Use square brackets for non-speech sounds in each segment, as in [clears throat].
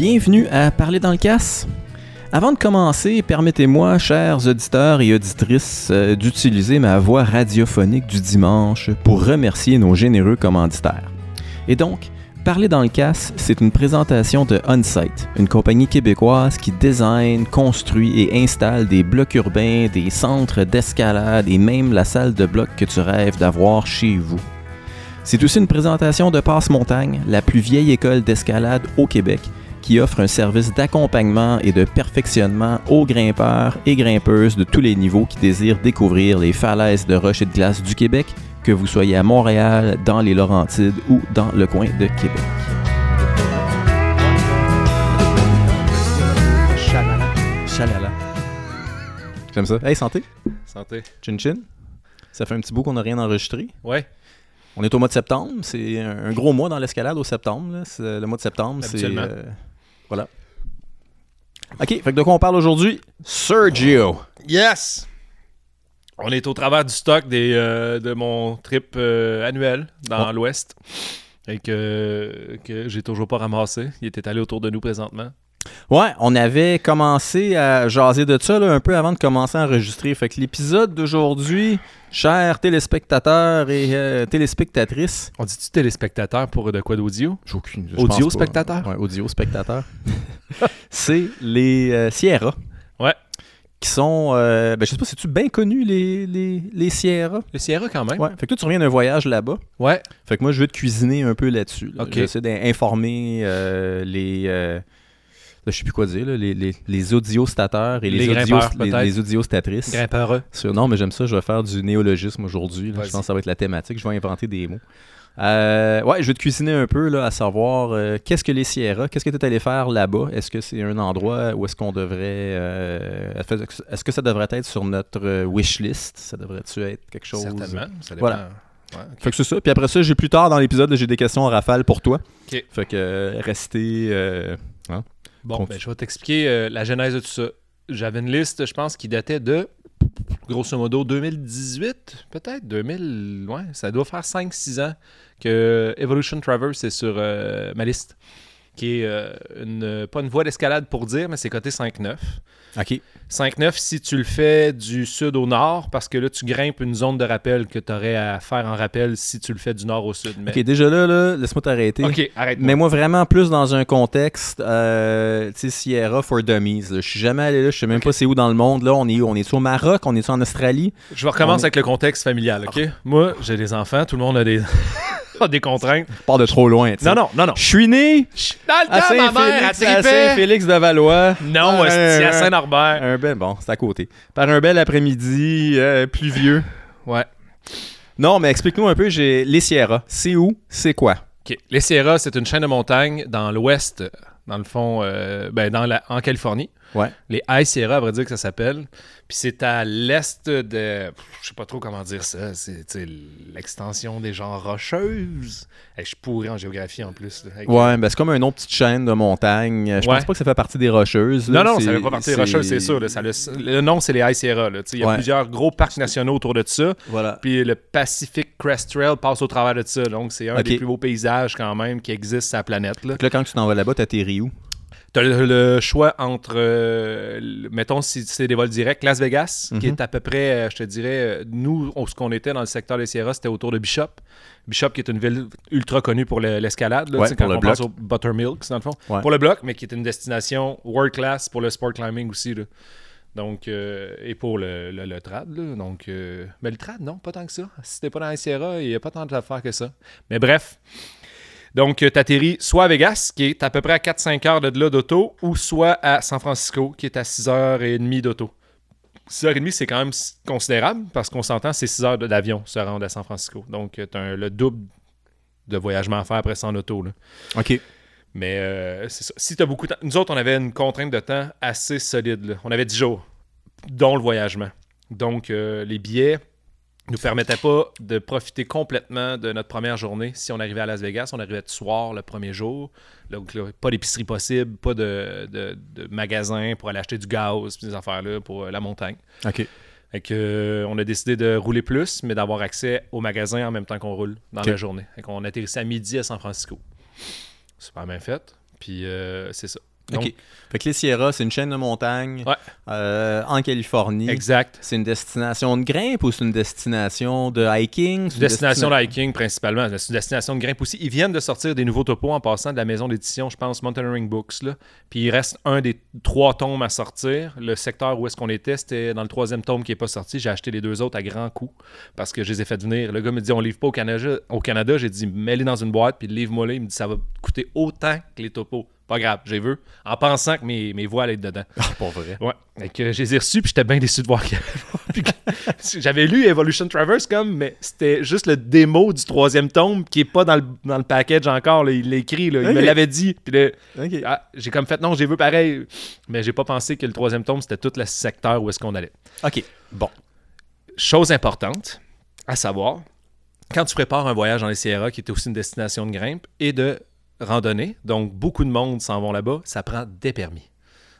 Bienvenue à Parler dans le casse. Avant de commencer, permettez-moi, chers auditeurs et auditrices, euh, d'utiliser ma voix radiophonique du dimanche pour remercier nos généreux commanditaires. Et donc, Parler dans le casse, c'est une présentation de Onsite, une compagnie québécoise qui design, construit et installe des blocs urbains, des centres d'escalade et même la salle de bloc que tu rêves d'avoir chez vous. C'est aussi une présentation de Passe-Montagne, la plus vieille école d'escalade au Québec, qui offre un service d'accompagnement et de perfectionnement aux grimpeurs et grimpeuses de tous les niveaux qui désirent découvrir les falaises de roches et de glace du Québec, que vous soyez à Montréal, dans les Laurentides ou dans le coin de Québec. Chalala. Chalala. J'aime ça. Hey, santé. Santé. Chin chin. Ça fait un petit bout qu'on n'a rien enregistré. Ouais. On est au mois de septembre. C'est un gros mois dans l'escalade au septembre. là. Le mois de septembre, c'est. Euh, voilà. OK, fait que de quoi on parle aujourd'hui? Sergio. Yes! On est au travers du stock des, euh, de mon trip euh, annuel dans Ouais. l'Ouest. Et que, que j'ai toujours pas ramassé. Il était allé autour de nous présentement. Ouais, on avait commencé à jaser de ça là, un peu avant de commencer à enregistrer. Fait que l'épisode d'aujourd'hui, chers téléspectateurs et euh, téléspectatrices. On dit-tu téléspectateur pour de quoi d'audio? J'ai aucune. Audio spectateur? Ouais, audio spectateur. [laughs] c'est les euh, Sierra. Ouais. Qui sont. euh, ben, je sais pas, c'est-tu bien connu les, les, les Sierra? Le Sierra quand même. Ouais. Fait que toi, tu reviens d'un voyage là-bas. Ouais. Fait que moi, je veux te cuisiner un peu là-dessus. là. Ok. J'essaie d'informer euh, les. Là, je sais plus quoi dire, là, les, les, les audiostateurs et les, Les audios, grimpeurs, les, audiostatrices. Grimpeureux. Sur- non, mais j'aime ça, je vais faire du néologisme aujourd'hui. Je pense que ça va être la thématique. Je vais inventer des mots. Euh, ouais, je vais te cuisiner un peu, là, à savoir euh, qu'est-ce que les Sierra, qu'est-ce que tu es allé faire là-bas? Est-ce que c'est un endroit où est-ce qu'on devrait. euh, est-ce que ça devrait être sur notre wish list? Ça devrait-tu être quelque chose? Certainement. Ça dépend. Voilà. Ouais. Fait que c'est ça. Puis après ça, j'ai plus tard dans l'épisode, j'ai des questions en rafale pour toi. Ok. Fait que restez. euh, Bon, ben, je vais t'expliquer euh, la genèse de tout ça. J'avais une liste, je pense, qui datait de, grosso modo, 2018, peut-être, 2000, ouais, ça doit faire 5-6 ans que Evolution Traverse est sur euh, ma liste, qui est euh, une, pas une voie d'escalade pour dire, mais c'est côté 5-9. Ok. 5-9 si tu le fais du sud au nord, parce que là, tu grimpes une zone de rappel que tu aurais à faire en rappel si tu le fais du nord au sud. Mais... Ok, déjà là, là laisse-moi t'arrêter. Ok, arrête. Mais moi, vraiment plus dans un contexte, euh, tu sais, Sierra for Dummies. Je suis jamais allé là, je sais même pas c'est où dans le monde. Là, on est où? On est au Maroc? On est en Australie? Je vais recommencer On avec le contexte familial, OK? Moi, j'ai des enfants, tout le monde a des, [laughs] des contraintes. On part de trop loin, tu sais. Non, non, non, non. Je suis né Dans le à temps, ma mère, elle Saint-Félix, à tripait. Saint-Félix de Valois. Non, Euh, c'est à Saint-Norbert. Un bel, bon, c'est à côté. Par un bel après-midi euh, pluvieux. Ouais. Non, mais explique-nous un peu, j'ai les Sierra. C'est où? C'est quoi? Les Sierras, c'est une chaîne de montagnes dans l'ouest, dans le fond, euh, ben, dans la, en Californie. Ouais. Les High Sierra, à vrai dire que ça s'appelle. Puis c'est à l'est de. Je sais pas trop comment dire ça. C'est l'extension des genres rocheuses. Hey, je suis pourri en géographie en plus. là. Ouais, ben c'est comme une autre petite chaîne de montagne. Je Ouais. pense pas que ça fait partie des Rocheuses. Non, là. non, ça fait pas partie des rocheuses, c'est sûr. là. Ça, le, le nom, c'est les High Sierra. Tu sais, Il y a Ouais. plusieurs gros parcs nationaux autour de ça. Voilà. Puis le Pacific Crest Trail passe au travers de ça. Donc, c'est un des plus beaux paysages quand même qui existe sur la planète. Là. Là, quand tu t'en vas là-bas, t'atterris où? T'as le, le choix entre, euh, le- mettons, si c'est des vols directs, Las Vegas, qui Mhm. est à peu près, euh, je te dirais, euh, nous, on- ce qu'on était dans le secteur des Sierras, c'était autour de Bishop. Bishop, qui est une ville ultra connue pour le- l'escalade, Ouais, pour quand le on bloc. pense au Buttermilks, dans le fond. Ouais. Pour le bloc, mais qui est une destination world class pour le sport climbing aussi. là. Donc, euh, et pour le, le- le trad, là. Donc, euh, mais le trad, non, pas tant que ça. Si t'es pas dans les Sierra, il n'y a pas tant d'affaires que ça. Mais bref. Donc, tu atterris soit à Vegas, qui est à peu près à 4-5 heures de là d'auto, ou soit à San Francisco, qui est à 6h30 d'auto. 6h30, c'est quand même considérable, parce qu'on s'entend, c'est 6 heures d'avion se rendre à San Francisco. Donc, tu as le double de voyagement à faire après en auto. Là. OK. Mais euh, c'est ça. Si tu as beaucoup de temps. Nous autres, on avait une contrainte de temps assez solide. là. On avait 10 jours, dont le voyagement. Donc, euh, les billets nous permettaient pas de profiter complètement de notre première journée. Si on arrivait à Las Vegas, on arrivait de soir le premier jour. Donc, là, pas d'épicerie possible, pas de, de, de magasin pour aller acheter du gaz, des affaires-là pour euh, la montagne. OK. Fait que, euh, on a décidé de rouler plus, mais d'avoir accès au magasin en même temps qu'on roule dans la journée. Fait qu'on atterrissait à midi à San Francisco. Super bien fait. Puis euh, c'est ça. Donc. Fait que les Sierras, c'est une chaîne de montagne Ouais. euh, en Californie. Exact. C'est une destination de grimpe ou c'est une destination de hiking? C'est une Destination destina- de hiking principalement. C'est une destination de grimpe aussi. Ils viennent de sortir des nouveaux topos en passant de la maison d'édition, je pense, Mountaineering Books. Là. Puis il reste un des trois tomes à sortir. Le secteur où est-ce qu'on était, c'était dans le troisième tome qui n'est pas sorti. J'ai acheté les deux autres à grands coûts parce que je les ai fait venir. Le gars me dit on livre pas au Canada. Au Canada, j'ai dit mets-les dans une boîte puis livre-moi les. Il me dit ça va coûter autant que les topos. Pas grave, j'ai vu. En pensant que mes, mes voix allaient être dedans. Ah, pour vrai. Ouais. Fait que je les ai reçus, puis j'étais bien déçu de voir qu'il y avait- J'avais lu Evolution Traverse comme, mais c'était juste le démo du troisième tome qui est pas dans le, dans le package encore. là. Il l'a écrit, là. il me l'avait dit. Puis là, OK. ah, j'ai comme fait non, j'ai vu pareil. Mais j'ai pas pensé que le troisième tome, c'était tout le secteur où est-ce qu'on allait. OK. Bon. Chose importante à savoir, quand tu prépares un voyage dans les Sierras, qui est aussi une destination de grimpe et de randonnée, donc beaucoup de monde s'en vont là-bas, ça prend des permis.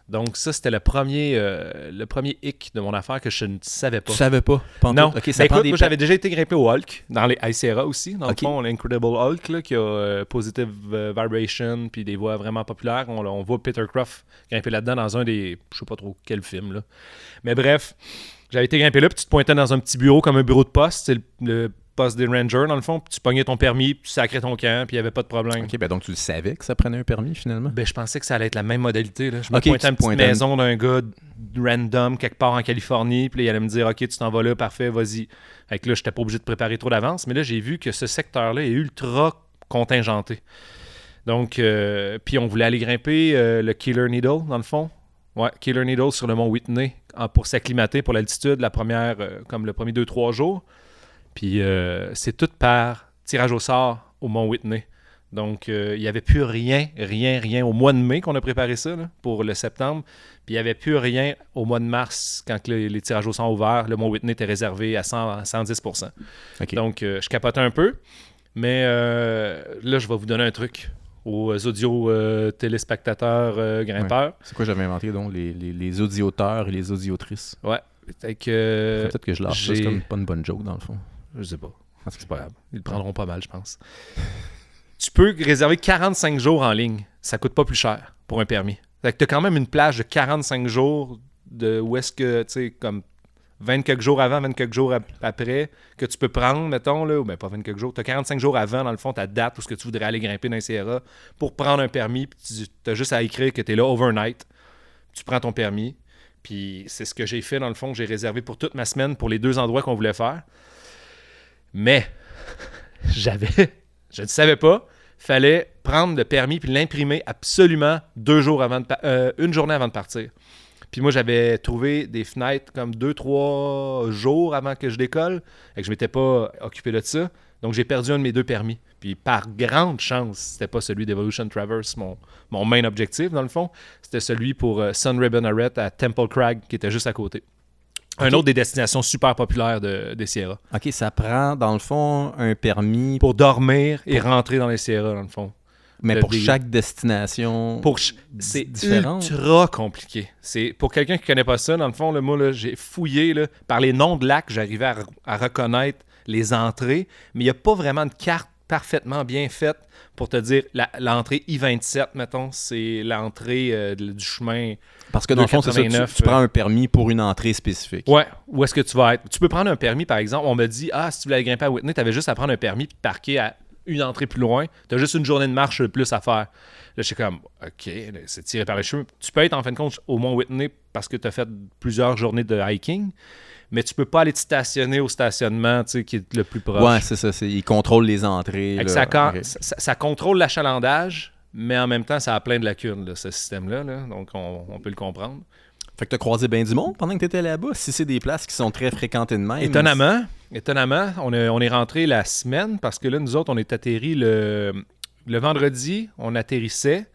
Donc ça, c'était le premier, euh, le premier hic de mon affaire que je ne savais pas. Tu savais pas? Pantoute? Non, OK, Ben, ça prend écoute, des moi j'avais déjà été grimpé au Hulk, dans les Sierra aussi, dans Ok. le fond, l'Incredible Hulk, là, qui a euh, Positive euh, Vibration, puis des voix vraiment populaires. On, on voit Peter Croft grimper là-dedans dans un des, je sais pas trop quel film, là. Mais bref, j'avais été grimpé là, puis tu te pointais dans un petit bureau comme un bureau de poste, le poste des rangers dans le fond, puis tu pognais ton permis, puis tu sacrais ton camp, puis il n'y avait pas de problème. OK, ben donc tu le savais que ça prenait un permis finalement? Ben, je pensais que ça allait être la même modalité. Là. Je me Ok, pointais à une petite maison d'un gars random quelque part en Californie, puis là, il allait me dire Ok, tu t'en vas là, parfait, vas-y. Fait que là, je n'étais pas obligé de préparer trop d'avance, mais là, j'ai vu que ce secteur-là est ultra contingenté. Donc, euh, puis on voulait aller grimper euh, le Killer Needle, dans le fond. Ouais, Killer Needle sur le mont Whitney pour s'acclimater pour l'altitude, la première, euh, comme le premier 2-3 jours. Puis euh, c'est tout par tirage au sort au mont Whitney. Donc, euh, il n'y avait plus rien, rien, rien au mois de mai qu'on a préparé ça là, pour le septembre. Puis il n'y avait plus rien au mois de mars quand les, les tirages au sort ont ouvert. Le mont Whitney était réservé à 100, à 110 OK. Donc, euh, je capotais un peu. Mais euh, là, je vais vous donner un truc aux audio téléspectateurs grimpeurs. C'est quoi j'avais inventé donc? Les, les, les audioteurs et les audiotrices. Ouais. Que, Peut-être que je lâche ça, c'est comme pas une bonne joke dans le fond. Je sais pas. C'est pas grave. Ils le prendront pas mal, je pense. [laughs] tu peux réserver 45 jours en ligne. Ça coûte pas plus cher pour un permis. Fait que t'as quand même une plage de 45 jours de où est-ce que, tu sais, comme 20 quelques jours avant, 20 quelques jours ap- après, que tu peux prendre, mettons, là, ou ben pas 20 quelques jours, t'as 45 jours avant, dans le fond, ta date où ce que tu voudrais aller grimper dans les Sierra pour prendre un permis, puis tu as juste à écrire que tu es là overnight. Tu prends ton permis, puis c'est ce que j'ai fait, dans le fond, j'ai réservé pour toute ma semaine pour les deux endroits qu'on voulait faire. Mais [laughs] j'avais, [laughs] je ne savais pas, fallait prendre le permis puis l'imprimer absolument deux jours avant euh, une journée avant de partir. Puis moi, j'avais trouvé des fenêtres comme deux, trois jours avant que je décolle et que je m'étais pas occupé de ça. Donc, j'ai perdu un de mes deux permis. Puis, par grande chance, c'était pas celui d'Evolution Traverse, mon, main objectif, dans le fond. C'était celui pour euh, Sun Ribbon à Temple Crag, qui était juste à côté. Un autre des destinations super populaires de, des Sierra. OK, ça prend dans le fond un permis, Pour dormir et rentrer dans les Sierra, dans le fond. mais le pour chaque destination. Pour ch- c'est ultra compliqué. C'est pour quelqu'un qui connaît pas ça dans le fond là, moi là, j'ai fouillé là, par les noms de lacs, j'arrivais à, à reconnaître les entrées, mais il n'y a pas vraiment de carte parfaitement bien faite pour te dire l'entrée I-27 mettons, c'est l'entrée euh, du chemin. Parce que dans le fond, c'est ça, tu, 2,89, tu prends un permis pour une entrée spécifique. Ouais, où est-ce que tu vas être? Tu peux prendre un permis par exemple, on me dit ah si tu voulais grimper à Whitney, tu avais juste à prendre un permis puis parquer à une entrée plus loin, tu as juste une journée de marche de plus à faire. Là, je suis comme, OK, c'est tiré par les cheveux. Tu peux être en fin de compte au Mont Whitney parce que tu as fait plusieurs journées de hiking, mais tu peux pas aller te stationner au stationnement tu sais, qui est le plus proche. Ouais, c'est ça. c'est- Ils contrôlent les entrées. Là. ça, contrôle l'achalandage, mais en même temps, ça a plein de lacunes, là, ce système-là. là. donc, on, on peut le comprendre. Fait que t'as croisé bien du monde pendant que t'étais là-bas, si c'est des places qui sont très fréquentées de même. Étonnamment, étonnamment, on, est- on est rentré la semaine parce que là, nous autres, on est atterri le, le vendredi, on atterrissait.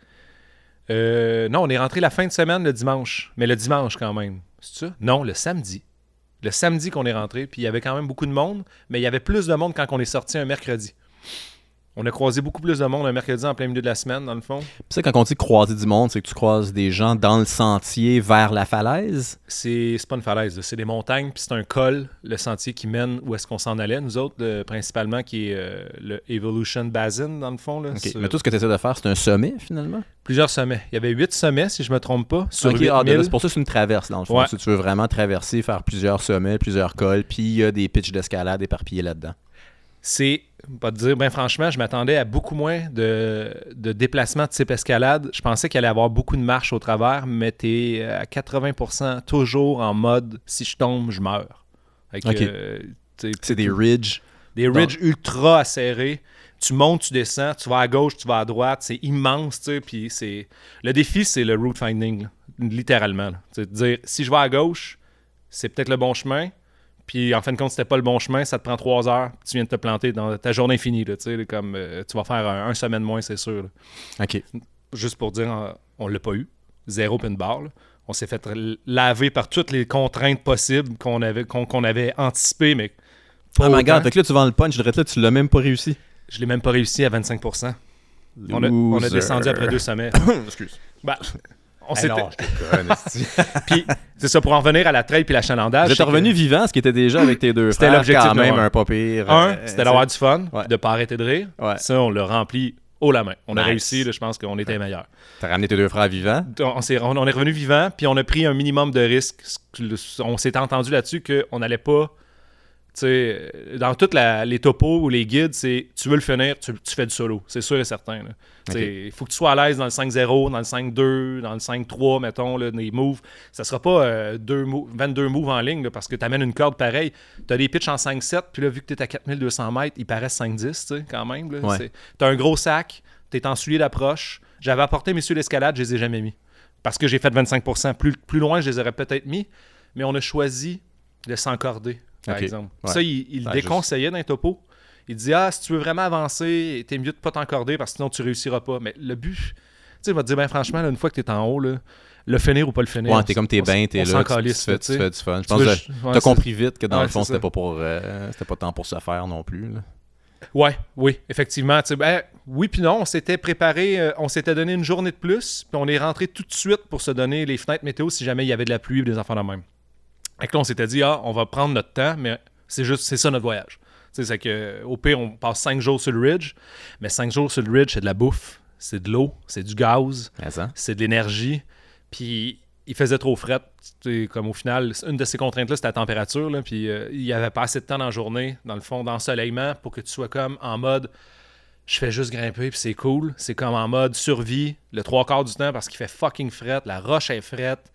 Euh, non, on est rentré la fin de semaine le dimanche, mais le dimanche quand même. C'est ça? Non, le samedi. Le samedi qu'on est rentré, puis il y avait quand même beaucoup de monde, mais il y avait plus de monde quand on est sorti un mercredi. On a croisé beaucoup plus de monde un mercredi en plein milieu de la semaine, dans le fond. Puis ça, quand on dit croiser du monde, c'est que tu croises des gens dans le sentier vers la falaise? C'est pas une falaise, c'est des montagnes, puis c'est un col, le sentier qui mène où est-ce qu'on s'en allait, nous autres, euh, principalement, qui est euh, le Evolution Basin, dans le fond. Là, Mais tout ce que tu essaies de faire, c'est un sommet, finalement? Plusieurs sommets. Il y avait huit sommets, si je me trompe pas, sur Ok, 8000. ah, c'est pour ça que c'est une traverse, dans le fond. Ouais. Si tu veux vraiment traverser, faire plusieurs sommets, plusieurs cols, puis il y a des pitches d'escalade éparpillés là-dedans. C'est, pas te dire, ben franchement, je m'attendais à beaucoup moins de, de déplacements de type escalade. Je pensais qu'il allait y avoir beaucoup de marches au travers, mais t'es à 80% toujours en mode si je tombe, je meurs. Euh, C'est des ridges. des ridges ultra acérés. Tu montes, tu descends, tu vas à gauche, tu vas à droite. C'est immense, tu sais. Puis c'est... Le défi, c'est le route finding, là, littéralement. de dire, si je vais à gauche, c'est peut-être le bon chemin. Puis en fin de compte, c'était pas le bon chemin, ça te prend trois heures, puis tu viens de te planter dans ta journée finie. Là, comme euh, tu vas faire un, un semaine de moins, c'est sûr. là. OK. Juste pour dire, on l'a pas eu. Zéro pin bar. là. On s'est fait laver par toutes les contraintes possibles qu'on avait, qu'on, avait anticipées, mais pas Oh my god, fait que là, tu vends le punch, je dirais que là, tu l'as même pas réussi. Je l'ai même pas réussi à 25%. On a, on a descendu après deux sommets. [coughs] Excuse. Ben, on s'était... non, je. [laughs] Puis, c'est ça, pour en revenir à la trail puis l'achalandage. Vous êtes que- revenu vivant, ce qui était déjà avec tes deux C'était frères. l'objectif quand même un. pas pire. Un, euh, c'était d'avoir du fun, Ouais. de pas arrêter de rire. Ouais. Ça, on l'a rempli haut la main. On a réussi, là, je pense qu'on était meilleurs. T'as ramené tes deux frères vivants? On, s'est- on- on est revenu vivant, puis on a pris un minimum de risques. On s'était entendu là-dessus qu'on n'allait pas. Sais, dans toutes les topos ou les guides, c'est tu veux le finir, tu, tu fais du solo. C'est sûr et certain. Il faut que tu sois à l'aise dans le 5-0, dans le 5-2, dans le 5-3, mettons, là, des moves. Ça sera pas euh, deux mo- 22 moves en ligne là, parce que tu amènes une corde pareille. Tu as des pitches en 5-7, puis là, vu que tu es à 4200 mètres, ils paraissent 5-10 tu sais, quand même. Ouais. Tu as un gros sac, tu es en soulier d'approche. J'avais apporté mes souliers d'escalade, je les ai jamais mis. Parce que j'ai fait 25%. Plus, plus loin, je les aurais peut-être mis, mais on a choisi de s'encorder, par exemple. Ouais. Ça, il, il le Ouais, déconseillait dans les topos. Il dit Ah, si tu veux vraiment avancer, t'es mieux de pas t'encorder parce que sinon tu réussiras pas. Mais le but, tu sais, il va te dire, ben franchement, là, une fois que t'es en haut, là, le finir ou pas le finir. Ouais, t'es comme t'es bien, t'es là, tu, fais, tu fais du fun. Je pense que ouais, t'as compris vite que dans Ouais, le fond, c'est c'était pas pour euh, c'était pas tant pour se faire non plus. là. Ouais, oui, effectivement. Ben, oui, puis non, on s'était préparé, euh, on s'était donné une journée de plus, puis on est rentré tout de suite pour se donner les fenêtres météo si jamais il y avait de la pluie ou des enfants de même. Fait que là, on s'était dit, ah, on va prendre notre temps, mais c'est juste, c'est ça notre voyage. Tu sais, c'est que, au pire, on passe cinq jours sur le ridge, mais cinq jours sur le ridge, c'est de la bouffe, c'est de l'eau, c'est du gaz, ça. c'est de l'énergie, puis il faisait trop fret. Comme au final, une de ces contraintes-là, c'était la température. Là, puis euh, il y avait pas assez de temps dans la journée, dans le fond, d'ensoleillement, pour que tu sois comme en mode je fais juste grimper, puis c'est cool. C'est comme en mode survie, le trois quarts du temps, parce qu'il fait fucking fret, la roche est frette.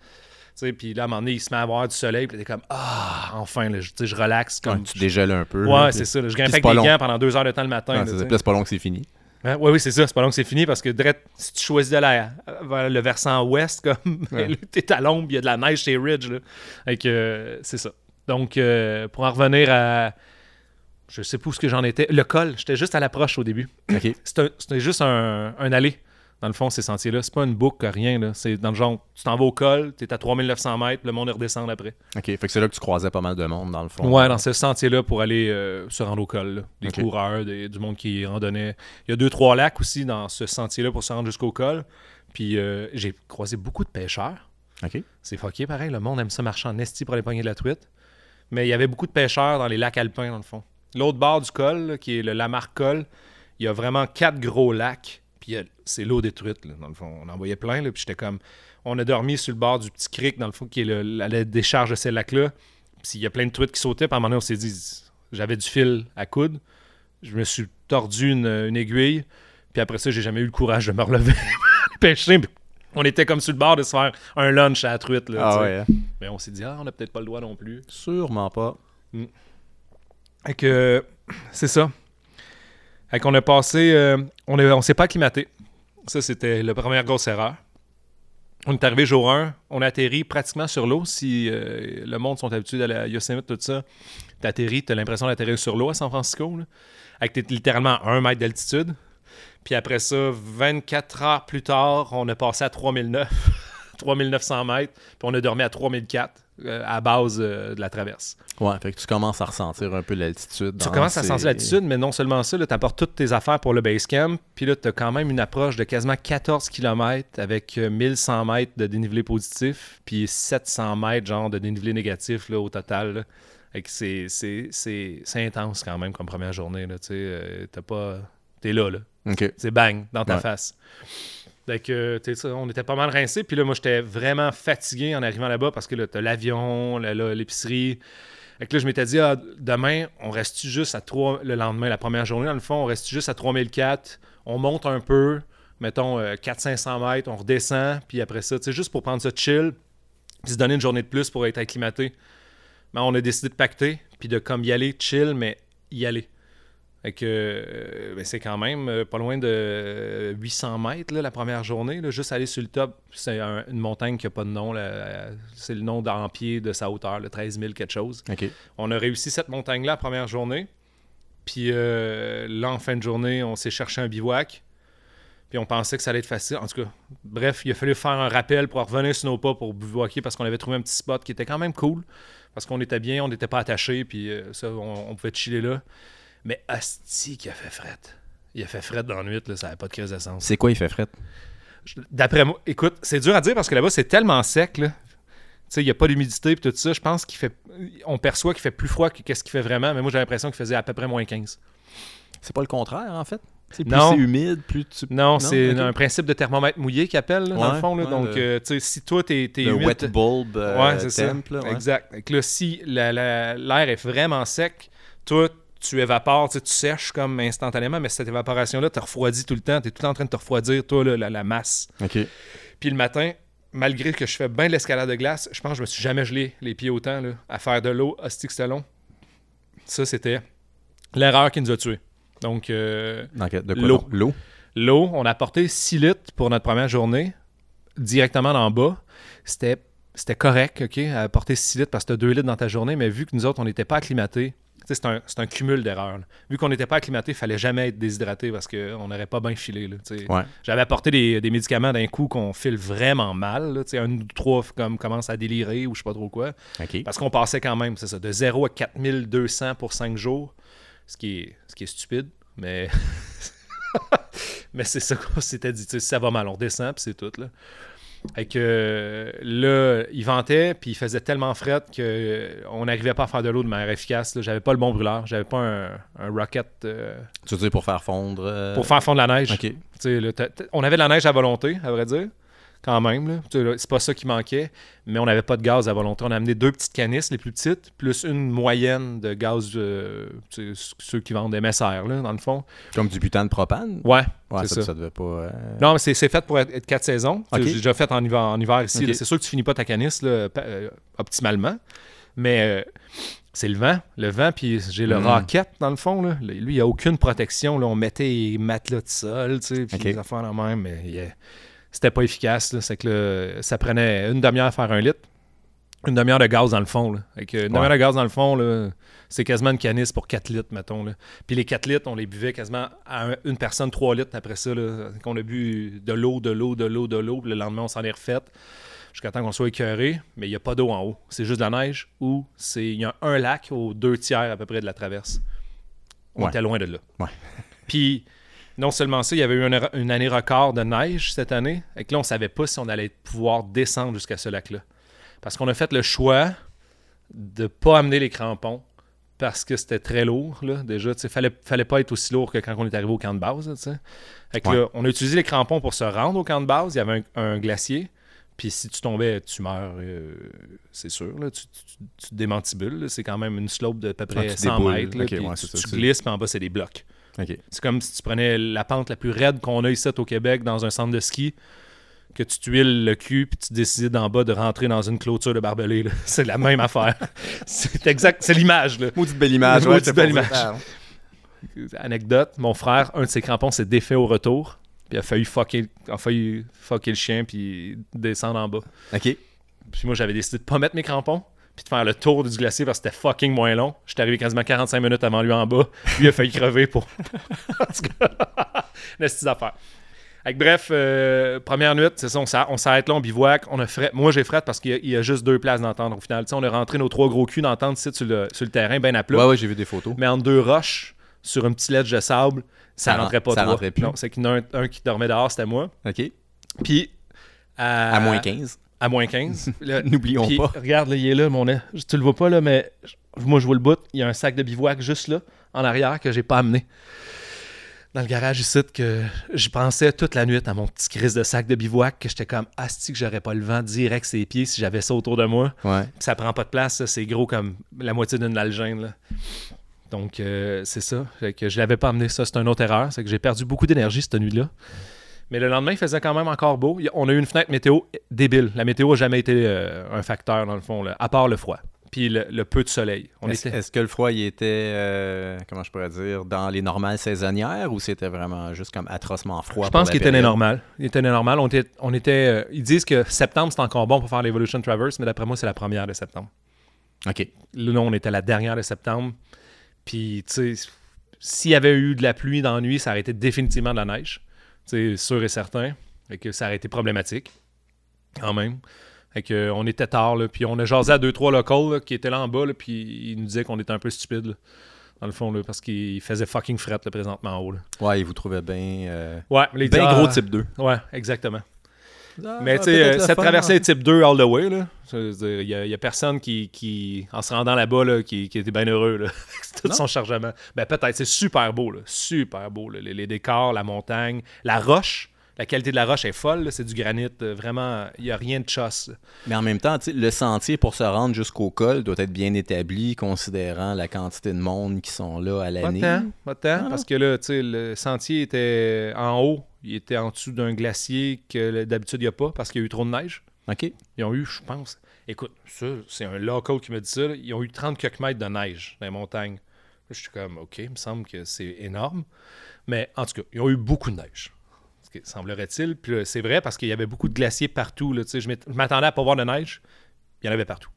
Puis là, à un moment donné, il se met à avoir du soleil, puis t'es comme Ah, enfin, là, je, je relaxe. Ouais, Comme, tu dégèles un peu. Ouais, c'est ça. là. Je c'est avec des long. gants pendant deux heures de temps le matin. Ouais, c'est pas long que c'est fini. Oui, oui, c'est ça. C'est pas long que c'est fini parce que direct, si tu choisis à- vers le versant ouest, [laughs] comme Ouais. [laughs] t'es à l'ombre, il y a de la neige chez Ridge. Euh, c'est ça. Donc, euh, pour en revenir à. Je sais pas où ce que j'en étais. Le col, j'étais juste à l'approche au début. C'était juste un, un allée, dans le fond, ces sentiers-là. C'est pas une boucle, rien. C'est dans le genre, tu t'en vas au col, t'es à 3900 mètres, le monde redescend après. OK. Fait que c'est là que tu croisais pas mal de monde, dans le fond. Ouais, dans ce sentier-là pour aller euh, se rendre au col. là. Des coureurs, des- du monde qui randonnait. Il y a deux, trois lacs aussi dans ce sentier-là pour se rendre jusqu'au col. Puis euh, j'ai croisé beaucoup de pêcheurs. OK. C'est fucké pareil. Le monde aime ça marcher en esti pour aller pogner de la truite. Mais il y avait beaucoup de pêcheurs dans les lacs alpins, dans le fond. L'autre bord du col, là, qui est le Lamarck Col, il y a vraiment quatre gros lacs. Puis euh, c'est l'eau des truites, là, dans le fond. On en voyait plein. Là, puis j'étais comme. On a dormi sur le bord du petit creek, dans le fond, qui est le- la, la décharge de ces lacs-là. Puis il y a plein de truites qui sautaient. Puis à un moment donné, on s'est dit. J'avais du fil à coude. Je me suis tordu une, une aiguille. Puis après ça, j'ai jamais eu le courage de me relever, [laughs] pêcher. Puis On était comme sur le bord de se faire un lunch à la truite. Là, Ah ouais. hein? Mais on s'est dit, ah, on n'a peut-être pas le droit non plus. Sûrement pas. Fait que, c'est ça. Qu'on a passé, euh, on, on s'est pas acclimaté. Ça, c'était la première grosse erreur. On est arrivé jour 1, on a atterri pratiquement sur l'eau. Si euh, le monde sont habitués à Yosemite, tout ça, t'atterris, t'as l'impression d'atterrir sur l'eau à San Francisco. Là, avec t'es littéralement à 1 mètre d'altitude. Puis après ça, 24 heures plus tard, on a passé à 3009, 3900 [laughs] mètres, puis on a dormi à 3004. Euh, à base euh, de la traverse. Ouais, fait que tu commences à ressentir un peu l'altitude. Tu commences à ces- sentir l'altitude, mais non seulement ça, tu apportes toutes tes affaires pour le base camp, puis là, tu as quand même une approche de quasiment 14 km avec euh, 1100 mètres de dénivelé positif, puis 700 mètres genre de dénivelé négatif là, au total. là. Fait que c'est- c'est c'est- c'est intense quand même comme première journée. Là, tu sais, euh, t'as pas... T'es là, là. C'est bang, dans ta Ouais. face. Ça, on était pas mal rincés. Puis là, moi, j'étais vraiment fatigué en arrivant là-bas parce que là, t'as l'avion, l'épicerie. Fait que là, je m'étais dit, ah, demain, on reste juste à 3... Le lendemain, la première journée, dans le fond, on reste juste à 3004. On monte un peu, mettons euh, 400-500 mètres, on redescend. Puis après ça, tu juste pour prendre ça chill, puis se donner une journée de plus pour être acclimaté. Mais on a décidé de pacter, puis de comme y aller chill, mais y aller. Fait que euh, ben, c'est quand même euh, pas loin de euh, 800 mètres là, la première journée. là. juste aller sur le top, c'est un- une montagne qui n'a pas de nom. là. Euh, C'est le nom d'en pied de sa hauteur, le 13 000 quelque chose. On a réussi cette montagne-là la première journée. Puis euh, là, en fin de journée, on s'est cherché un bivouac. Puis on pensait que ça allait être facile. En tout cas, bref, il a fallu faire un rappel pour revenir sur nos pas pour bivouaquer parce qu'on avait trouvé un petit spot qui était quand même cool. Parce qu'on était bien, on n'était pas attachés, puis euh, ça, on, on pouvait chiller là. Mais asti qui a fait fret. Il a fait fret dans la nuit, là, ça n'avait pas de crise d'essence. C'est quoi il fait fret? D'après moi, écoute, c'est dur à dire parce que là-bas, c'est tellement sec, là. Tu sais, il n'y a pas d'humidité et tout ça. Je pense qu'il fait. On perçoit qu'il fait plus froid que qu'est-ce qu'il fait vraiment, mais moi, j'ai l'impression qu'il faisait à peu près moins 15. C'est pas le contraire, en fait? C'est plus Non. c'est humide, plus tu... Non, c'est ok. un principe de thermomètre mouillé qu'ils appellent, là, dans le fond. là. ouais, Donc, le- euh, tu sais, si toi, t'es es le humide. wet bulb euh, ouais, c'est ça. là. Exact. Là, si la- la- l'air est vraiment sec, toi, tu évapores, tu sais, tu sèches comme instantanément, mais cette évaporation-là te refroidit tout le temps. Tu es tout le temps en train de te refroidir, toi, là, la, la masse. Ok. Puis le matin, malgré que je fais bien de l'escalade de glace, je pense que je me suis jamais gelé les pieds autant là, à faire de l'eau, que c'était long. Ça, c'était l'erreur qui nous a tués. Donc, euh, quoi L'eau. L'eau? l'eau, on a apporté 6 litres pour notre première journée, directement en bas. C'était, c'était correct, OK, à apporter 6 litres parce que tu as 2 litres dans ta journée, mais vu que nous autres, on n'était pas acclimatés, c'est un, c'est un cumul d'erreurs. Vu qu'on n'était pas acclimatés, il fallait jamais être déshydraté parce qu'on n'aurait pas bien filé. Ouais. J'avais apporté des, des médicaments d'un coup qu'on file vraiment mal. Là, un ou trois comme, commence à délirer ou je sais pas trop quoi. Parce qu'on passait quand même, c'est ça, de 0 à 4200 pour 5 jours. Ce qui est, ce qui est stupide, mais. [laughs] mais c'est ça qu'on s'était dit. Si ça va mal, on redescend, puis c'est tout. Là. Fait que euh, là, il ventait, puis il faisait tellement fret qu'on n'arrivait pas à faire de l'eau de manière efficace. J'avais pas le bon brûleur, j'avais pas un, un rocket euh, Tu veux dire pour faire fondre... euh, pour faire fondre la neige. On avait de la neige à volonté, à vrai dire, quand même. C'est pas ça qui manquait, mais on n'avait pas de gaz à volonté. On a amené deux petites canisses, les plus petites, plus une moyenne de gaz, euh, ceux qui vendent des MSR, là, dans le fond. Comme du butane de propane? Ouais, Ouais, c'est ça, ça. ça devait pas... euh, Non, mais c'est c'est fait pour être, être quatre saisons. J'ai déjà fait en hiver, en hiver ici. C'est sûr que tu finis pas ta canisse là, euh, optimalement, mais euh, c'est le vent. Le vent, puis j'ai le Mm. rocket dans le fond. Là. Lui, il n'y a aucune protection. Là. On mettait les matelas de sol, tu sais, puis des affaires la même, mais c'était pas efficace. C'est que là, ça prenait une demi-heure à faire un litre. Une demi-heure de gaz dans le fond. Là. Fait que une demi-heure de gaz dans le fond, c'est quasiment une canisse pour 4 litres, mettons. Là. Puis les 4 litres, on les buvait quasiment à un- une personne 3 litres après ça. Qu'on a bu de l'eau, de l'eau, de l'eau, de l'eau. Le lendemain, on s'en est refait jusqu'à temps qu'on soit écœuré. Mais il n'y a pas d'eau en haut. C'est juste de la neige ou c'est il y a un lac aux deux tiers à peu près de la traverse. On Ouais. était loin de là. Ouais. Puis non seulement ça, il y avait eu une, une année record de neige cette année. Et que là, on savait pas si on allait pouvoir descendre jusqu'à ce lac-là. Parce qu'on a fait le choix de pas amener les crampons parce que c'était très lourd, là, déjà. Il fallait, fallait pas être aussi lourd que quand on est arrivé au camp de base, là, tu sais. Fait que Ouais. là, on a utilisé les crampons pour se rendre au camp de base. Il y avait un, un glacier. Puis si tu tombais, tu meurs, euh, c'est sûr. Là, tu, tu, démantibules. C'est quand même une slope de à peu près Ah, tu 100 déboules. mètres. là, ouais, tu, ça, tu glisses, puis en bas, c'est des blocs. C'est comme si tu prenais la pente la plus raide qu'on a ici au Québec dans un centre de ski, que tu tuiles le cul, puis tu décides d'en bas de rentrer dans une clôture de barbelé. là. [laughs] C'est la même affaire. [laughs] C'est exact, c'est l'image. Maudite belle image. Maudite c'est belle image. Anecdote, mon frère, un de ses crampons s'est défait au retour, puis a failli fucker, a failli fucker le chien, puis descendre en bas. Ok. Puis moi, j'avais décidé de pas mettre mes crampons, puis de faire le tour du glacier parce que c'était fucking moins long. J'étais arrivé quasiment 45 minutes avant lui en bas. Lui a failli crever pour. [laughs] en tout cas, [laughs] petite affaire. Que bref, euh, première nuit, c'est ça, on s'arrête, là, on bivouac, on a fret. Moi, j'ai fret parce qu'il y a, il y a juste deux places d'entendre au final. On a rentré nos trois gros culs d'entendre sur le, sur le terrain, ben à plat. Ouais, ouais, j'ai vu des photos. Mais en deux roches, sur un petit ledge de sable, ça, Ça ren- rentrait pas ça rentrait plus. Non, c'est qu'il y en a un, un qui dormait dehors, c'était moi. OK. Puis. À, À moins 15. À moins 15. [laughs] Là, N'oublions pas. Regarde, là, il est là, mon nez. Tu le vois pas, là, mais moi, je vois le bout. Il y a un sac de bivouac juste là, en arrière, que j'ai pas amené. Dans le garage ici, que je pensais toute la nuit à mon petit crise de sac de bivouac, que j'étais comme, asti que j'aurais pas le vent direct ses pieds si j'avais ça autour de moi. Ouais. Ça prend pas de place, ça, c'est gros comme la moitié d'une algène. Là. Donc, euh, c'est ça. Fait que je l'avais pas amené. Ça, c'est une autre erreur. C'est que j'ai perdu beaucoup d'énergie cette nuit-là. Mais le lendemain, il faisait quand même encore beau. On a eu une fenêtre météo débile. La météo n'a jamais été euh, un facteur, dans le fond, là, à part le froid. Puis le, le peu de soleil. Est-ce était... que le froid, il était, euh, comment je pourrais dire, dans les normales saisonnières ou c'était vraiment juste comme atrocement froid? Je pense qu'il était normal. Il était normal. On était, on était, euh, ils disent que septembre, c'est encore bon pour faire l'Evolution Traverse, mais d'après moi, c'est la première de septembre. OK. Là, on était la dernière de septembre. Puis, tu sais, s'il y avait eu de la pluie dans la nuit, ça aurait été définitivement de la neige. C'est sûr et certain. Et que ça aurait été problématique. Quand même. Fait que, euh, on était tard, là, puis on a jasé à deux, trois locals là, qui étaient là en bas, là, puis ils nous disaient qu'on était un peu stupides, dans le fond, là, parce qu'il faisait fucking fret présentement en haut. là. Ouais, il vous trouvait bien euh, Ouais, ah, gros type 2. Ouais, exactement. Ah, Mais tu sais, euh, cette traversée type 2 all the way, il y, a- il y a personne qui, qui, en se rendant là-bas, là, qui, qui était bien heureux, là, [laughs] tout Non? son chargement. Ben peut-être, c'est super beau, là, super beau, là, les, les décors, la montagne, la roche, la qualité de la roche est folle, là, c'est du granit, euh, vraiment, il n'y a rien de chosse. là. Mais en même temps, tu sais, le sentier pour se rendre jusqu'au col doit être bien établi, considérant la quantité de monde qui sont là à Pas l'année. tant, pas tant, Ah, parce que là, tu sais, le sentier était en haut, il était en dessous d'un glacier que d'habitude il n'y a pas, parce qu'il y a eu trop de neige. OK. Ils ont eu, je pense, écoute, ça, c'est un local qui me dit ça, là, ils ont eu 30 quelques mètres de neige dans les montagnes. Là, je suis comme, OK, il me semble que c'est énorme. Mais en tout cas, ils ont eu beaucoup de neige. Ce qui Semblerait-il. Puis c'est vrai parce qu'il y avait beaucoup de glaciers partout. Là, je m'att- je m'attendais à pas voir de neige. Il y en avait partout.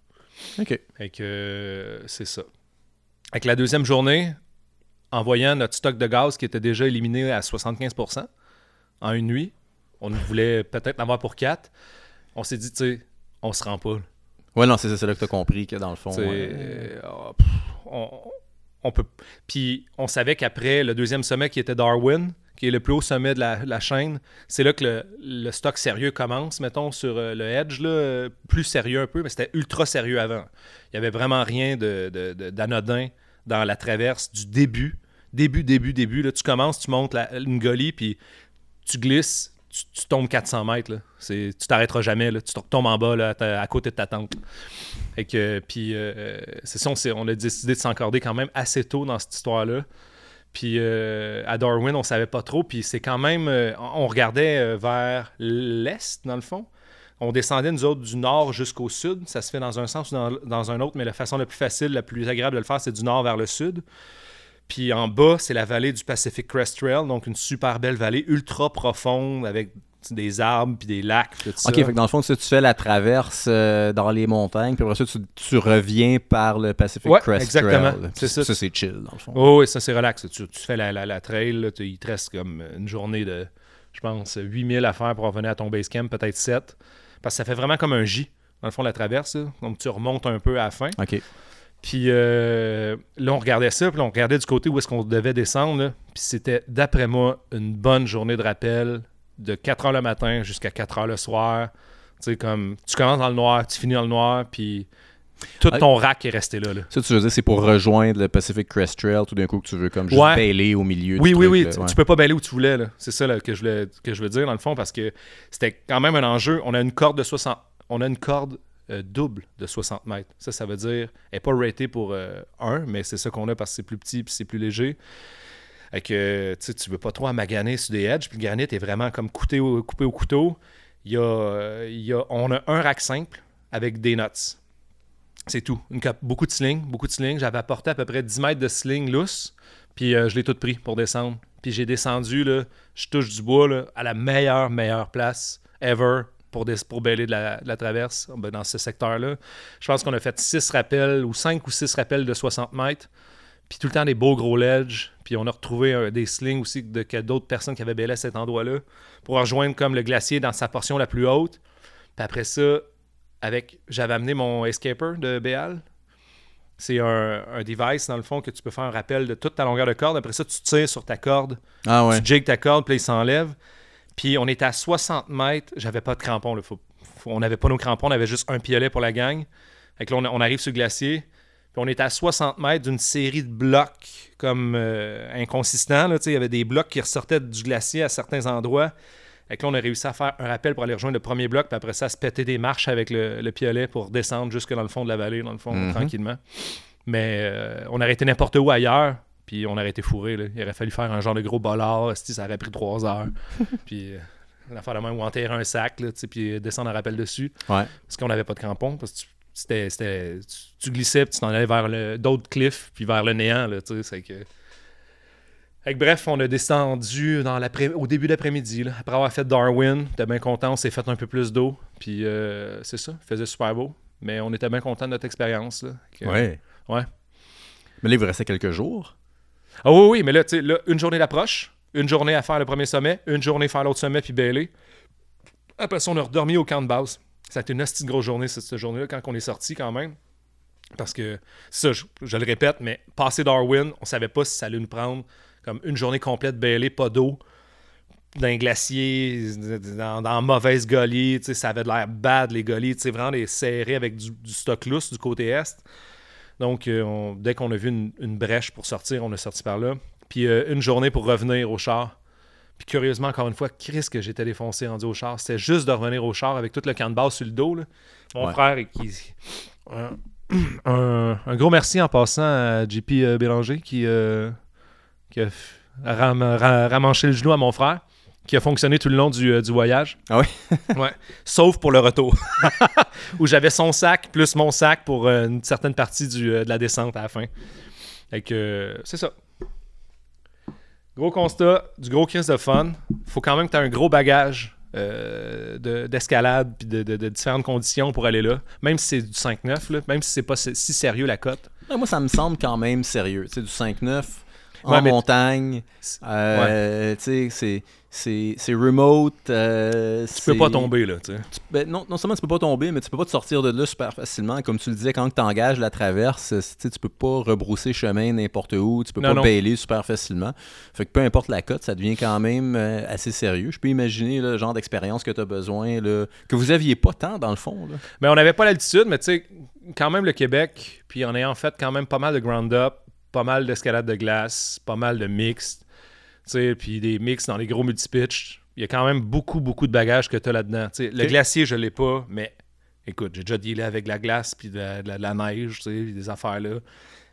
OK. Fait que euh, c'est ça. Avec la deuxième journée, en voyant notre stock de gaz qui était déjà éliminé à 75% en une nuit, on voulait peut-être en avoir pour quatre. On s'est dit, tu sais, on se rend pas. Ouais, non, c'est ça, là que tu as compris que dans le fond. Euh, pff, on, on peut. Puis on savait qu'après le deuxième sommet qui était Darwin, qui est le plus haut sommet de la, la chaîne, c'est là que le, le stock sérieux commence, mettons, sur euh, le Edge, là, plus sérieux un peu, mais c'était ultra sérieux avant. Il y avait vraiment rien de, de- de- d'anodin dans la traverse du début. Début, début, début. Là, tu commences, tu montes la, une golie, puis tu glisses, tu, tombes 400 mètres. Là. C'est, tu t'arrêteras jamais. Là. Tu tombes en bas, à, côté de ta tente. Fait que, puis, euh, c'est ça, on, on a décidé de s'encorder quand même assez tôt dans cette histoire-là. Puis euh, à Darwin, on savait pas trop. Puis c'est quand même. euh, on regardait euh, vers l'est, dans le fond. On descendait, nous autres, du nord jusqu'au sud. Ça se fait dans un sens ou dans, dans un autre, mais la façon la plus facile, la plus agréable de le faire, c'est du nord vers le sud. Puis en bas, c'est la vallée du Pacific Crest Trail, donc une super belle vallée, ultra profonde, avec des arbres puis des lacs. Tout ça. OK, fait que dans le fond, ça, tu fais la traverse euh, dans les montagnes, puis après ça, tu, tu reviens par le Pacific Ouais, Crest exactement. Trail. C'est ça. Ça, c'est chill, dans le fond. Oh, oui, ça c'est relax. Tu, tu fais la, la, la trail, là, tu- il te reste comme une journée de, je pense, 8000 à faire pour revenir à ton base camp, peut-être 7. Parce que ça fait vraiment comme un J, dans le fond, la traverse. là. Donc tu remontes un peu à la fin. OK. Puis euh, là, on regardait ça, puis là, on regardait du côté où est-ce qu'on devait descendre. là. Puis c'était, d'après moi, une bonne journée de rappel de 4 heures le matin jusqu'à 4 heures le soir. Tu sais, comme tu commences dans le noir, tu finis dans le noir, puis tout Ah. ton rack est resté là. là. Ça, tu veux dire, c'est pour rejoindre le Pacific Crest Trail tout d'un coup que tu veux comme juste Ouais. bailer au milieu Oui, du oui, truc, oui. là, Tu, ouais. tu peux pas balayer où tu voulais. là. C'est ça là, que, je voulais, que je veux dire, dans le fond, parce que c'était quand même un enjeu. On a une corde de 60. On a une corde euh, double de 60 mètres. Ça, ça veut dire. Elle n'est pas ratée pour 1, mais c'est ça qu'on a parce que c'est plus petit puis c'est plus léger. Fait que tu veux pas trop amaganer sur des edges. Puis le granit est vraiment comme coupé au, couteau. Euh, il y a, on a un rack simple avec des nuts. C'est tout. Beaucoup de sling, beaucoup de sling. J'avais apporté à peu près 10 mètres de sling lousse. Puis euh, je l'ai tout pris pour descendre. Puis j'ai descendu, là, je touche du bois, à la meilleure, meilleure place ever pour, des, pour bailer de la, de la traverse ben, dans ce secteur-là. Je pense qu'on a fait 6 rappels, ou 5 ou 6 rappels de 60 mètres. Puis tout le temps des beaux gros ledges. Puis on a retrouvé euh, des slings aussi de, d'autres personnes qui avaient bailé à cet endroit-là pour rejoindre comme le glacier dans sa portion la plus haute. Puis après ça, avec j'avais amené mon escaper de Béal. C'est un, un device, dans le fond, que tu peux faire un rappel de toute ta longueur de corde. Après ça, tu tires sur ta corde, Ah ouais. tu jigs ta corde, puis il s'enlève. Puis on était à 60 mètres. J'avais pas de crampons. Là, faut- faut- on n'avait pas nos crampons, on avait juste un piolet pour la gang. Fait que là, on, on arrive sur le glacier. Puis on était à 60 mètres d'une série de blocs comme euh, inconsistants. Là, il y avait des blocs qui ressortaient du glacier à certains endroits. Fait que là, on a réussi à faire un rappel pour aller rejoindre le premier bloc, puis après ça, se péter des marches avec le, le piolet pour descendre jusque dans le fond de la vallée, dans le fond, Mhm. tranquillement. Mais euh, on aurait été n'importe où ailleurs, puis on aurait été fourré. là. Il aurait fallu faire un genre de gros bolard, ça aurait pris trois heures. [laughs] puis euh, une affaire de même, ou enterrer un sac, là, puis descendre un rappel dessus, Ouais. parce qu'on n'avait pas de crampons, parce que tu, c'était, c'était- tu, tu glissais, puis tu t'en allais vers le- d'autres cliffs, puis vers le néant, là, c'est que... Fait que bref, on a descendu dans l'après- au début d'après-midi. là. Après avoir fait Darwin, on était bien content, on s'est fait un peu plus d'eau. Puis euh, c'est ça, il faisait super beau. Mais on était bien content de notre expérience. là. Que- Ouais. Ouais. Mais là, il vous restait quelques jours. Ah oui, oui, mais là, une journée d'approche, une journée à faire le premier sommet, une journée à faire l'autre sommet, puis Bailey. Après ça, on a redormi au camp de base. Ça a été une hostie grosse journée, cette, journée-là, quand on est sorti quand même. Parce que, ça, je, le répète, mais passer Darwin, on savait pas si ça allait nous prendre comme une journée complète Bailey, pas d'eau, d'un glacier, dans, dans mauvaise gully, ça avait de l'air bad, les gullies, vraiment des serrés avec du, du stock du côté est. Donc, euh, on- dès qu'on a vu une, une brèche pour sortir, on a sorti par là. Puis euh, une journée pour revenir au char. Puis curieusement, encore une fois, Chris, que j'étais défoncé rendu au char. C'était juste de revenir au char avec tout le camp de base sur le dos. là. Mon Ouais. frère, qui. Un, un- un gros merci en passant à JP euh, Bélanger qui, euh, qui a ram- ramanché le genou à mon frère, qui a fonctionné tout le long du, euh, du voyage. Ah oui? [laughs] ouais. Sauf pour le retour, [laughs] où j'avais son sac plus mon sac pour euh, une certaine partie du, euh, de la descente à la fin. Fait que c'est ça. Gros constat, du gros kiss de fun. Faut quand même que tu aies un gros bagage euh, de- d'escalade puis de, de- de différentes conditions pour aller là. Même si c'est du 5-9, là, même si c'est pas si sérieux la cote. Ouais, moi, ça me semble quand même sérieux. Sais, du 5-9 en mais- montagne. euh, c'est- c'est c'est remote. euh, Tu peux pas tomber là, tu ben, non, non seulement tu peux pas tomber, mais tu peux pas te sortir de là super facilement. Comme tu le disais, quand tu engages la traverse, tu peux pas rebrousser chemin n'importe où, tu peux Non, pas non. bailer super facilement. Fait que peu importe la cote, ça devient quand même euh, assez sérieux. Je peux imaginer là, le genre d'expérience que tu as besoin, là, que vous aviez pas tant dans le fond. Là. Mais on n'avait pas l'altitude, mais tu sais, quand même le Québec, puis en ayant fait quand même pas mal de ground-up, pas mal d'escalade de glace, pas mal de mixtes, puis des mix dans les gros multipitch, il y a quand même beaucoup, beaucoup de bagages que tu as là-dedans. Le glacier, je l'ai pas, mais écoute, j'ai déjà dealé avec de la glace, puis de, la- de la- de la neige, puis des affaires là.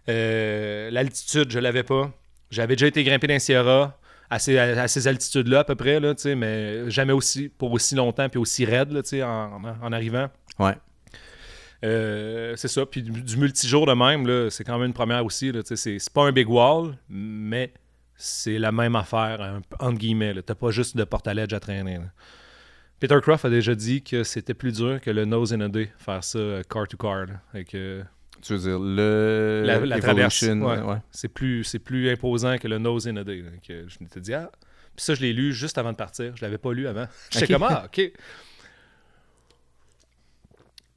Euh, L'altitude, je l'avais pas. J'avais déjà été grimper dans Sierra à ces, à ces altitudes-là à peu près, là, mais jamais aussi pour aussi longtemps puis aussi raide là, en, en arrivant. Ouais. Euh, c'est ça. Puis du, du multijour de même, c'est quand même une première aussi. C'est, pas un big wall, mais c'est la même affaire, entre guillemets. T'as pas juste de porte à traîner. là. Peter Croft a déjà dit que c'était plus dur que le nose in a day, faire ça euh, car to car. là. Tu veux dire, le. La- la traverse, Evolution, ouais. ouais. c'est plus, c'est plus imposant que le nose in a day. là. Que je m'étais dit, ah. Puis ça, je l'ai lu juste avant de partir. Je l'avais pas lu avant. [laughs] J'étais Ok. comme, ah, ok.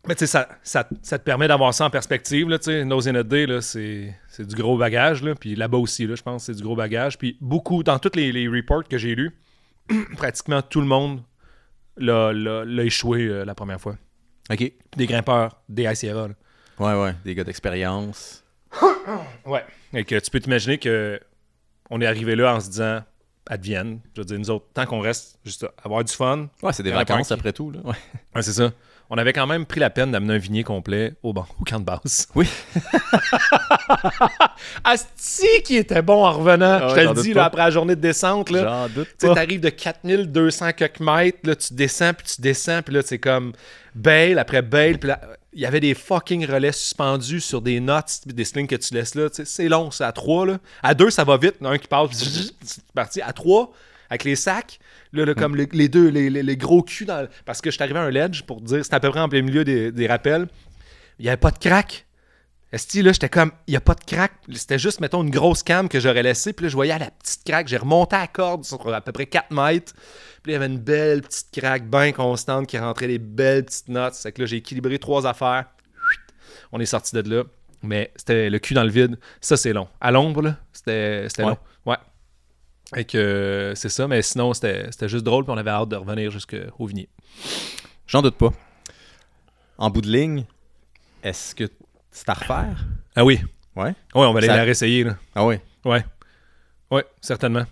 Mais tu sais, ça, ça, ça te permet d'avoir ça en perspective. Là, tu sais. Nose in a day, c'est, c'est du gros bagage. Là. Puis là-bas aussi, là, je pense, c'est du gros bagage. Puis beaucoup, dans tous les, les reports que j'ai lus, [clears throat] pratiquement tout le monde l'a, échoué euh, la première fois. Ok. Des grimpeurs, des High Sierra. là. Ouais, ouais. Des gars d'expérience. [coughs] Ouais. Et que tu peux t'imaginer que on est arrivé là en se disant advienne. Je veux dire, nous autres, tant qu'on reste juste à avoir du fun, Ouais, c'est des vacances qui- après tout. Là. Ouais. ouais, c'est ça. On avait quand même pris la peine d'amener un vignier complet au banc, au camp de base. Oui. [laughs] Asti qui était bon en revenant. Ah je te le dis, là, après la journée de descente. J'en doute Tu t'arrives de 4200 quelques mètres, là, tu descends, puis tu descends, puis là, c'est comme bail après bail, puis là, il y avait des fucking relais suspendus sur des notes, des slings que tu laisses là, c'est long, c'est à 3, là. À 2, ça va vite, un qui passe, c'est parti. À 3, avec les sacs, là, là, comme les, les deux, les, les- les gros culs, dans, parce que je suis arrivé à un ledge, pour dire, c'était à peu près en plein milieu des, des rappels, il n'y avait pas de crack. Esti, là, j'étais comme, il n'y a pas de crack. C'était juste, mettons, une grosse cam que j'aurais laissée. Puis là, je voyais à la petite craque. J'ai remonté à la corde sur à peu près 4 mètres. Puis là, il y avait une belle petite craque bien constante qui rentrait des belles petites notes. C'est que là, j'ai équilibré trois affaires. On est sorti de là. Mais c'était le cul dans le vide. Ça, c'est long. À l'ombre, là, c'était c'était Ouais. long. Et que c'est ça. Mais sinon, c'était juste drôle. Puis on avait hâte de revenir jusqu'au Vigny. J'en doute pas. En bout de ligne, est-ce que c'est à refaire? Ah oui. Ouais. Ouais, on va aller Ça- la réessayer, là. Ah oui. Ouais. Ouais, certainement.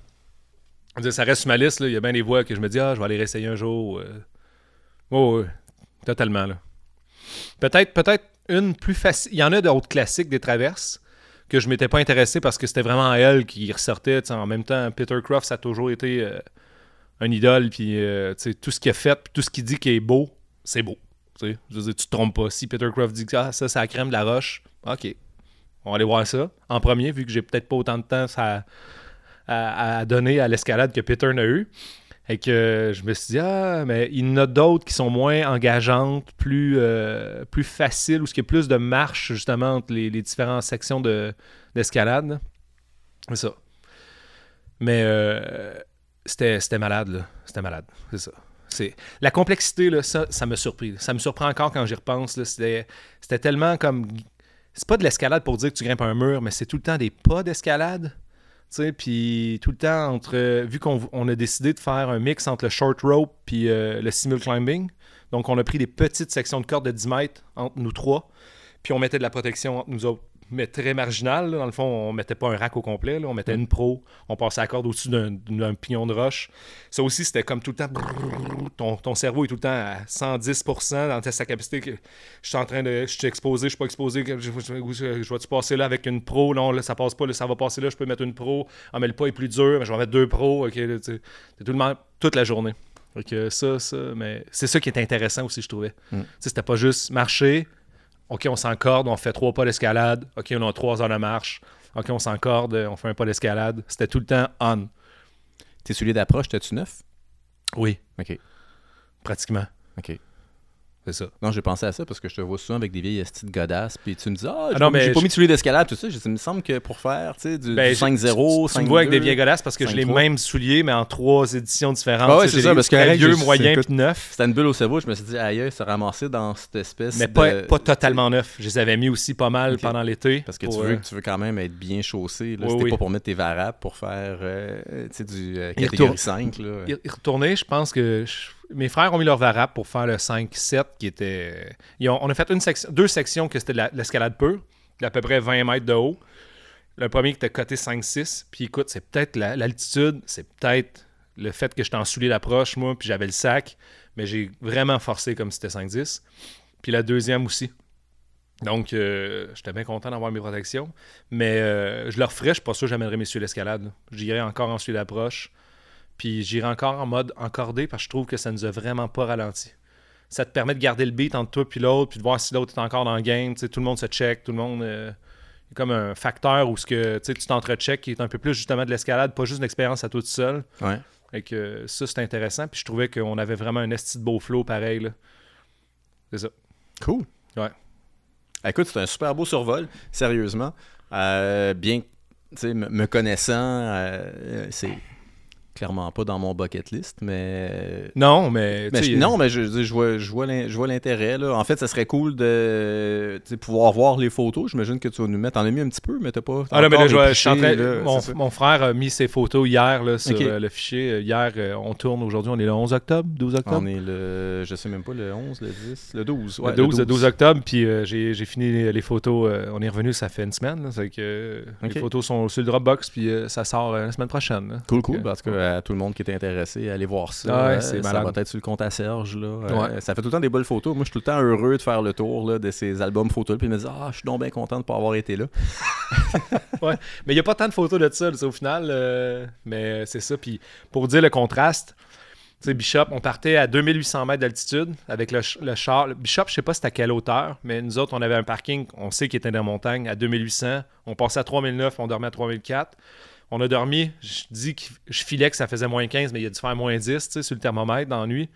Ça reste sur ma liste. Là. Il y a bien des voix que je me dis, ah, je vais aller réessayer un jour. euh. Ouais, totalement. Là. Peut-être, peut-être une plus facile. Il y en a d'autres classiques des traverses que je m'étais pas intéressé parce que c'était vraiment elle qui ressortait. En même temps, Peter Croft, ça a toujours été euh, un idole. Puis euh, tout ce qu'il a fait, puis tout ce qu'il dit qui est beau, c'est beau. Tu sais, je veux dire, tu te trompes pas. Si Peter Croft dit que ah, ça, c'est la crème de la roche, ok. On va aller voir ça en premier, vu que j'ai peut-être pas autant de temps à, à- à donner à l'escalade que Peter n'a eu. Et que je me suis dit, ah, mais il y en a d'autres qui sont moins engageantes, plus, euh, plus faciles, où il y a plus de marche, justement, entre les, les différentes sections de- d'escalade. c'est ça. Mais euh, c'était malade, là. C'était malade. C'est ça. La complexité, là, ça, ça me surpris. Ça me surprend encore quand j'y repense. c'était tellement comme. C'est pas de l'escalade pour dire que tu grimpes un mur, mais c'est tout le temps des pas d'escalade. Sais, puis tout le temps entre. Vu qu'on on a décidé de faire un mix entre le short rope puis euh, le simul climbing. Donc, on a pris des petites sections de corde de 10 mètres entre nous trois. Puis on mettait de la protection entre nous autres. Mais très marginal. là. Dans le fond, on mettait pas un rack au complet. là. On mettait une pro. On passait la corde au-dessus d'un, pignon de roche. Ça aussi, c'était comme tout le temps. Ton, ton cerveau est tout le temps à 110% dans sa capacité. Que je suis en train de. Je suis exposé, je suis pas exposé. Je, je, je- je vais-tu passer là avec une pro? Non, là, ça passe pas. Là, ça va passer là. Je peux mettre une pro. Ah, mais le pas est plus dur. Mais je vais mettre deux pros. OK, tout le monde, toute la journée. Que ça, ça, mais c'est ça qui est intéressant aussi, je trouvais. Mm. C'était pas juste marcher. OK, on s'encorde, on fait trois pas d'escalade. OK, on a trois heures de marche. OK, on s'encorde, on fait un pas d'escalade. C'était tout le temps on. Tes souliers d'approche, t'as-tu neuf? Oui, OK. pratiquement. OK. C'est ça. Non, j'ai pensé à ça parce que je te vois souvent avec des vieilles de godasses, puis tu me dis Ah, j'ai Ah non, pas, mais j'ai pas je- mis de souliers d'escalade, tout ça. Je dis, il me semble que pour faire tu sais, du, Ben, du 5-0, Tu, tu me vois avec des 5-2, vieilles godasses parce que j'ai les 5-3. mêmes souliers, mais en trois éditions différentes. Ah ouais, c'est j'ai ça, parce que vieux, moyen, puis neuf. C'était une bulle au cerveau. Je me suis dit, aïe, se ramasser dans cette espèce Mais de... pas, pas totalement neuf. Je les avais mis aussi pas mal pendant l'été. Parce que tu, veux, euh, tu veux quand même être bien chaussé. Là. Oui, C'était oui. pas pour mettre tes varapes pour faire euh, du euh, catégorie retourne- 5. Là. y y retourner, je pense que mes frères ont mis leur varap pour faire le 5-7 qui était. On a fait deux sections que c'était de la- de l'escalade pure, d'à peu près 20 mètres de haut. Le premier qui était coté 5-6. Puis écoute, c'est peut-être la- l'altitude, c'est peut-être le fait que j'étais en soulier d'approche, moi, puis j'avais le sac, mais j'ai vraiment forcé comme c'était 5-10. Puis la deuxième aussi. Donc, euh, j'étais bien content d'avoir mes protections. Mais euh, je le referais, je suis pas sûr que j'amènerais mes souliers d'escalade. là. J'irais encore en soulier d'approche. Puis j'irai encore en mode encordé parce que je trouve que ça nous a vraiment pas ralenti. Ça te permet de garder le beat entre toi puis l'autre, puis de voir si l'autre est encore dans le game. Tout le monde se check, tout le monde. euh, il y a comme un facteur où ce que, tu t'entre-check qui est un peu plus justement de l'escalade, pas juste une expérience à toi tout seul. Ouais. Et que ça, c'est intéressant. Puis je trouvais qu'on avait vraiment un esti de beau flow pareil. là. C'est ça. Cool. Ouais. Écoute, c'est un super beau survol, sérieusement. Euh, bien, tu sais, me me connaissant, euh, c'est clairement pas dans mon bucket list, mais. Non, mais. je- non, mais je, je, vois, je vois l'in- je vois l'intérêt. là. En fait, ça serait cool de pouvoir voir les photos. J'imagine que tu vas nous mettre. T'en as mis un petit peu, mais t'as pas. Ah non, mais là, je, suis en train- là, mon, frère a mis ses photos hier là, sur euh, le fichier. Euh, Hier, euh, on tourne aujourd'hui, on est le 11 octobre, 12 octobre. On est le. Je sais même pas, le 11, le 10, le 12. Ouais, le 12, le 12 octobre, puis euh, j'ai fini les, photos. euh, on est revenu, ça fait une semaine. là, que euh, les photos sont sur le Dropbox, puis ça sort la semaine prochaine. Cool, cool. Tout cas, à tout le monde qui est intéressé, allez voir ça. Ouais, Euh, c'est ça malade. va être sur le compte à Serge. Là. Euh, Ouais. ça fait tout le temps des belles photos. Moi, je suis tout le temps heureux de faire le tour là, de ces albums photos. Puis il me dit Ah, je suis donc bien content de ne pas avoir été là. [laughs] Mais il n'y a pas tant de photos de ça, au final. euh, mais euh, c'est ça. Puis pour dire le contraste, Bishop, on partait à 2800 mètres d'altitude avec le, ch- le char. Le Bishop, je sais pas c'était à quelle hauteur, mais nous autres, on avait un parking, on sait qu'il était dans la montagne, à 2800. On passait à 3009, on dormait à 3004. On a dormi, je dis que je filais que ça faisait moins 15, mais il a dû faire moins 10 tu sais, sur le thermomètre dans la nuit.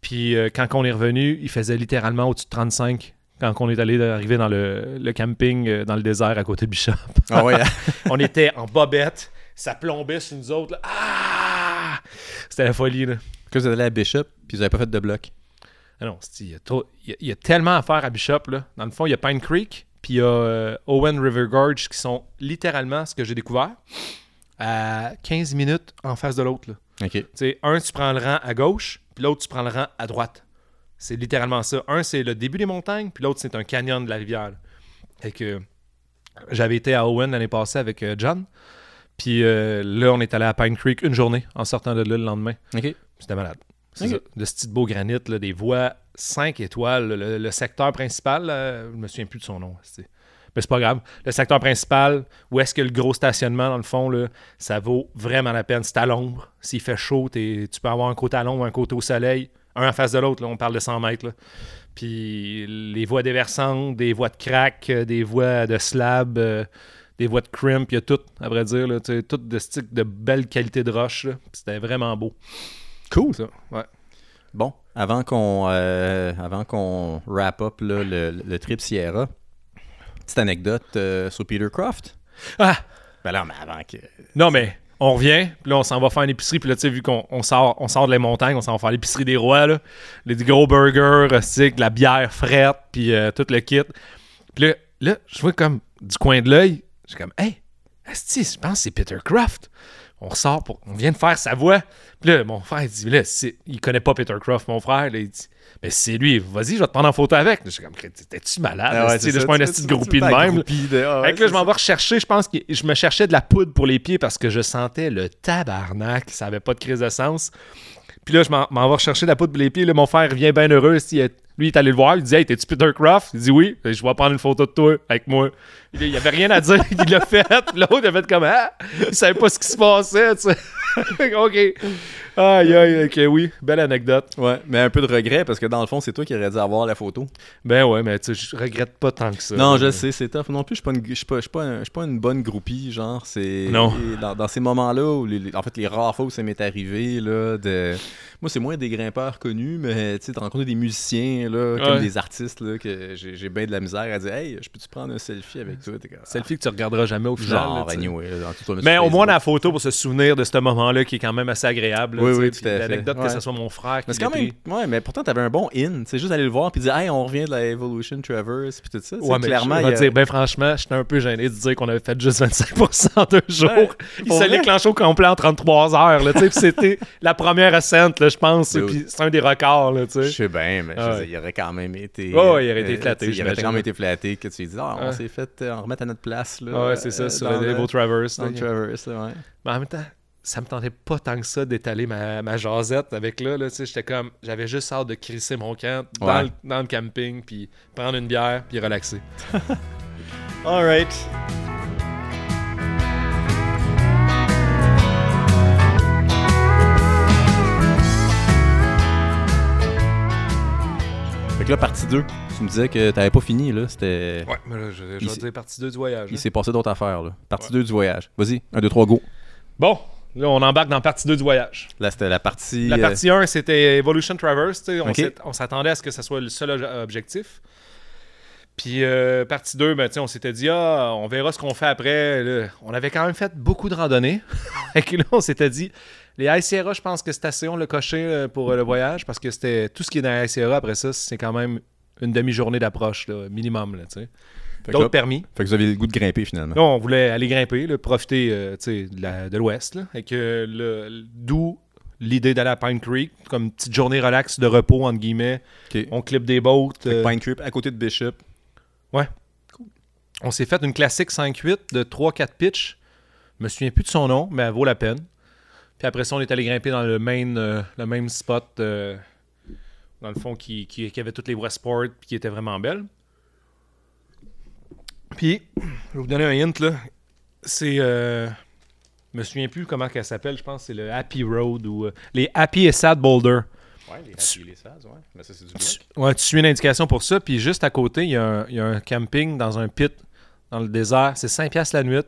Puis euh, quand on est revenu, il faisait littéralement au-dessus de 35 quand on est allé arriver dans le, le camping euh, dans le désert à côté de Bishop. Ah ouais. [laughs] on était en bobette, ça plombait sur nous autres. là. Ah! C'était la folie, là. que vous êtes allé à Bishop, puis vous avez pas fait de bloc? Ah non, y, y a- il y a tellement à faire à Bishop. Là. Dans le fond, il y a Pine Creek, puis il y a euh, Owen River Gorge qui sont littéralement ce que j'ai découvert à 15 minutes en face de l'autre. un, tu prends le rang à gauche, puis l'autre, tu prends le rang à droite. C'est littéralement ça. Un, c'est le début des montagnes, puis l'autre, c'est un canyon de la rivière. Fait que j'avais été à Owen l'année passée avec euh, John. Puis euh, là, on est allé à Pine Creek une journée en sortant de là le lendemain. C'était malade. C'est Ok. ça. De ce petit beau granit, là, des voies 5 étoiles. Le, le secteur principal, là, je me souviens plus de son nom. c'est- Mais c'est pas grave. Le secteur principal, où est-ce que le gros stationnement, dans le fond, là, ça vaut vraiment la peine. C'est à l'ombre. S'il fait chaud, t'es- tu peux avoir un côté à l'ombre, un côté au soleil. Un en face de l'autre, là, on parle de 100 mètres. là. Puis les voies déversantes, des voies de crack, euh, des voies de slab, euh, des voies de crimp, il y a tout, à vrai dire. Là, tu sais, tout de, style de belle qualité de roche. C'était vraiment beau. Cool. Ça, ouais. Bon, avant qu'on euh, avant qu'on wrap up là, le, le trip Sierra, petite anecdote euh, sur Peter Croft. Ah! Ben là, mais avant que. Non, mais on revient, puis là, on s'en va faire une épicerie, puis là, tu sais, vu qu'on on sort, on sort de les montagnes, on s'en va faire l'épicerie des rois, là. Les gros burgers, rustique, de la bière frette, puis euh, tout le kit. Puis là, là, je vois comme du coin de l'œil, j'ai comme, hey, asti, je pense que c'est Peter Croft. On ressort, pour, on vient de faire sa voix. Puis là, mon frère, il dit, là, il connaît pas Peter Croft, mon frère. Là, il dit, mais c'est lui, vas-y, je vais te prendre en photo avec. Je suis comme, t'es-tu malade? Ah ouais, je suis pas un tu- groupie de même. de- ah ouais, Fait que là, je m'en vais rechercher, je pense que je me cherchais de la poudre pour les pieds parce que je sentais le tabarnak, ça avait pas de crise de sens. Puis là, je m'en vais rechercher de la poudre pour les pieds. Là, mon frère vient bien heureux. si, euh, Lui, il est allé le voir. Il dit Hey, t'es-tu Peter Croft Il dit Oui. Que Je vais prendre une photo de toi avec moi. Il avait rien à dire. [laughs] Il l'a fait. L'autre, il a fait comme Ah Il savait pas ce qui se passait. Tu sais. [laughs] Ok. Aïe, aïe, ok, oui. Belle anecdote. Ouais, mais un peu de regret parce que dans le fond, c'est toi qui aurais dû avoir la photo. Ben ouais, mais tu sais, je regrette pas tant que ça. Non, je sais, c'est tough. Non plus, je suis pas une, je suis pas, je suis pas un- je suis pas une bonne groupie, genre, c'est... Non. Dans, dans ces moments-là, où les- les- en fait, les rares fois où ça m'est arrivé, là, de... Moi, c'est moins des grimpeurs connus, mais, tu sais, de rencontrer des musiciens, là, comme Ouais. des artistes, là, que j'ai j'ai bien de la misère à dire « Hey, je peux-tu prendre un selfie avec toi? » T'es comme, Selfie que tu regarderas jamais au ah, final. Genre, là, tu sais. anyway, dans tout ton Mais au moins la photo pour se souvenir de ce moment-là qui est quand même assez agréable. là, Oui, oui, tout à fait. L'anecdote que ce soit mon frère qui Mais c'est l'a quand même... Ouais, mais pourtant, t'avais un bon in. C'est juste aller le voir puis dire « Hey, on revient de la Evolution Traverse » puis tout ça. Ouais, mais clairement, je a- dire, ben franchement, j'étais un peu gêné de dire qu'on avait fait juste 25% en deux jours. Ouais, Il s'est déclenché au complet en 33 heures. Là, tu sais, puis c'était [laughs] la première ascent, là, je pense. Puis c'est un des records. Là, tu Je sais. sais bien, mais je Ah ouais. dire, il aurait quand même été. Ouais, il aurait été euh, flatté, tu sais, Il aurait quand même été flatté que tu lui dis, ah, on Ouais. s'est fait euh, en remettre à notre place. Là, Ah ouais, c'est ça, euh, sur le Evo Traverse. Dans le Traverse, ouais. Mais en même temps, ça me tentait pas tant que ça d'étaler ma, ma jasette avec là. là tu sais, J'étais comme, j'avais juste hâte de crisser mon camp dans, Ouais. le, dans le camping, puis prendre une bière, puis relaxer. [laughs] Alright. Fait que là, partie 2, tu me disais que t'avais pas fini, là. C'était. Ouais, mais là, je, je vais dire partie 2 du voyage. Il là. s'est passé d'autres affaires, là. Partie Ouais. 2 du voyage. Vas-y, 1, 2, 3, go. Bon, là, on embarque dans partie 2 du voyage. Là, c'était la partie. La euh, partie 1, c'était Evolution Traverse. On s'attendait à ce que ça soit le seul ob- objectif. Puis euh, partie 2, ben, on s'était dit, ah, on verra ce qu'on fait après. Là, on avait quand même fait beaucoup de randonnées. [laughs] Et que là, on s'était dit, les Sierra, je pense que c'est assez, on l'a coché euh, pour euh, le voyage parce que c'était tout ce qui est dans les Sierra. Après ça, c'est quand même une demi-journée d'approche, minimum. Là, fait D'autres là- permis. Fait que vous avez le goût de grimper finalement. Là, on voulait aller grimper, là, profiter euh, de la- de l'ouest. là, Et que le- D'où l'idée d'aller à Pine Creek, comme une petite journée relax de repos, entre guillemets. On clip des boats. Euh, Pine Creek à côté de Bishop. on s'est fait une classique 5-8 de 3-4 pitch. Je me souviens plus de son nom, mais elle vaut la peine. Puis après ça, on est allé grimper dans le, main, euh, le même spot, euh, dans le fond, qui, qui, qui avait toutes les voies sport, puis qui était vraiment belle. Puis, je vais vous donner un hint, là. C'est... euh, je me souviens plus comment qu'elle s'appelle, je pense que c'est le Happy Road ou euh, les Happy et Sad Boulder. Ouais, les Happy les Saz, ouais. Mais ça, c'est du Tu, ouais, tu suis une indication pour ça. Puis juste à côté, il y, a un- il y a un camping dans un pit dans le désert. C'est 5 piastres la nuit.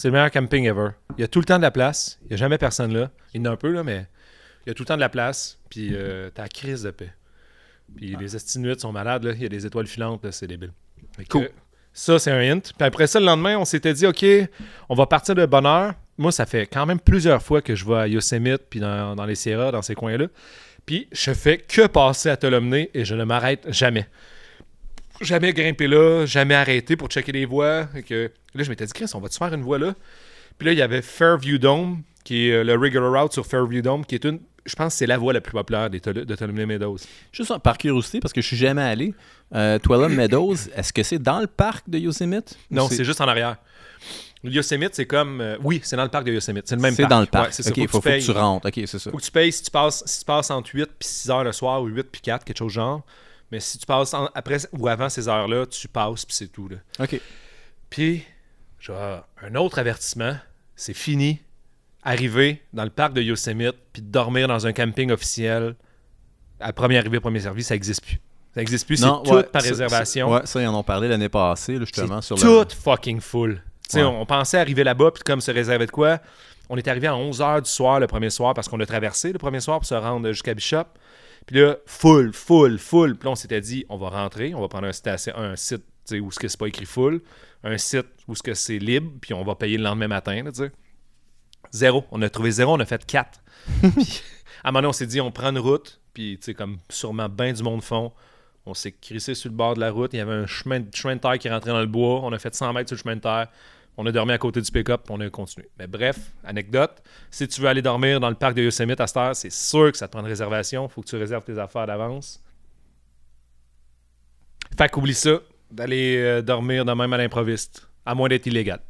C'est le meilleur camping ever. Il y a tout le temps de la place. Il n'y a jamais personne là. Il y en a un peu, là, mais il y a tout le temps de la place. Puis euh, t'as la crise de paix. Puis les estinuites sont malades, là. Il y a des étoiles filantes, là, c'est débile. Fait que, Cool. ça, c'est un hint. Puis après ça, le lendemain, on s'était dit, OK, on va partir de bonne heure. Moi, ça fait quand même plusieurs fois que je vais à Yosemite, puis dans, dans les Sierras, dans ces coins-là. Puis je fais que passer à Tolomné et je ne m'arrête jamais. Jamais grimper là, jamais arrêter pour checker les voies. Que, là, je m'étais dit, Chris, on va-tu faire une voie là? Puis là, il y avait Fairview Dome, qui est euh, le regular route sur Fairview Dome, qui est une. Je pense que c'est la voie la plus populaire des de Tolomné Meadows. Juste par curiosité, parce que je suis jamais allé. Euh, Meadows, [clears throat] est-ce que c'est dans le parc de Yosemite? Non, c'est juste en arrière. Le Yosemite, c'est comme. euh, oui, c'est dans le parc de Yosemite. C'est le même C'est parc. dans le parc. Ouais, c'est ça. ok, faut, faut, que tu rentres. Ok, c'est ça. Faut que tu payes si tu passes, si tu passes entre 8 puis 6 heures le soir ou 8 puis 4, quelque chose genre. Mais si tu passes en- après ou avant ces heures-là, tu passes puis c'est tout. Là. Ok. Puis, genre, un autre avertissement, c'est fini. Arriver dans le parc de Yosemite puis dormir dans un camping officiel à premier arrivé, premier servi, ça n'existe plus. Ça n'existe plus, c'est tout par réservation. Ouais, ça, ils en ont parlé l'année passée, là, justement, sur le. tout fucking full. Ouais. On pensait arriver là-bas, puis comme se réserver de quoi. On est arrivé à 11h du soir le premier soir parce qu'on a traversé le premier soir pour se rendre jusqu'à Bishop. Puis là, full, full, full. Puis là, on s'était dit, on va rentrer, on va prendre un, station- un site où ce que c'est pas écrit full, un site où ce que c'est libre, puis on va payer le lendemain matin. là. Zéro. On a trouvé zéro, on a fait quatre. [laughs] puis à un moment donné, on s'est dit, on prend une route, puis tu sais, comme sûrement bien du monde fond. On s'est crissé sur le bord de la route. Il y avait un chemin, chemin de terre qui rentrait dans le bois. On a fait 100 mètres sur le chemin de terre. On a dormi à côté du pick-up. On a continué. Mais bref, anecdote. Si tu veux aller dormir dans le parc de Yosemite à cette heure, c'est sûr que ça te prend une réservation. faut que tu réserves tes affaires d'avance. Fait qu'oublie ça, d'aller euh, dormir de même à l'improviste, à moins d'être illégal.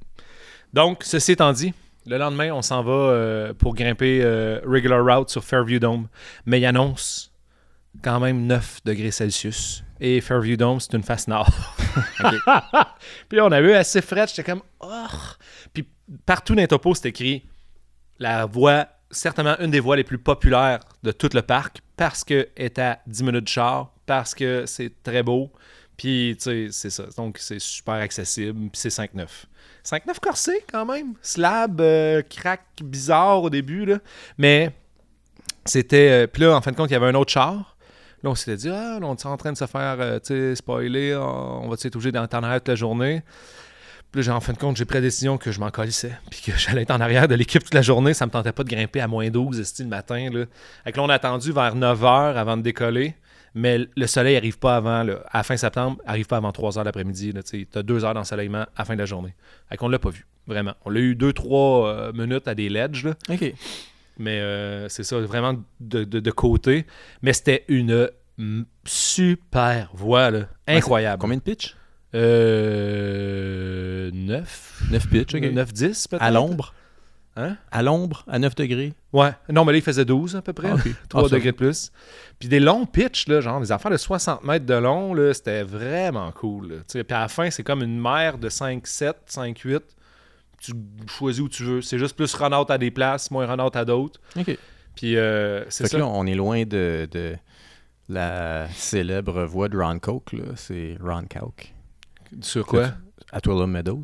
Donc, ceci étant dit, le lendemain, on s'en va euh, pour grimper euh, Regular Route sur Fairview Dome. Mais il annonce quand même 9 degrés Celsius. Et Fairview Dome, c'est une face nord. [laughs] [laughs] Puis là, on a eu assez frais. J'étais comme, oh. Puis partout dans les topos, c'est écrit la voie, certainement une des voies les plus populaires de tout le parc parce qu'elle est à 10 minutes de char, parce que c'est très beau. Puis, tu sais, c'est ça. Donc, c'est super accessible. Puis, c'est 5-9. 5-9 corsé, quand même. Slab, euh, crack bizarre au début, là. Mais, c'était. euh, puis là, en fin de compte, il y avait un autre char. Là, on s'était dit, ah, on est en train de se faire, euh, tu sais, spoiler. On va être obligé en arrière toute la journée. Puis là, en fin de compte, j'ai pris la décision que je m'en colissais. [laughs] Puis que j'allais être en arrière de l'équipe toute la journée. Ça me tentait pas de grimper à moins 12 esti, le matin. Là. Fait que là, on a attendu vers 9h avant de décoller. Mais le soleil arrive pas avant, à la fin septembre, arrive pas avant 3 h l'après-midi. Tu as deux heures d'ensoleillement à la fin de la journée. Fait qu'on l'a pas vu, vraiment. On l'a eu 2-3 minutes à des ledges, là. Ok. mais euh, c'est ça, vraiment de, de- de côté. Mais c'était une super voie, là. incroyable. Combien de pitch Euh. 9 9 pitch, ok. 9-10 peut-être À l'ombre? Hein? À l'ombre, à 9 degrés Ouais. Non, mais là, il faisait 12 à peu près. Ah, ok. [laughs] 3 Ah, ça degrés de plus. Puis des longs pitchs, là, genre des affaires de 60 mètres de long, là, c'était vraiment cool. Puis à la fin, c'est comme une mer de 5-7, 5-8. Tu choisis où tu veux. C'est juste plus run-out à des places, moins run-out à d'autres. Ok. Puis euh, c'est Fait ça. que là, on est loin de, de la célèbre voix de Ron Coke, là. C'est Ron Coke. Sur quoi? À Twilight Meadows.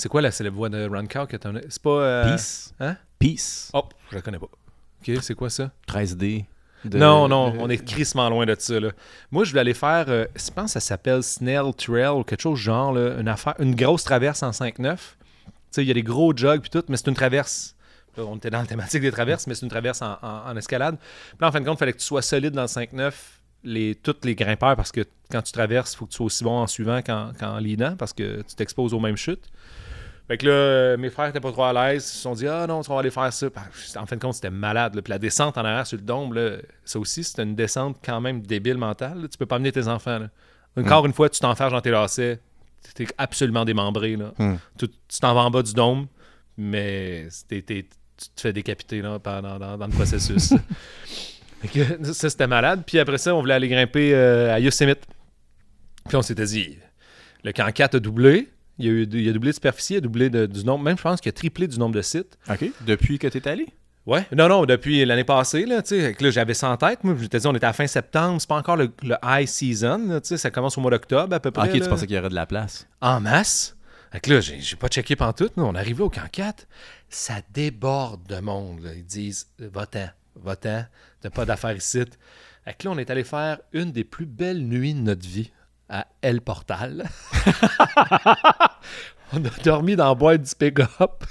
C'est quoi la célèbre voix de Ron Cow que t'en as? C'est pas. euh, Peace. hein? Peace. Oh, je la connais pas. Ok, c'est quoi ça? 13D. de- Non, non, on est crissement loin de ça. Là. Moi, je voulais aller faire, euh, je pense que ça s'appelle Snell Trail ou quelque chose genre, là, une, affaire, une grosse traverse en 5-9. Tu sais, il y a des gros jogs puis tout, mais c'est une traverse. Là, on était dans la thématique des traverses, mais c'est une traverse en, en- en escalade. Puis là, en fin de compte, il fallait que tu sois solide dans le 5-9, les, tous les grimpeurs, parce que quand tu traverses, il faut que tu sois aussi bon en suivant qu'en, qu'en leadant, parce que tu t'exposes aux mêmes chutes. Fait que là, euh, mes frères étaient pas trop à l'aise. Ils se sont dit, ah non, on va aller faire ça. En fin de compte, c'était malade. là. Puis la descente en arrière sur le dôme, là, ça aussi, c'était une descente quand même débile mentale. là. Tu peux pas amener tes enfants. Encore une fois, tu t'enferges dans tes lacets. T'es absolument démembré. Là. Hmm. Tu t'en vas en bas du dôme, mais t'es- t'es- tu te fais décapiter là, pendant, dans, dans le processus. [laughs] Fait que ça, c'était malade. Puis après ça, on voulait aller grimper euh, à Yosemite. Puis on s'était dit, le camp 4 a doublé. Il a, eu, il a doublé de superficie, il a doublé de- du nombre. Même, je pense qu'il a triplé du nombre de sites. OK. Depuis que tu es allé? Ouais. Non, non, depuis l'année passée, là, tu sais. Là, j'avais ça en tête. Moi, je t'ai dit, on était à fin septembre. C'est pas encore le, le high season, tu sais. Ça commence au mois d'octobre, à peu près. Ok, tu pensais qu'il y aurait de la place. En masse. Fait que là, j'ai j'ai pas checké pantoute. Nous, on arrive là au camp 4. Ça déborde de monde. là. Ils disent, va-t'en. va-t'en, t'as pas d'affaires ici. Fait que là, on est allé faire une des plus belles nuits de notre vie à El Portal. [laughs] on a dormi dans la boîte du pick-up.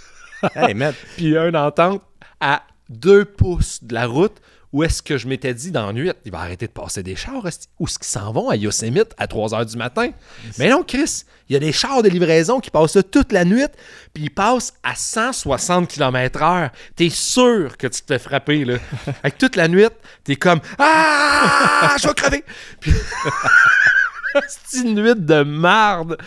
Hey, [laughs] Puis une entente à deux pouces de la route où est-ce que je m'étais dit dans la nuit, il va arrêter de passer des chars, où est-ce qu'ils s'en vont à Yosemite à 3 h du matin? Mais non, Chris, il y a des chars de livraison qui passent toute la nuit, puis ils passent à 160 km/h. T'es sûr que tu te fais frapper, là. [laughs] Avec toute la nuit, t'es comme Ah, je vais crever! Puis, [laughs] c'est une nuit de marde.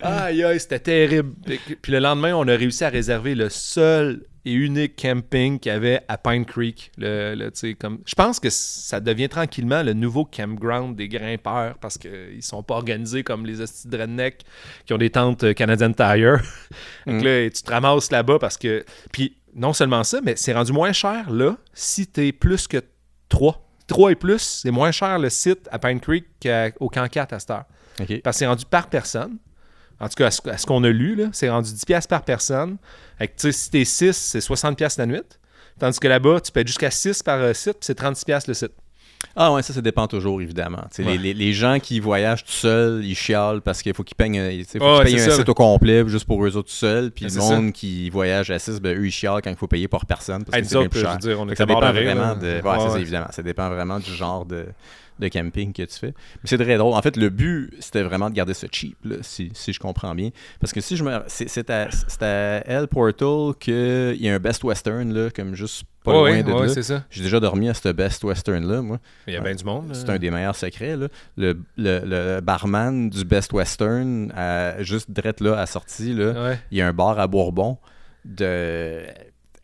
Aïe, aïe, c'était terrible. Puis- le lendemain, on a réussi à réserver le seul et unique camping qu'il y avait à Pine Creek. Le, le, tu comme... Je pense que ça devient tranquillement le nouveau campground des grimpeurs parce qu'ils sont pas organisés comme les hosties de redneck qui ont des tentes euh, Canadian Tire. [laughs] Fait que là, tu te ramasses là-bas parce que... Puis non seulement ça, mais c'est rendu moins cher là si t'es plus que 3. 3 et plus, c'est moins cher le site à Pine Creek qu'au Camp 4 à cette heure. Parce que c'est rendu par personne. En tout cas, à ce, qu'on a lu, c'est rendu 10$ piastres par personne. Fait que, si t'es 6, c'est 60$ piastres la nuit. Tandis que là-bas, tu payes jusqu'à 6 par euh, site, puis c'est 36$ piastres le site. Ah ouais, ça, ça dépend toujours, évidemment. Ouais. Les, les- les gens qui voyagent tout seuls, ils chialent parce qu'il faut qu'ils payent, payent c'est un site au complet juste pour eux autres tout seuls. Puis le monde qui voyage à 6, ben, eux, ils chialent quand il faut payer par personne parce que c'est plus cher. dire, on ça dépend vraiment de. ouais, Ouais, ça, c'est ouais. évidemment. Ça dépend vraiment du genre de, de camping que tu fais. Mais c'est très drôle. En fait, le but, c'était vraiment de garder ça cheap, là, si, si je comprends bien. Parce que si je me. C'est c'est à, c'est à El Portal qu'il y a un Best Western, là, comme juste pas Ouais, loin ouais, de c'est ça. J'ai déjà dormi à ce Best Western-là, moi. Il y a bien du monde. C'est là. un des meilleurs secrets. Là. Le, le- le barman du Best Western, juste direct là, à sortie, là, Ouais. il y a un bar à Bourbon de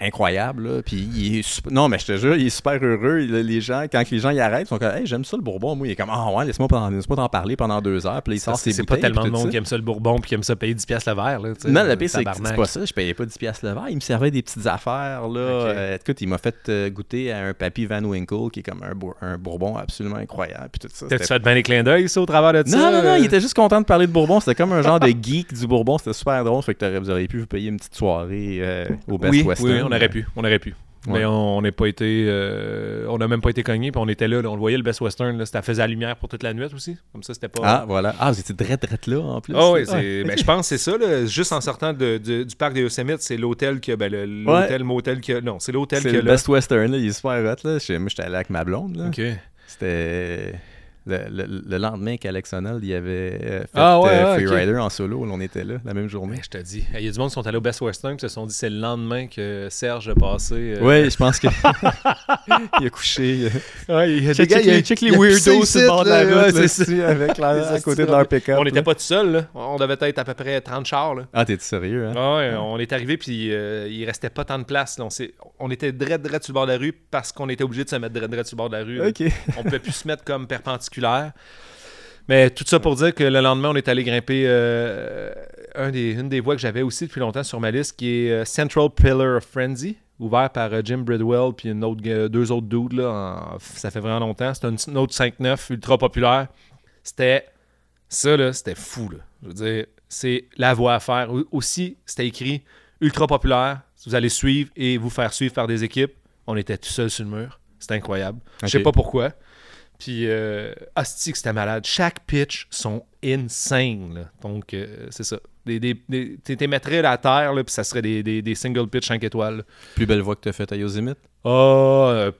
incroyable. Là. Puis il est sup- Non, mais je te jure, il est super heureux. Il- les gens, quand les gens y arrêtent, ils sont comme Hey, j'aime ça le Bourbon. Moi, il est comme Ah ouais, laisse-moi t'en laisse t'en parler pendant deux heures. Puis là, il sort ses C'est pas tellement de monde ça. qui aime ça le bourbon puis qui aime ça payer 10$ piastres le verre. Là, tu sais, Non, le pire, c'est pas ça. Je payais pas 10$ piastres le verre. Il me servait des petites affaires. Là. Euh, écoute, il m'a fait euh, goûter à un Papy Van Winkle qui est comme un, bour- un bourbon absolument incroyable. Puis tout ça. T'as-tu fait bien les clins d'œil, ça, au travers de ça? Non, non, non, il était juste content de parler de Bourbon. C'était comme un genre de geek du Bourbon. C'était super drôle. Fait que vous auriez pu vous payer une petite soirée euh, au Best oui, Western. oui, on aurait pu, on aurait pu. Ouais. Mais on n'est pas été, euh, on n'a même pas été cogné, puis on était là, là, on le voyait le Best Western, là, ça faisait la lumière pour toute la nuit aussi, comme ça c'était pas. Ah, voilà. Ah, vous étiez drette, drette là, en plus. Ah oui, Ah, ben, je pense que c'est ça. Là. Juste en sortant de- de- du parc des Yosemite, c'est l'hôtel que ben, le- l'hôtel, motel que non, c'est l'hôtel C'est que le. Best Western, là. Il est super hot, là. Moi, j'étais allé avec ma blonde, là. Ok. C'était... Le, le- le lendemain qu'Alex Honnold il avait euh, fait Ah ouais, euh, ok. Freerider en solo, on était là la même journée. Mais je te dis, il y a du monde qui sont allés au Best Western, qui se sont dit c'est le lendemain que Serge a passé. euh, Oui, je pense que [laughs] [laughs] il a couché. Ouais, il a Check, les, check weirdos sur le bord de la route, là, là, avec [laughs] la, à côté de leur pick-up. On n'était pas tout seul, là. On devait être à peu près 30 chars, là. Ah, t'es sérieux, hein? Ah ouais, on est arrivé puis euh, il restait pas tant de place. On, était direct, direct sur le bord de la rue parce qu'on était obligé de se mettre direct, direct sur le bord de la rue. On pouvait plus se mettre comme perpendiculaire. Mais tout ça pour dire que le lendemain, on est allé grimper euh, un des, une des voies que j'avais aussi depuis longtemps sur ma liste, qui est euh, Central Pillar of Frenzy, ouvert par euh, Jim Bridwell puis une autre, gars- deux autres dudes. Là, en- ça fait vraiment longtemps. C'était une, une autre 5-9 ultra populaire. C'était ça, là, c'était fou. Là. Je veux dire, c'est la voie à faire. Au- Aussi, c'était écrit ultra populaire. Vous allez suivre et vous faire suivre par des équipes. On était tout seul sur le mur. C'était incroyable. Je sais pas pourquoi. Puis, euh, asti que c'était malade. Chaque pitch sont insane. là. Donc, euh, c'est ça. Des, des, des, t'es- t'es mettrais à terre, là, puis ça serait des, des, des single pitch 5 étoiles. là. Plus belle voix que t'as faite à Yosemite? Ah, euh,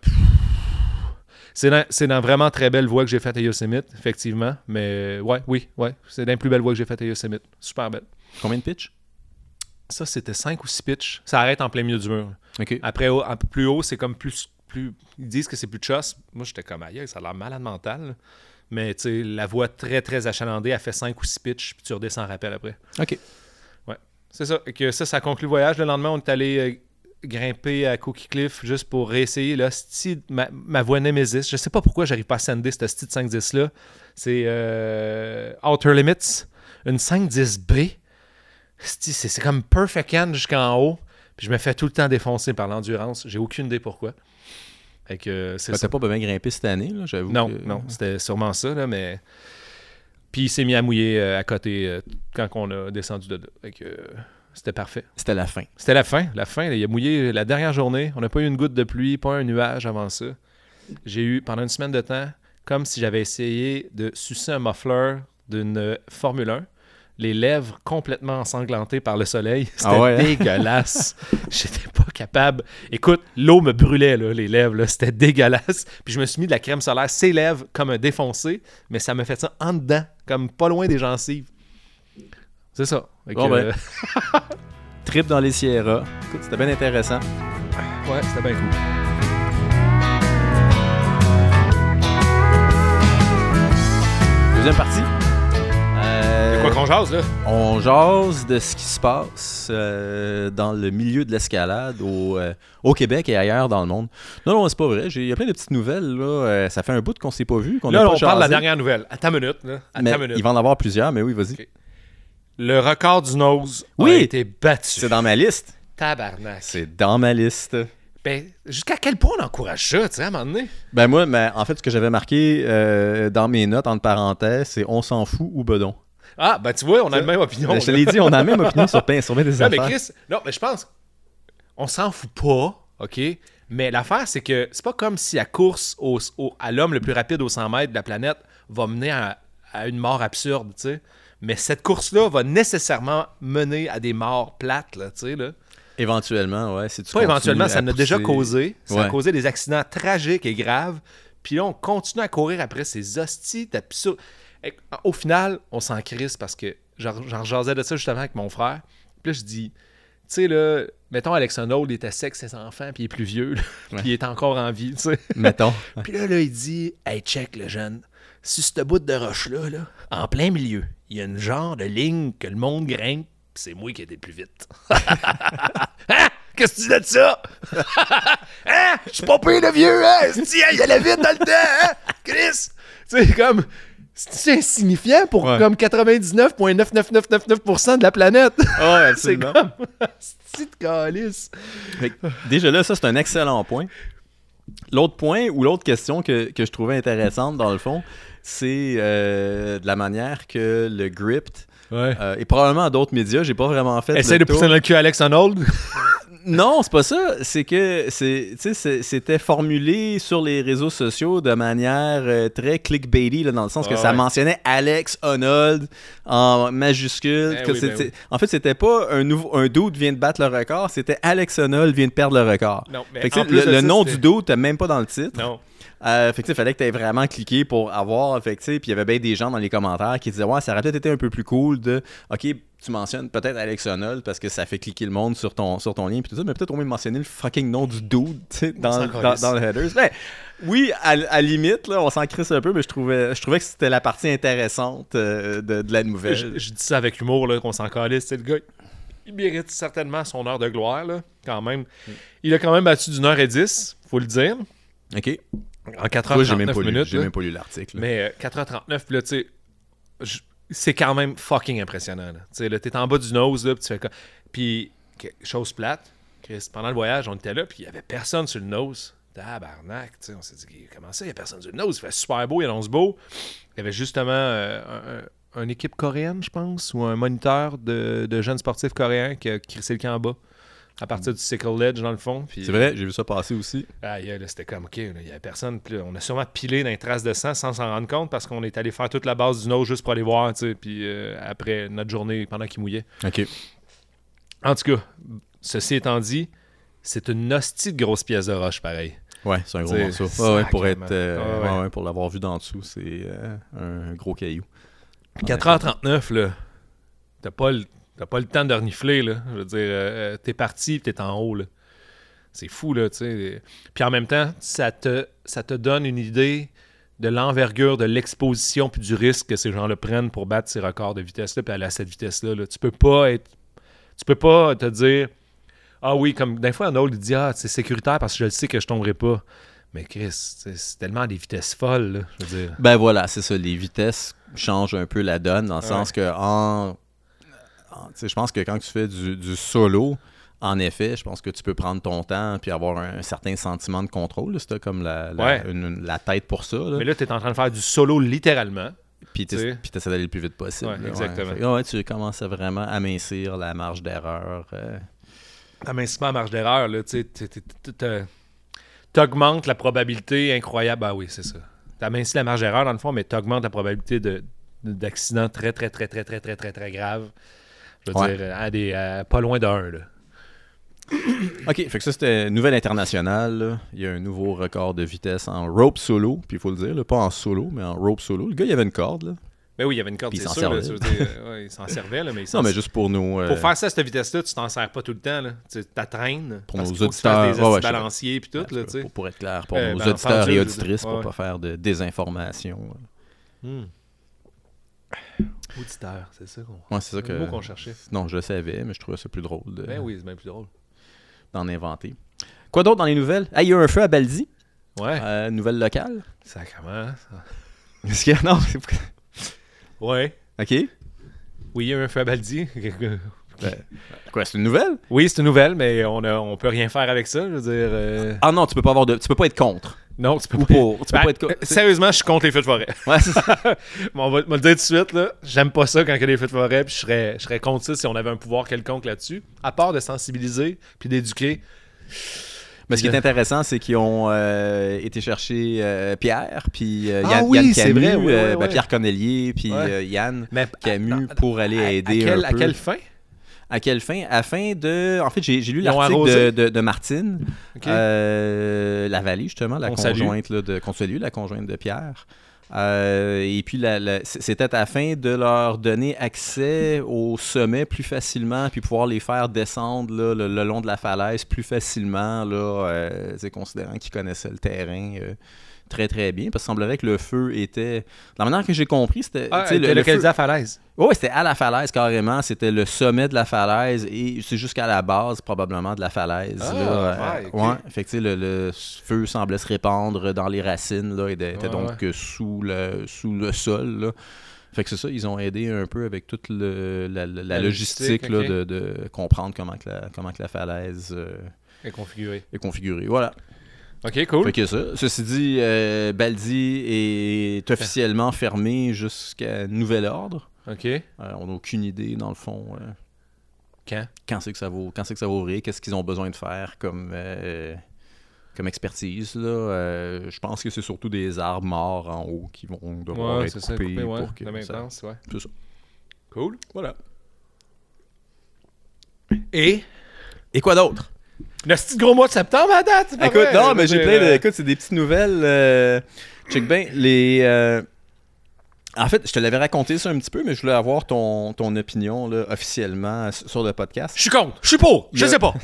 c'est dans, c'est dans vraiment très belle voie que j'ai faite à Yosemite, effectivement. Mais ouais, oui, ouais. C'est dans les plus belles voies que j'ai faites à Yosemite. Super belle. Combien de pitch? Ça, c'était 5 ou 6 pitches. Ça arrête en plein milieu du mur. Ok. Après, au- peu plus haut, c'est comme plus, plus. Ils disent que c'est plus de choss. Moi, j'étais comme aïe, ça a l'air malade mental. là. Mais tu sais, la voie très, très achalandée, elle fait 5 ou 6 pitches, puis tu redescends en rappel après. Ok. C'est ça. Et que ça, ça conclut le voyage. Le lendemain, on est allé euh, grimper à Cookie Cliff juste pour réessayer là, ma, ma voix Nemesis. Je sais pas pourquoi j'arrive pas à sender ce style 510-là. C'est euh, Outer Limits, une 510B. C'ti, C'est c'est comme Perfect Hand jusqu'en haut. Puis je me fais tout le temps défoncer par l'endurance. J'ai aucune idée pourquoi. Fait que euh, c'est Ben, ça. Pas bien grimpé cette année, là, j'avoue. Non, que- non, c'était sûrement ça, là, mais. Puis il s'est mis à mouiller euh, à côté euh, quand on a descendu de là. Fait que, euh, C'était parfait. C'était la fin. C'était la fin. La fin, il a mouillé la dernière journée. On n'a pas eu une goutte de pluie, pas un nuage avant ça. J'ai eu, pendant une semaine de temps, comme si j'avais essayé de sucer un muffler d'une Formule 1 les lèvres complètement ensanglantées par le soleil. [laughs] C'était Ah ouais, hein? dégueulasse. [laughs] J'étais pas capable. Écoute, l'eau me brûlait, là, les lèvres. là. C'était dégueulasse. Puis je me suis mis de la crème solaire, ses lèvres, comme un défoncé, mais ça me fait ça en dedans, comme pas loin des gencives. C'est ça. Bon, ben. euh, [laughs] Trip dans les Sierras. Écoute, c'était bien intéressant. ouais, c'était bien cool. Deuxième partie. Qu'on jase, là? on jase de ce qui se passe euh, dans le milieu de l'escalade au, euh, au Québec et ailleurs dans le monde. Non, non, c'est pas vrai. Il y a plein de petites nouvelles. Là. Euh, ça fait un bout qu'on s'est pas vu. qu'on Là, on parle de la dernière nouvelle. À ta minute, là. À Mais ta minute. il va en avoir plusieurs, mais oui, vas-y. Le record du nose Oui. a été battu. C'est dans ma liste. Tabarnak. C'est dans ma liste. Ben, jusqu'à quel point on encourage ça, tu sais, à un moment donné? Ben moi, mais en fait, ce que j'avais marqué euh, dans mes notes, entre parenthèses, c'est on s'en fout ou bedon. Ah, ben tu vois, on a la même opinion. Ben, je te l'ai dit, on a la même opinion sur, [laughs] plein- sur des Non, mais affaires. Chris, non, mais je pense, on s'en fout pas, OK? Mais l'affaire, c'est que c'est pas comme si la course au- au- à l'homme le plus rapide aux 100 mètres de la planète va mener à, à une mort absurde, tu sais. Mais cette course-là va nécessairement mener à des morts plates, là, tu sais, là. Éventuellement, ouais. Si tu Pas éventuellement, ça en a déjà causé. Ça a causé des accidents tragiques et graves. Puis là, on continue à courir après ces hosties d'absurde. Au final, on s'en crisse parce que j'en jasais de ça justement avec mon frère. Puis là, je dis, tu sais, là, mettons, Alex Honnold, il était sec, ses enfants, puis il est plus vieux, là, [laughs] Ouais. puis il est encore en vie, tu sais. Mettons. [laughs] Puis là, là, il dit Hey, check le jeune. Sur ce bout de roche-là, là, en plein milieu, il y a une genre de ligne que le monde grimpe, c'est moi qui ai été plus vite. [laughs] hein? Qu'est-ce que tu dis de ça? hein? Je suis pas pire de vieux, hein? Esti, il allait vite dans le temps, hein? Chris! Tu sais, comme. C'est insignifiant pour Ouais. comme 99,99999% de la planète. Ouais, [laughs] c'est comme. Petite calice. Déjà là, ça, c'est un excellent point. L'autre point ou l'autre question que, que je trouvais intéressante, dans le fond, c'est euh, de la manière que le Gripped, Ouais. euh, et probablement à d'autres médias, j'ai pas vraiment fait Essaye de pousser dans le cul Alex Honnold. [laughs] Non, c'est pas ça. C'est que c'était formulé sur les réseaux sociaux de manière euh, très clickbaity, là, dans le sens que ça mentionnait Alex Honnold en majuscule. Que oui, ben oui. En fait, c'était pas un, nouveau, un dude vient de battre le record, c'était Alex Honnold vient de perdre le record. Non, mais Fait que, le, nom du dude, t'as même pas dans le titre. Non. Euh, fait que, sais, fallait que tu aies vraiment cliqué pour avoir. Fait que, puis il y avait bien des gens dans les commentaires qui disaient Ouais, ça aurait peut-être été un peu plus cool de OK, tu mentionnes peut-être Alex Honnold parce que ça fait cliquer le monde sur ton, sur ton lien, puis tout ça, mais peut-être au moins mentionner le fucking nom du dude dans, dans, le headers. Ben, oui, à, à limite, là, on s'en crisse un peu, mais je trouvais, je trouvais que c'était la partie intéressante euh, de, de la nouvelle. Je, je dis ça avec humour, là, qu'on s'en calisse. C'est le gars, il mérite certainement son heure de gloire, là, quand même. Il a quand même battu d'une heure et dix, faut le dire, OK. En 4 Moi, h j'ai même, pas 39 lu- minutes. j'ai même pas lu l'article. Mais euh, 4h39, puis là, tu sais, c'est quand même fucking impressionnant. Tu sais, là, t'es en bas du nose, là, puis tu fais quoi? Puis, chose plate, Chris, pendant le voyage, on était là, puis il y avait personne sur le nose. Tabarnak, tu sais, on s'est dit, comment ça, il y a personne sur le nose? Il fait super beau, il annonce beau. Il y avait justement euh, un, un- une équipe coréenne, je pense, ou un moniteur de, de jeunes sportifs coréens qui a crissé le camp en bas. À partir du Sickle Ledge, dans le fond. puis- C'est vrai, j'ai vu ça passer aussi. ah, yeah, là, c'était comme, OK, il n'y avait personne. Puis là, on a sûrement pilé dans les traces de sang sans s'en rendre compte parce qu'on est allé faire toute la base du nose juste pour aller voir, tu sais, puis euh, après notre journée pendant qu'il mouillait. OK. En tout cas, ceci étant dit, c'est une hostie de grosse pièce de roche, pareil. Ouais, c'est un gros morceau. Ouais, ouais, pour être, euh, Ah ouais. ouais, pour l'avoir vu d'en dessous, c'est euh, un gros caillou. En 4h39, là, t'as pas, le- t'as pas le temps de renifler, là. Je veux dire, euh, euh, t'es parti, t'es en haut, là. C'est fou, là, tu sais. Puis en même temps, ça te, ça te donne une idée de l'envergure, de l'exposition, puis du risque que ces gens-là prennent pour battre ces records de vitesse-là, puis aller à cette vitesse-là. là. Tu peux pas être... Tu peux pas te dire... Ah oui, comme des fois, Arnold, il dit « Ah, c'est sécuritaire parce que je le sais que je tomberai pas. » Mais Chris, c'est tellement des vitesses folles, là, je veux dire. Ben voilà, c'est ça. Les vitesses changent un peu la donne dans le Ouais. sens que en, je pense que quand tu fais du, du solo, en effet, je pense que tu peux prendre ton temps puis avoir un, certain sentiment de contrôle. t'as comme la, la, Ouais. une- la tête pour ça. là. Mais là, tu es en train de faire du solo littéralement. Puis Tu tu essaies d'aller le plus vite possible. Ouais, exactement. Fait tu commences à vraiment amincir la marge d'erreur. euh. Amincissement à marge d'erreur, tu t'augmentes la probabilité incroyable. Ah oui, c'est ça. T'amincis la marge d'erreur, dans le fond, mais t'augmentes la probabilité de, de- d'accident très, très, très, très, très, très, très, très grave. Je veux Ouais. dire, à des, à pas loin d'un, là. [coughs] OK, fait que ça, c'était nouvelle internationale. là. Il y a un nouveau record de vitesse en rope solo. Puis il faut le dire, là, pas en solo, mais en rope solo. Le gars, il avait une corde. Là. Mais oui, il y avait une corde, c'est s'en sûr. là, dire, euh, ouais, il s'en servait, là, mais il s'en Non, mais juste pour nous. euh, Pour faire ça à cette vitesse-là, tu t'en sers pas tout le temps. Là. Tu t'attraînes. Pour parce nos auditeurs, des ouais, balanciers puis tout. ben, là, pour, pour être clair, pour Euh, nos ben, auditeurs et auditrices, pour ouais. pas faire de désinformation. Hmm. Auditeur, c'est ça qu'on. Ouais, c'est ça C'est le mot que. qu'on cherchait. Non, je le savais, mais je trouvais ça plus drôle de- Ben oui, c'est bien plus drôle. d'en inventer. Quoi d'autre dans les nouvelles? Ah, il y a eu un feu à Baldi, Ouais. euh, nouvelle locale. Ça commence. Est-ce qu'il y a... Non, c'est Ouais. OK. Oui, il y a eu un feu à Baldi. [laughs] Quoi, c'est une nouvelle? oui, c'est une nouvelle, mais on, a, on peut rien faire avec ça. Je veux dire. euh, Ah non, tu peux pas avoir de... Tu peux pas être contre. Non, tu peux Ou pas. pour. Tu peux Ben, pas être co- euh, Sérieusement, je suis contre les feux de forêt. Ouais, [laughs] on va me le dire tout de suite, là. J'aime pas ça quand il y a des feux de forêt, puis je serais, je serais contre ça si on avait un pouvoir quelconque là-dessus. À part de sensibiliser puis d'éduquer. Mais ce qui est intéressant, c'est qu'ils ont euh, été chercher euh, Pierre, puis euh, Ah Yann, oui, Yann c'est Camus, vrai, ben. Pierre Connellier, puis Yann Mais Camus à- pour aller à- à aider un À peu. quelle fin? À quelle fin? À fin de... En fait, j'ai lu l'article de, de, de Martine, euh, la Vallée, justement, la conjointe là, de... Qu'on salue, la conjointe de Pierre. Euh, et puis, c'était afin de leur donner accès au sommet plus facilement, puis pouvoir les faire descendre là, le, le long de la falaise plus facilement, là, euh, considérant qu'ils connaissaient le terrain euh, très très bien, parce qu'il semblerait que le feu était... La manière que j'ai compris, c'était... Ah, le- le feu- localisé à falaise. oui, c'était à la falaise carrément. C'était le sommet de la falaise et c'est jusqu'à la base probablement de la falaise. Ah, là. ouais, ok. ouais. Fait que, le, le feu semblait se répandre dans les racines là, et était Ouais, donc euh, sous, le, sous le sol. Là. Fait que c'est ça, ils ont aidé un peu avec toute le- la, la- la La logistique, là, de, de comprendre comment, que la, comment que la falaise euh, est configuré. est configurée. Voilà. Ok, cool. Fait que ça. Ceci dit, euh, Baldi est officiellement fermé jusqu'à nouvel ordre. Ok. Euh, on n'a aucune idée, dans le fond. euh, Quand? quand c'est que ça va quand c'est que ça va ouvrir, qu'est-ce qu'ils ont besoin de faire comme comme expertise là. Je pense que c'est surtout des arbres morts en haut qui vont devoir Ouais, être ça, coupés coupé, ouais. pour que La ça- maintenance, ouais. c'est ça. Cool. Voilà. Et Et quoi d'autre? Le petit gros mois de septembre à date, c'est pas Écoute, vrai? non, mais j'ai plein de euh, écoute, c'est des petites nouvelles euh, check bien les euh, en fait, je te l'avais raconté ça un petit peu, mais je voulais avoir ton, ton opinion là, officiellement sur le podcast. Je suis contre. Je suis pour. Je a- sais pas.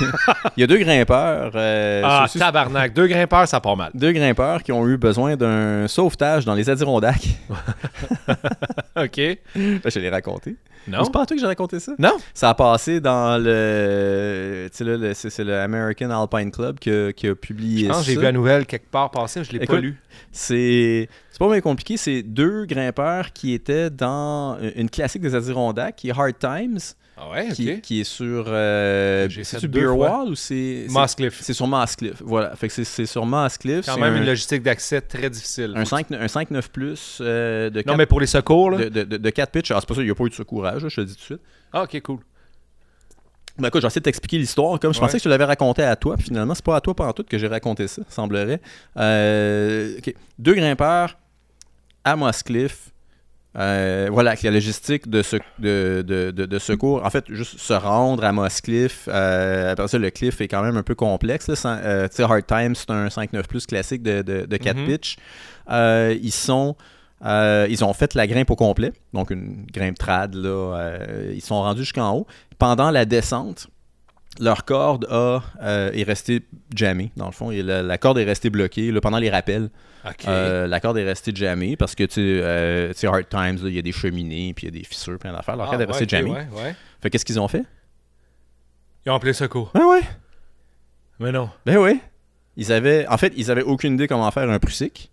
[laughs] Il y a deux grimpeurs, euh, Ah, tabarnak. Deux grimpeurs, ça part mal. deux grimpeurs qui ont eu besoin d'un sauvetage dans les Adirondacks. [laughs] OK. Ben, je l'ai raconté. Non? C'est pas à toi que j'ai raconté ça? Non? Ça a passé dans le. Tu sais, c'est le American Alpine Club qui a, qui a publié Je pense que j'ai vu la nouvelle quelque part passer, je l'ai pas lu. C'est pas bien compliqué. C'est deux grimpeurs qui étaient dans une classique des Adirondacks qui est Hard Times, Ah ouais, qui, qui est sur. Euh. Wall ou c'est. c'est- Moss Cliff. C'est sur Moss Cliff. Voilà. Fait que c'est- c'est sur. Quand C'est même un, une logistique d'accès très difficile. un 5 un 5-9 plus euh, de Non, quatre- mais pour les secours, là? de, de, de, de quatre pitches. Alors, c'est pas ça, il n'y a pas eu de secourage, là, je te le dis tout de suite. Ah, OK, cool. Ben écoute, j'essaie de t'expliquer l'histoire. Comme je Ouais. pensais que je l'avais raconté à toi, puis finalement, c'est pas à toi pendant tout que j'ai raconté ça, semblerait. Euh. Deux grimpeurs à Moss Cliff. Euh, voilà, avec la logistique de, sec- de, de, de- secours. En fait, juste se rendre à Moss Cliff. euh, après ça, le cliff est quand même un peu complexe. là. Sans- euh, Hard Time, c'est un 5-9 plus classique de, de, de 4 Mhm. pitch. Euh, ils sont. euh, ils ont fait la grimpe au complet, donc une grimpe trad. Là, ils sont rendus jusqu'en haut. Pendant la descente, leur corde a, euh, est restée jammée, dans le fond. Et la, la corde est restée bloquée là, pendant les rappels. Euh, la corde est restée jammée parce que, tu sais, euh, Hard Times, il y a des cheminées, puis il y a des fissures, plein d'affaires. Leur Ah, corde est restée ok, jammée. ouais, ouais. Fait qu'est-ce qu'ils ont fait? Ils ont appelé secours. Ben ouais. Mais non. Ben ouais. Ils avaient, en fait, ils avaient aucune idée comment faire un prussic.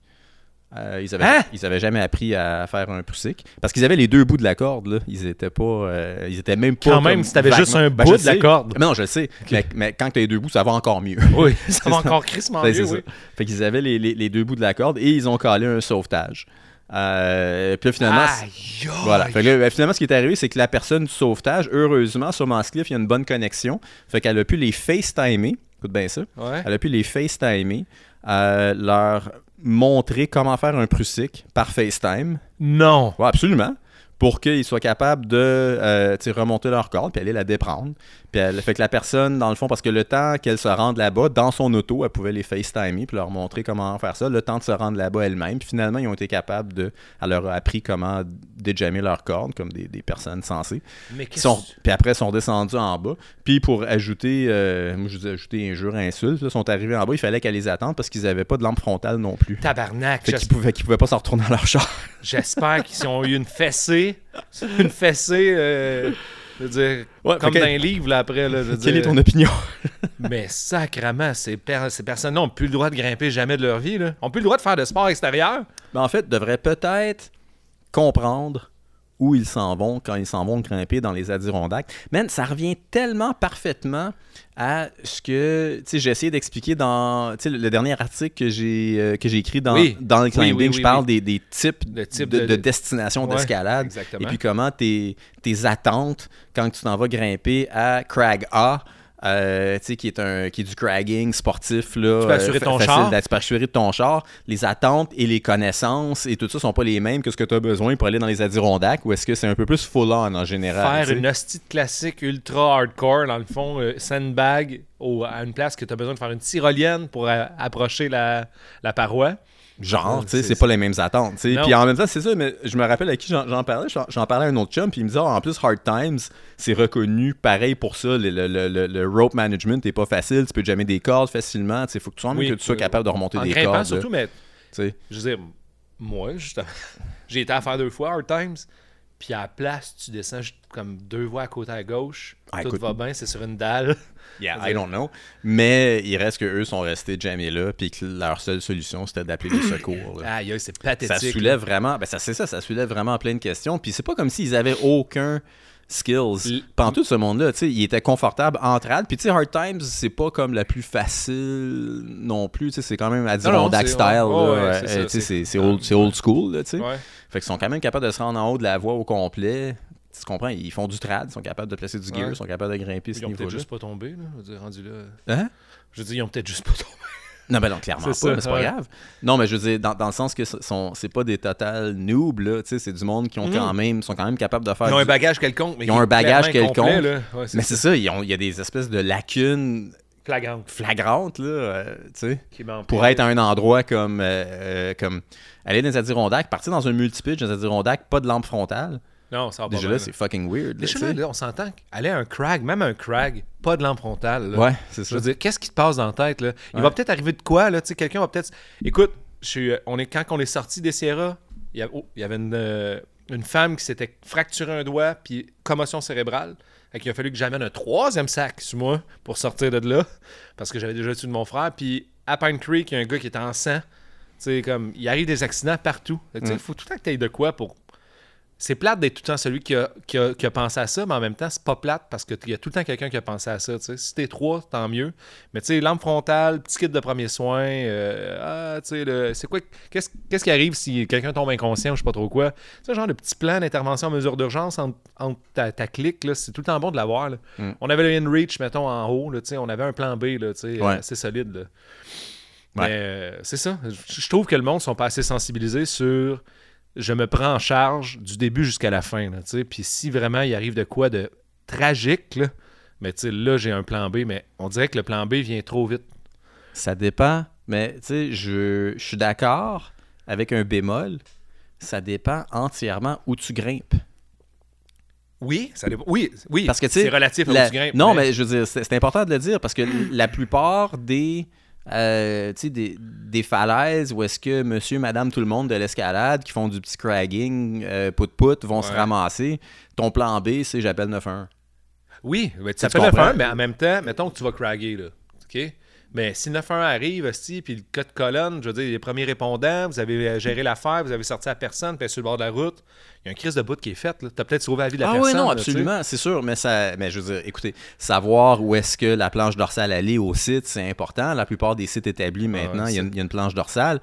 Euh, ils, avaient, Hein? ils avaient jamais appris à faire un prussic. Parce qu'ils avaient les deux bouts de la corde, là. Ils étaient pas. euh, ils étaient même pas. Quand même, si t'avais juste un Ben, bout de la corde. Mais non, je le sais. Mais, mais quand t'as les deux bouts, ça va encore mieux. Oui, [laughs] ça va encore crissement mieux, oui. ça. Fait qu'ils avaient les, les- les deux bouts de la corde et ils ont calé un sauvetage. Euh, puis là, finalement, Aïe, voilà. Fait que là, ben, finalement, ce qui est arrivé, c'est que la personne du sauvetage, heureusement, sur Manscliff, il y a une bonne connexion. Fait qu'elle a pu les FaceTimer. Écoute bien ça. Ouais. Elle a pu les FaceTimer, euh, leur montrer comment faire un Prussic par FaceTime. Non. Ouais, absolument. Pour qu'ils soient capables de euh, remonter leur corde puis aller la déprendre. Puis elle fait que la personne, dans le fond, parce que le temps qu'elle se rende là-bas, dans son auto, elle pouvait les FaceTimer puis leur montrer comment faire ça. Le temps de se rendre là-bas elle-même. Puis finalement, ils ont été capables de. Elle leur a appris comment déjammer leur corde comme des, des personnes sensées. Mais sont- puis après, ils sont descendus en bas. Puis pour ajouter, euh, moi je vous ai ajouté injure, insulte, ils sont arrivés en bas. Il fallait qu'elle les attende parce qu'ils n'avaient pas de lampe frontale non plus. Tabarnak. Fait qu'ils pouvaient, pouvaient pas s'en retourner dans leur [laughs] char. J'espère qu'ils ont eu une fessée. Une fessée, euh, je veux dire, Ouais, comme dans un livre, là, après. Là, je veux Quelle dire. est ton opinion? [laughs] Mais sacrement, ces, per- ces personnes-là n'ont plus le droit de grimper jamais de leur vie. Là. Ont plus le droit de faire de sport extérieur. Ben, en fait, devraient peut-être comprendre où ils s'en vont quand ils s'en vont grimper dans les Adirondacks. Man, ça revient tellement parfaitement à ce que, j'ai essayé d'expliquer dans, le, le dernier article que j'ai euh, que j'ai écrit dans, Oui. dans le climbing. oui, oui, je parle des, des types, type de, de- de destinations Ouais, d'escalade. exactement. Et puis comment tes, tes attentes quand tu t'en vas grimper à Crag A, euh, qui est un qui est du cragging sportif là, Tu peux assurer fa- ton char. d'a- tu peux assurer de ton char. Les attentes et les connaissances et tout ça sont pas les mêmes que ce que tu as besoin pour aller dans les Adirondacks ou est-ce que c'est un peu plus full on en général Faire une hostie classique ultra hardcore, dans le fond, euh, sandbag, au- à une place que tu as besoin de faire une tyrolienne pour euh, approcher la, la paroi. Genre, tu sais, c'est- pas les mêmes attentes. tu sais. Non. Puis en même temps, c'est ça, mais je me rappelle à qui j'en parlais. J'en parlais à un autre chum, puis il me disait, Ah, en plus, Hard Times, c'est reconnu pareil pour ça. Le, le- le- le- rope management n'est pas facile. Tu peux jammer des cordes facilement. Il faut que tu sois Oui, que tu sois capable de remonter En des cordes. surtout, là, mais tu sais. je veux dire, moi, justement, [laughs] j'ai été à faire deux fois Hard Times, puis à la place, tu descends comme deux voies à côté à gauche, Ah, tout écoute. va bien, c'est sur une dalle. [laughs] Yeah, I don't know. Mais il reste qu'eux sont restés jammés là, puis que leur seule solution, c'était d'appeler les [coughs] secours. là. Aïe, c'est pathétique. ça soulève vraiment, ben ça c'est ça, ça soulève vraiment plein de questions. Puis c'est pas comme s'ils avaient aucun skills. Pendant tout ce monde-là, tu sais, ils étaient confortables entre elles. Puis tu sais, Hard Times, c'est pas comme la plus facile non plus. Tu sais, c'est quand même Adirondack style. ouais, ouais, Euh, c'est c'est old, school, tu sais. Ouais. Fait qu'ils sont quand même capables de se rendre en haut de la voie au complet. Tu comprends? Ils font du trad, ils sont capables de placer du gear, ils sont capables de grimper ce Ils ont peut-être juste pas tombé, là. Je veux dire, rendu là. Hein? Je veux dire, ils ont peut-être juste pas tombé. [laughs] Non, ben non, clairement pas, ça, mais c'est pas ouais. grave. Non, mais je veux dire, dans, dans le sens que ce c'est pas des total noobs, là, tu sais, c'est du monde qui ont Mhm. quand même, sont quand même capables de faire Ils ont du- un bagage quelconque, mais Ils ont un bagage quelconque. Ouais, Mais c'est ça, il y a des espèces de lacunes flagrant. flagrantes, là, euh, tu sais, pour être à un endroit comme, euh, euh, comme aller dans les Adirondacks, partir dans un multipitch dans les Adirondacks, pas de lampe frontale. Non, ça va pas Déjà là, c'est fucking weird. sais. là, on s'entend qu'aller à un crag, même un crag, pas de lampe frontale. là. Ouais, c'est Je ça. veux dire, qu'est-ce qui te passe dans la tête, là? Il Ouais. va peut-être arriver de quoi, là? Tu sais, quelqu'un va peut-être... Écoute, je suis, on est, quand on est sorti des Sierra, il y, a- oh, il y avait une, euh, une femme qui s'était fracturé un doigt, puis commotion cérébrale. Fait qu'il a fallu que j'amène un troisième sac sur moi pour sortir de là, parce que j'avais déjà tué de mon frère. Puis à Pine Creek, il y a un gars qui était en sang. Tu sais, comme, il arrive des accidents partout. Tu sais, Mm. faut tout le temps que tu de quoi pour c'est plate d'être tout le temps celui qui a, qui a- qui a pensé à ça, mais en même temps, c'est pas plate parce qu'il y a tout le temps quelqu'un qui a pensé à ça. tu. Si t'es trois, tant mieux. Mais tu sais, lampe frontale, petit kit de premiers soins, euh, ah, tu sais, le- c'est quoi, qu'est-ce, qu'est-ce qui arrive si quelqu'un tombe inconscient ou je sais pas trop quoi? C'est genre de petit plan d'intervention en mesure d'urgence entre, entre ta, ta clique, là, c'est tout le temps bon de l'avoir. là. Mm. On avait le InReach, mettons, en haut, là, tu on avait un plan B, là, tu Ouais. assez solide. là. Ouais. Mais euh, c'est ça. Je je trouve que le monde sont pas assez sensibilisés sur je me prends en charge du début jusqu'à la fin. là, tu sais. Puis si vraiment il arrive de quoi de tragique, là, mais tu sais, là, j'ai un plan B, mais on dirait que le plan B vient trop vite. Ça dépend, mais tu sais, je, je suis d'accord avec un bémol. Ça dépend entièrement où tu grimpes. Oui, ça dépend. Oui, oui. Parce que, tu sais, c'est relatif à La- où tu grimpes, non, mais je veux dire, c'est c'est important de le dire parce que la plupart des, euh, tu sais, des, des falaises où est-ce que monsieur, madame, tout le monde de l'escalade qui font du petit cragging, euh, put-put, vont se ramasser, ton plan B, c'est j'appelle 911. Oui, mais tu comprends? fun, mais en même temps, mettons que tu vas craguer, là. OK? Mais si 911 arrive, hostie, puis le cas de colonne, je veux dire, les premiers répondants, vous avez euh, géré l'affaire, vous avez sorti la personne, puis sur le bord de la route, y a une crise de bout qui est faite. Tu as peut-être sauvé la vie de la ah personne. oui, non, absolument, c'est sûr, mais ça, mais je veux dire, écoutez, savoir où est-ce que la planche dorsale allait au site, c'est important. La plupart des sites établis maintenant, ouais, il, y a une, c'est- il y a une planche dorsale.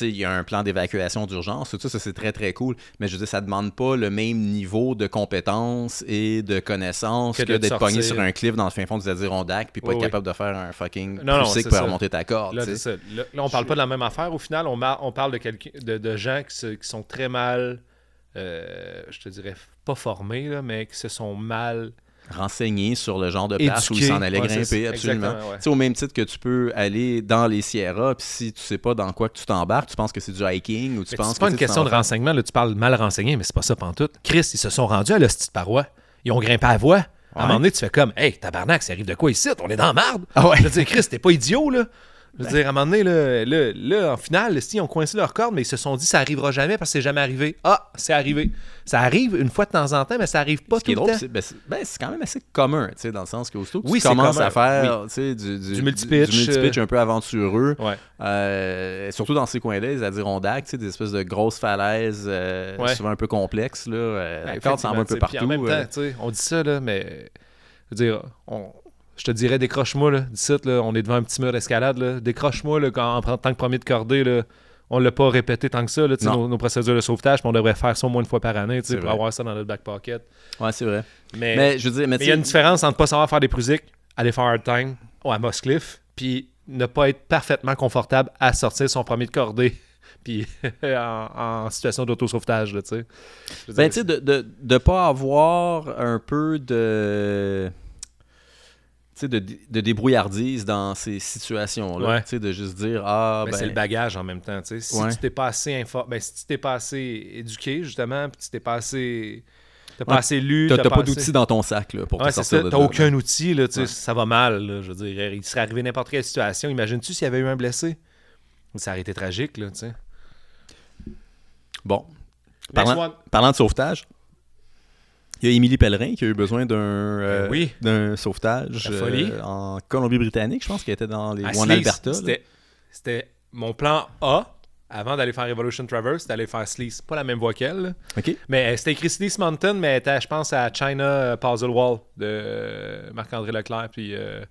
Il y a un plan d'évacuation d'urgence, tout ça, ça c'est très très cool. Mais je veux dire, ça demande pas le même niveau de compétence et de connaissance Que d'être pogné sur un cliff dans le fin fond du Adirondack puis pas être oui. capable de faire un fucking Non, pour ça. remonter ta corde. Là, ça. Là, on parle pas de la même affaire. Au final, on, parle de, quelqu'un- de, de gens qui, se- qui sont très mal, euh, je te dirais, pas formés, là, mais qui se sont mal. renseigné sur le genre de place où il Éduqué. s'en Ouais, c'est grimper, absolument. Ouais. Au même titre que tu peux aller dans les Sierras, puis si tu sais pas dans quoi que tu t'embarques, tu penses que c'est du hiking ou tu Mais penses C'est pas que une question de renseignement. Là, tu parles mal renseigné, mais c'est pas ça pantoute. Chris, ils se sont rendus à la petite paroi. Ils ont grimpé à la voie. À un moment donné, tu fais comme Hey, tabarnak, ça arrive de quoi ici? On est dans la marde. Ah ouais. Je veux dire, Chris, t'es pas idiot, là. Je veux dire, à un moment donné, là, là, là, en finale, si, ils ont coincé leur corde, mais ils se sont dit ça arrivera jamais parce que c'est jamais arrivé. Ah, c'est arrivé. Ça arrive une fois de temps en temps, mais ça arrive pas Ce qui est tout drôle, le temps. c'est ben, c'est- ben, c'est quand même assez commun, tu sais, dans le sens que aussitôt que Oui, tu c'est commences commun, à faire sais, du, Du multipitch, du multipitch euh, un peu aventureux, Ouais. euh, surtout dans ces coins-là, les Adirondacks, des espèces de grosses falaises, euh, Ouais. souvent un peu complexes, là, euh, la corde s'en va un peu partout. En même temps, on dit ça, là, mais. Je veux dire, on- je te dirais, décroche-moi, là. D'ici, là, on est devant un petit mur d'escalade, là. Décroche-moi, là, quand, en tant que premier de cordée, là. On l'a pas répété tant que ça, là, nos, nos procédures de sauvetage, puis on devrait faire ça au moins une fois par année, pour vrai. avoir ça dans notre back pocket. ouais, c'est vrai. Mais Mais je veux dire, mais il y a une différence entre pas savoir faire des prusiques, aller faire hard time ou à Moss Cliff, puis ne pas être parfaitement confortable à sortir son premier de cordée, [laughs] puis [laughs] en, en situation d'autosauvetage, là, tu sais. Ben, tu sais, de, de pas avoir un peu de. De, de débrouillardise dans ces situations-là. Ouais. De juste dire, ah, Ben, ben. c'est le bagage en même temps. Si Ouais. tu t'es pas assez infor- ben, si tu t'es pas assez éduqué, justement, puis tu t'es pas assez. T'as pas assez lu. T'as t'as pas d'outils dans ton sac là, pour Ouais, te sortir ça. de T'as là, aucun là. outil, là, Ouais. ça va mal. là, je veux dire, il serait arrivé n'importe quelle situation. Imagines-tu s'il y avait eu un blessé? Ça aurait été tragique, là, tu sais. Bon. Parlant, parlant de sauvetage, il y a Émilie Pellerin qui a eu besoin d'un euh, Ben oui. d'un sauvetage euh, en Colombie-Britannique, je pense qu'elle était dans les À en Sleaze, Alberta. C'était, mon plan A avant d'aller faire Evolution Traverse, c'était d'aller faire Sleaze. Pas la même voie qu'elle. Mais euh, c'était écrit Sleaze Mountain, mais elle était, je pense, à China euh, Puzzle Wall de euh, Marc-André Leclerc puis euh.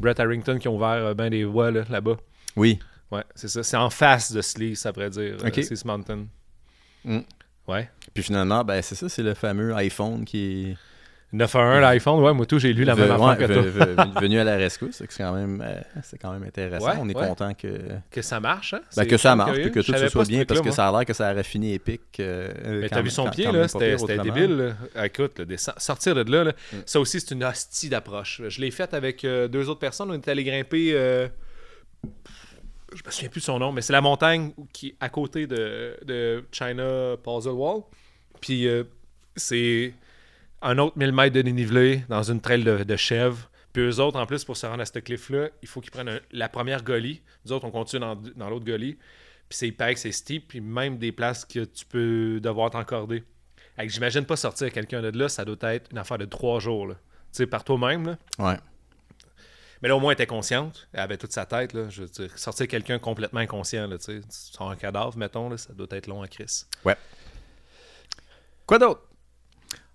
Brett Harrington qui ont ouvert euh, ben des voies là, là-bas. Oui. Ouais, c'est ça. C'est en face de Sleaze, ça pourrait dire. euh, Ok. Sleaze Mountain. Mm. Ouais. Puis finalement, ben c'est ça, c'est le fameux iPhone qui est 911 l'iPhone, ouais, moi tout, j'ai lu la même affaire que toi. ve- venu à la rescousse. C'est quand même, euh, c'est quand même intéressant. Ouais, On est ouais. content que, Que ça marche, hein? ben, que ça marche, puis que tout se soit bien, parce que moi. ça a l'air que ça aurait fini épique. euh, Mais t'as vu son quand- pied, quand là, c'était débile. là. Ah, Écoute, là, sortir de là, là, Mm. ça aussi, c'est une hostie d'approche. Je l'ai faite avec euh, deux autres personnes. On est allé grimper. Je me souviens plus de son nom, mais c'est la montagne qui est à côté de, China Puzzle Wall. Puis euh, c'est un autre 1000 mètres de dénivelé dans une trail de, de chèvre. Puis eux autres, en plus, pour se rendre à ce cliff-là, il faut qu'ils prennent la première golie. Nous autres, on continue dans, l'autre golie. Puis c'est, que c'est steep, puis même des places que tu peux devoir t'encorder. J'imagine pas sortir quelqu'un de là, ça doit être une affaire de trois jours. Tu sais, par toi-même. Ouais. Mais là, au moins, elle était consciente. Elle avait toute sa tête. Là. Je veux dire, sortir quelqu'un complètement inconscient, là, tu sais, sur un cadavre, mettons, là, ça doit être long à Chris. Quoi d'autre?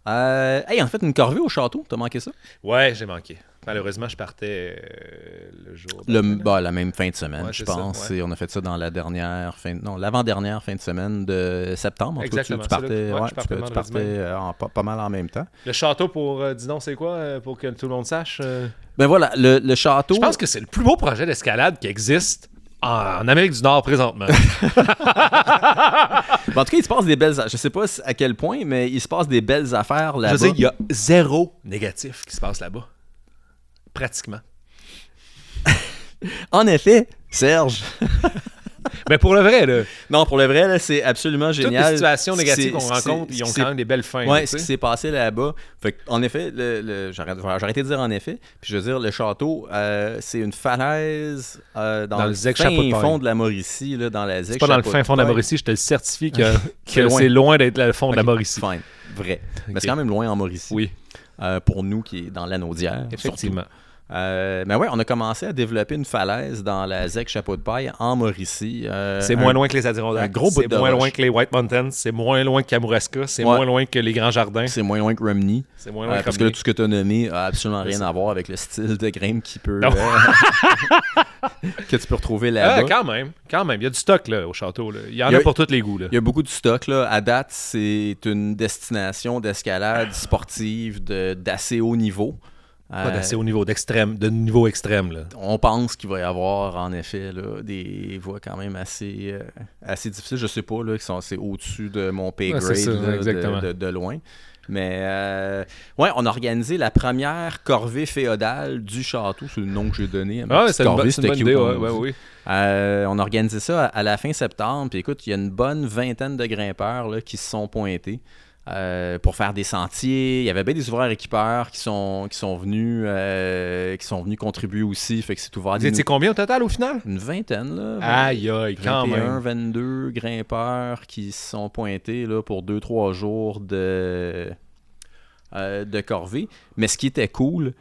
Euh, hey, en fait, une corvée au château, t'as manqué ça? Ouais, j'ai manqué. Malheureusement, je partais euh, le jour. Le, bah, la même fin de semaine, Ouais, je ça, pense. ouais. Et on a fait ça dans la dernière fin, non, l'avant-dernière fin de semaine de septembre. En tout tu- Exactement, là ouais, je tu- partais tu partais, euh, en- pas, pas mal en même temps. Le château pour. euh, dis donc, c'est quoi Pour que tout le monde sache. euh? Ben voilà, le, le château. Je pense que c'est le plus beau projet d'escalade qui existe en, en Amérique du Nord présentement. [laughs] Ben, en tout cas, il se passe des belles. Je sais pas à quel point, mais il se passe des belles affaires Je là-bas. veux dire, il y a zéro négatif qui se passe là-bas. Pratiquement. [laughs] En effet, Serge. [laughs] Mais pour le vrai, là, Non, pour le vrai, là, c'est absolument toutes génial. les situations négatives qu'on rencontre, ils ont quand même des belles fins. Ouais, là, ce qui s'est passé là-bas. Fait en effet, le, le- j'arrête- de dire en effet. Puis je veux dire, le château, euh, c'est une falaise euh, dans, Dans le fin fond de la Mauricie, là, dans la C'est pas dans le fin fond de la. Mauricie, je te le certifie que, [laughs] C'est que loin. c'est loin d'être le fond de la Mauricie. Fine, vrai. Mais c'est quand même loin en Mauricie. Oui, Euh, pour nous qui est dans l'anaudière. effectivement. Euh, mais ouais, on a commencé à développer une falaise dans la ZEC Chapeau de Paille en Mauricie. Euh, C'est un- moins loin que les Adirondacks. un gros bout C'est moins roche. loin que les White Mountains. C'est moins loin que Kamouraska. C'est Ouais. moins loin que les Grands Jardins. C'est moins loin que Romney. C'est moins Euh, loin que parce que là, tout ce que tu as nommé a absolument rien à voir avec le style de grimpe qui peut, euh, [laughs] que tu peux retrouver Ah, là-bas. quand même. Quand même. Il y a du stock là, au château. là. Il y en Il y a, a- pour tous les goûts. Là. Il y a beaucoup de stock. Là. À date, c'est une destination d'escalade sportive de- d'assez haut niveau. Pas Euh, d'assez haut niveau, d'extrême, de niveau extrême. Là. on pense qu'il va y avoir, en effet, là, des voies quand même assez, euh, assez difficiles. Je sais pas, là, qui sont assez au-dessus de mon pay grade c'est ça, là, de- exactement. de, de loin. Mais euh, ouais, on a organisé la première corvée féodale du château, c'est le nom que j'ai donné. à ma Ah, c'est une, bonne- une idée. Ouais, ouais, oui. Euh, on a organisé ça à, à la fin septembre. Puis écoute, il y a une bonne vingtaine de grimpeurs là, qui se sont pointés euh, pour faire des sentiers. Il y avait bien des ouvreurs équipeurs qui sont, qui sont venus euh, qui sont venus contribuer aussi. Fait que c'est ouvert. Vous étiez combien au total au final? une vingtaine, là. Aïe, aïe, quand 21, même. 22 grimpeurs qui se sont pointés là, pour 2-3 jours de, euh, de corvée. Mais ce qui était cool,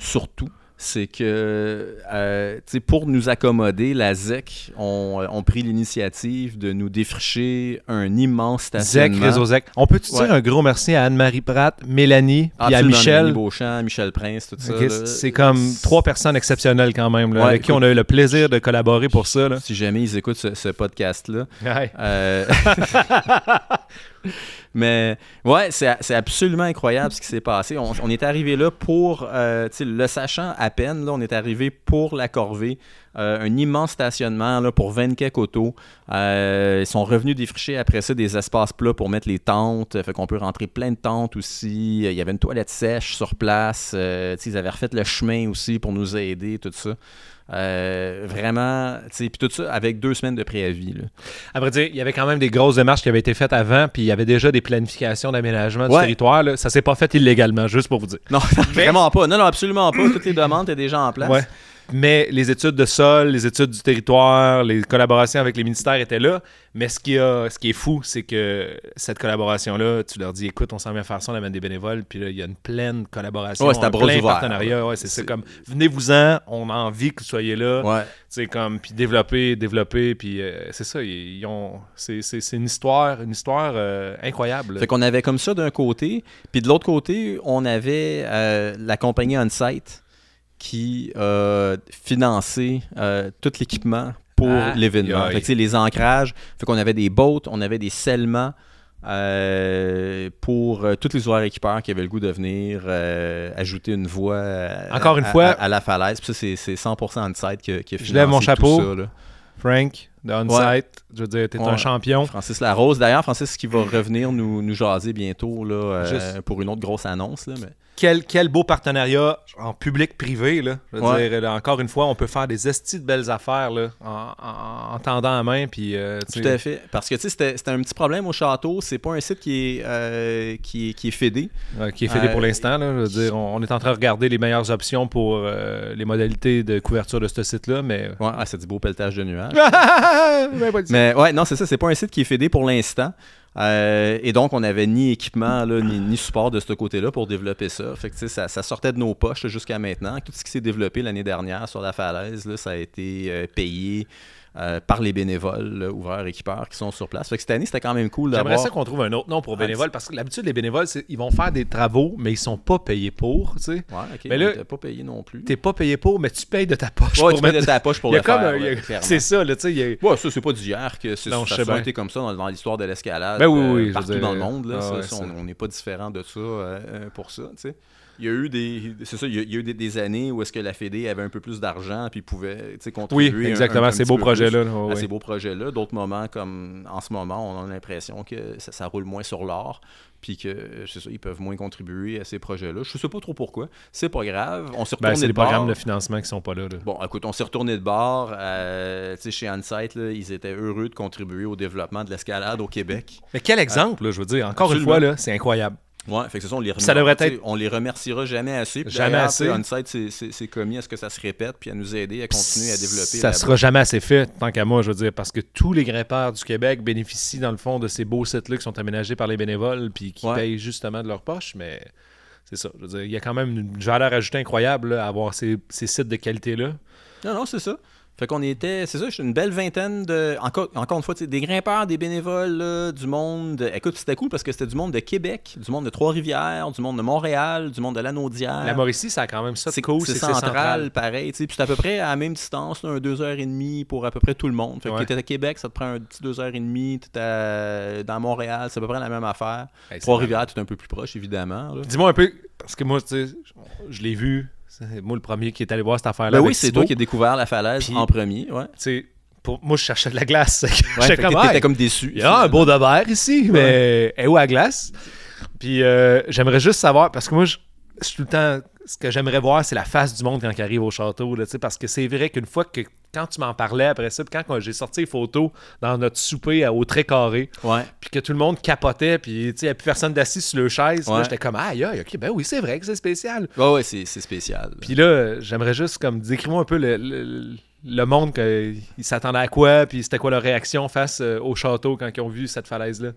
surtout, c'est que euh, pour nous accommoder, la ZEC ont, ont pris l'initiative de nous défricher un immense Zec, stationnement. Réseau Zec. On peut-tu Ouais. dire un gros merci à Anne-Marie Pratt, Mélanie, puis à Michel? Mélanie Beauchamp, Michel Prince, tout ça. C'est comme trois personnes exceptionnelles quand même, là, Ouais, avec qui on a eu le plaisir de collaborer pour ça. Là. Si jamais ils écoutent ce, ce podcast-là, Ouais. Euh, [laughs] [laughs] Mais ouais, c'est absolument incroyable ce qui s'est passé. On, est arrivé là pour, euh, le sachant à peine, là, on est arrivé pour la corvée. Euh, un immense stationnement là, pour 20 quelques autos. Euh, ils sont revenus défricher après ça des espaces plats pour mettre les tentes. Fait qu'on peut rentrer plein de tentes aussi. Il y avait une toilette sèche sur place. Ils avaient refait le chemin aussi pour nous aider, tout ça. Euh, vraiment, tu sais, puis tout ça avec deux semaines de préavis. Là. À vrai dire, il y avait quand même des grosses démarches qui avaient été faites avant, puis il y avait déjà des planifications d'aménagement du Ouais. territoire. Là. Ça s'est pas fait illégalement, juste pour vous dire. Non, [laughs] vraiment pas. Non, non, absolument pas. Toutes les demandes étaient déjà en place. Ouais. Mais les études de sol, les études du territoire, les collaborations avec les ministères étaient là. Mais ce qui, a, ce qui est fou, c'est que cette collaboration-là, tu leur dis, écoute, on s'en vient faire ça, on amène des bénévoles, puis là, il y a une pleine collaboration, Ouais, c'est un plein partenariat. Ouais, c'est comme, venez-vous-en, on a envie que vous soyez là. Ouais. C'est comme, puis développer, développer, puis euh, c'est ça, ils, ils ont, c'est une histoire, une histoire euh, incroyable. Fait qu'on avait comme ça d'un côté, puis de l'autre côté, on avait euh, la compagnie On-Site qui a financé euh, tout l'équipement pour Ah, l'événement. Fait que, les ancrages, fait qu'on avait des boats, on avait des scellements euh, pour euh, tous les joueurs équipeurs qui avaient le goût de venir euh, ajouter une voie euh, Encore une à- fois- à, à la falaise. Puis ça, c'est- c'est 100% On-Site qui, a- qui a Je financé lève mon tout chapeau. ça, là. Frank, de On-Site, je veux dire, t'es Ouais. un champion. Francis Larose. D'ailleurs, Francis qui va revenir nous, nous jaser bientôt là, euh, Juste- pour une autre grosse annonce. Là, mais... Quel, quel beau partenariat en public-privé. là. Je veux Ouais. dire, là, encore une fois, on peut faire des estis de belles affaires là, en, en- en tendant la main. Puis, euh, Tout à fait. Parce que tu sais, c'était c'était un petit problème au château. C'est pas un site qui est, euh, qui est, qui est fédé. qui est fait pour Euh, l'instant. là. Je veux dire, on, on est en train de regarder les meilleures options pour les modalités de couverture de ce site-là. Mais. Ouais, ah, c'est du beau pelletage de nuages. [laughs] Ben, mais ouais, non, c'est ça. C'est pas un site qui est fédé pour l'instant. Euh, et donc, on n'avait ni équipement, ni, support de ce côté-là pour développer ça. Fait que, ça, sortait de nos poches jusqu'à maintenant. Tout ce qui s'est développé l'année dernière sur la falaise, là, ça a été euh, payé euh, par les bénévoles, là, ouvreurs équipeurs qui sont sur place. Fait que cette année, c'était quand même cool J'aimerais d'avoir. ça qu'on trouve un autre nom pour bénévoles parce que l'habitude, les bénévoles, c'est- ils vont faire des travaux, mais ils sont pas payés pour. Tu sais. Ouais, ok. Mais là, là, pas payé non plus. T'es pas payé pour, mais tu payes de ta poche. Ouais, pour tu mettre- de ta poche pour le faire. C'est ça, là, tu sais. il y a- Ouais, ça, c'est pas d'hier que c'est, ça été comme ça dans, dans l'histoire de l'escalade. Ben oui, euh, oui, je partout dire, dans le monde. Là, ah ça, ouais, ça, ça. on n'est pas différent de ça euh, euh, pour ça. tu sais. Il y a eu des, c'est ça, il y a, il y a eu des, des années où est-ce que la Fédé avait un peu plus d'argent puis pouvait tu sais, Oui, contribuer. un- exactement, un- un ces beaux plus là, À ces beaux projets-là. D'autres moments, comme en ce moment, on a l'impression que ça, ça roule moins sur l'or puis que c'est ça, ils peuvent moins contribuer à ces projets-là. Je sais pas trop pourquoi. C'est pas grave. On s'est Ben, c'est de les programmes de financement qui sont pas là. là. Bon, écoute, on s'est retourné de bord. euh, tu sais, chez Onsite, là, ils étaient heureux de contribuer au développement de l'escalade au Québec. Mais quel exemple, là, je veux dire. Encore Absolument. une fois, là, c'est incroyable. Ouais, fait que c'est ça, on les, Ça devrait être- on les remerciera jamais assez. Puis Jamais assez. Onsite, c'est- commis à ce que ça se répète puis à nous aider à continuer à développer. Ça sera jamais assez fait, tant qu'à moi, je veux dire, parce que tous les grimpeurs du Québec bénéficient, dans le fond, de ces beaux sites-là qui sont aménagés par les bénévoles puis qui Ouais. payent justement de leur poche, mais c'est ça. Je veux dire, il y a quand même une valeur ajoutée incroyable là, à avoir ces, ces sites de qualité-là. Non, non, c'est ça. Fait qu'on était, c'est ça, une belle vingtaine de. Encore, encore une fois, des grimpeurs, des bénévoles, là, du monde. Écoute, c'était cool parce que c'était du monde de Québec, du monde de Trois-Rivières, du monde de Montréal, du monde de Lanaudière. La Mauricie, ça a quand même ça C'est cool. c'est central, pareil. Puis c'est à peu près à la même distance, là, un deux heures et demie pour à peu près tout le monde. Fait que Ouais. t'es à Québec, ça te prend un petit deux heures et demie. T'es à- dans Montréal, c'est à peu près la même affaire. Hey, Trois-Rivières, tu es un peu plus proche, évidemment. Dis-moi un peu, parce que moi, tu sais, je l'ai vu. C'est moi le premier qui est allé voir cette affaire-là. Ben oui, c'est toi qui as découvert la falaise Puis- en premier. Ouais. Pour... moi, je cherchais de la glace. [laughs] Ouais, comme, comme déçu. Il y a un beau de verre ici, mais est où à glace? Puis euh, j'aimerais juste savoir, parce que moi, je, je suis tout le temps, ce que j'aimerais voir, c'est la face du monde quand il arrive au château. Là, parce que c'est vrai qu'une fois que, quand tu m'en parlais après ça, puis quand j'ai sorti les photos dans notre souper à- au très carré, Ouais. puis que tout le monde capotait, puis il n'y a plus personne d'assis sur le chaise, Ouais. j'étais comme, aïe, aïe, ok, ben oui, c'est vrai que c'est spécial. Ouais, ouais, c'est spécial. Puis là, j'aimerais juste comme décrire un peu le, le- le monde, que, ils s'attendaient à quoi, puis c'était quoi leur réaction face euh, au château quand ils ont vu cette falaise-là?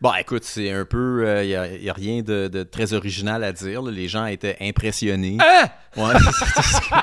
Bon, écoute, c'est un peu. Il n'y a, rien de, de très original à dire. là. Les gens étaient impressionnés. Ah! Ouais. [laughs]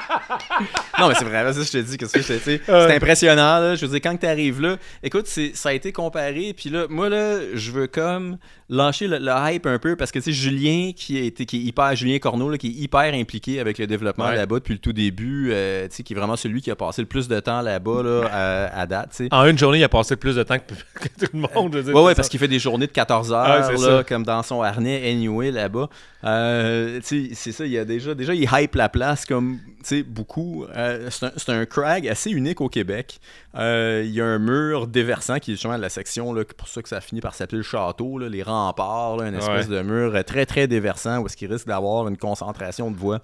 non, mais c'est vrai, que je te dis. Qu'est-ce que je te dis? C'est impressionnant. Là. Je veux dire, quand tu arrives là, écoute, ça a été comparé. Puis là, moi, là, je veux comme lâcher le, le hype un peu parce que, tu sais, Julien, qui, été, qui est hyper, Julien Corneau, là, qui est hyper impliqué avec le développement Ouais. là-bas depuis le tout début, euh, tu sais, qui est vraiment celui qui a passé le plus de temps là-bas là, à, à date, tu sais. En une journée, il a passé plus de temps que, que tout le monde. je veux dire, Ouais, ouais, parce ça. qu'il fait des journées de 14 Ouais, heures, là, ça. comme dans son harnais, anyway, là-bas. Euh, tu sais, c'est ça, il y a déjà, déjà, il hype la place comme, tu sais, beaucoup. Euh, c'est un, crag assez unique au Québec. Euh, Il y a un mur déversant qui est justement la section, là, pour ça que ça finit par s'appeler le château, là, les remparts, là, une espèce de mur très, très déversant où est-ce qu'il risque d'avoir une concentration de voix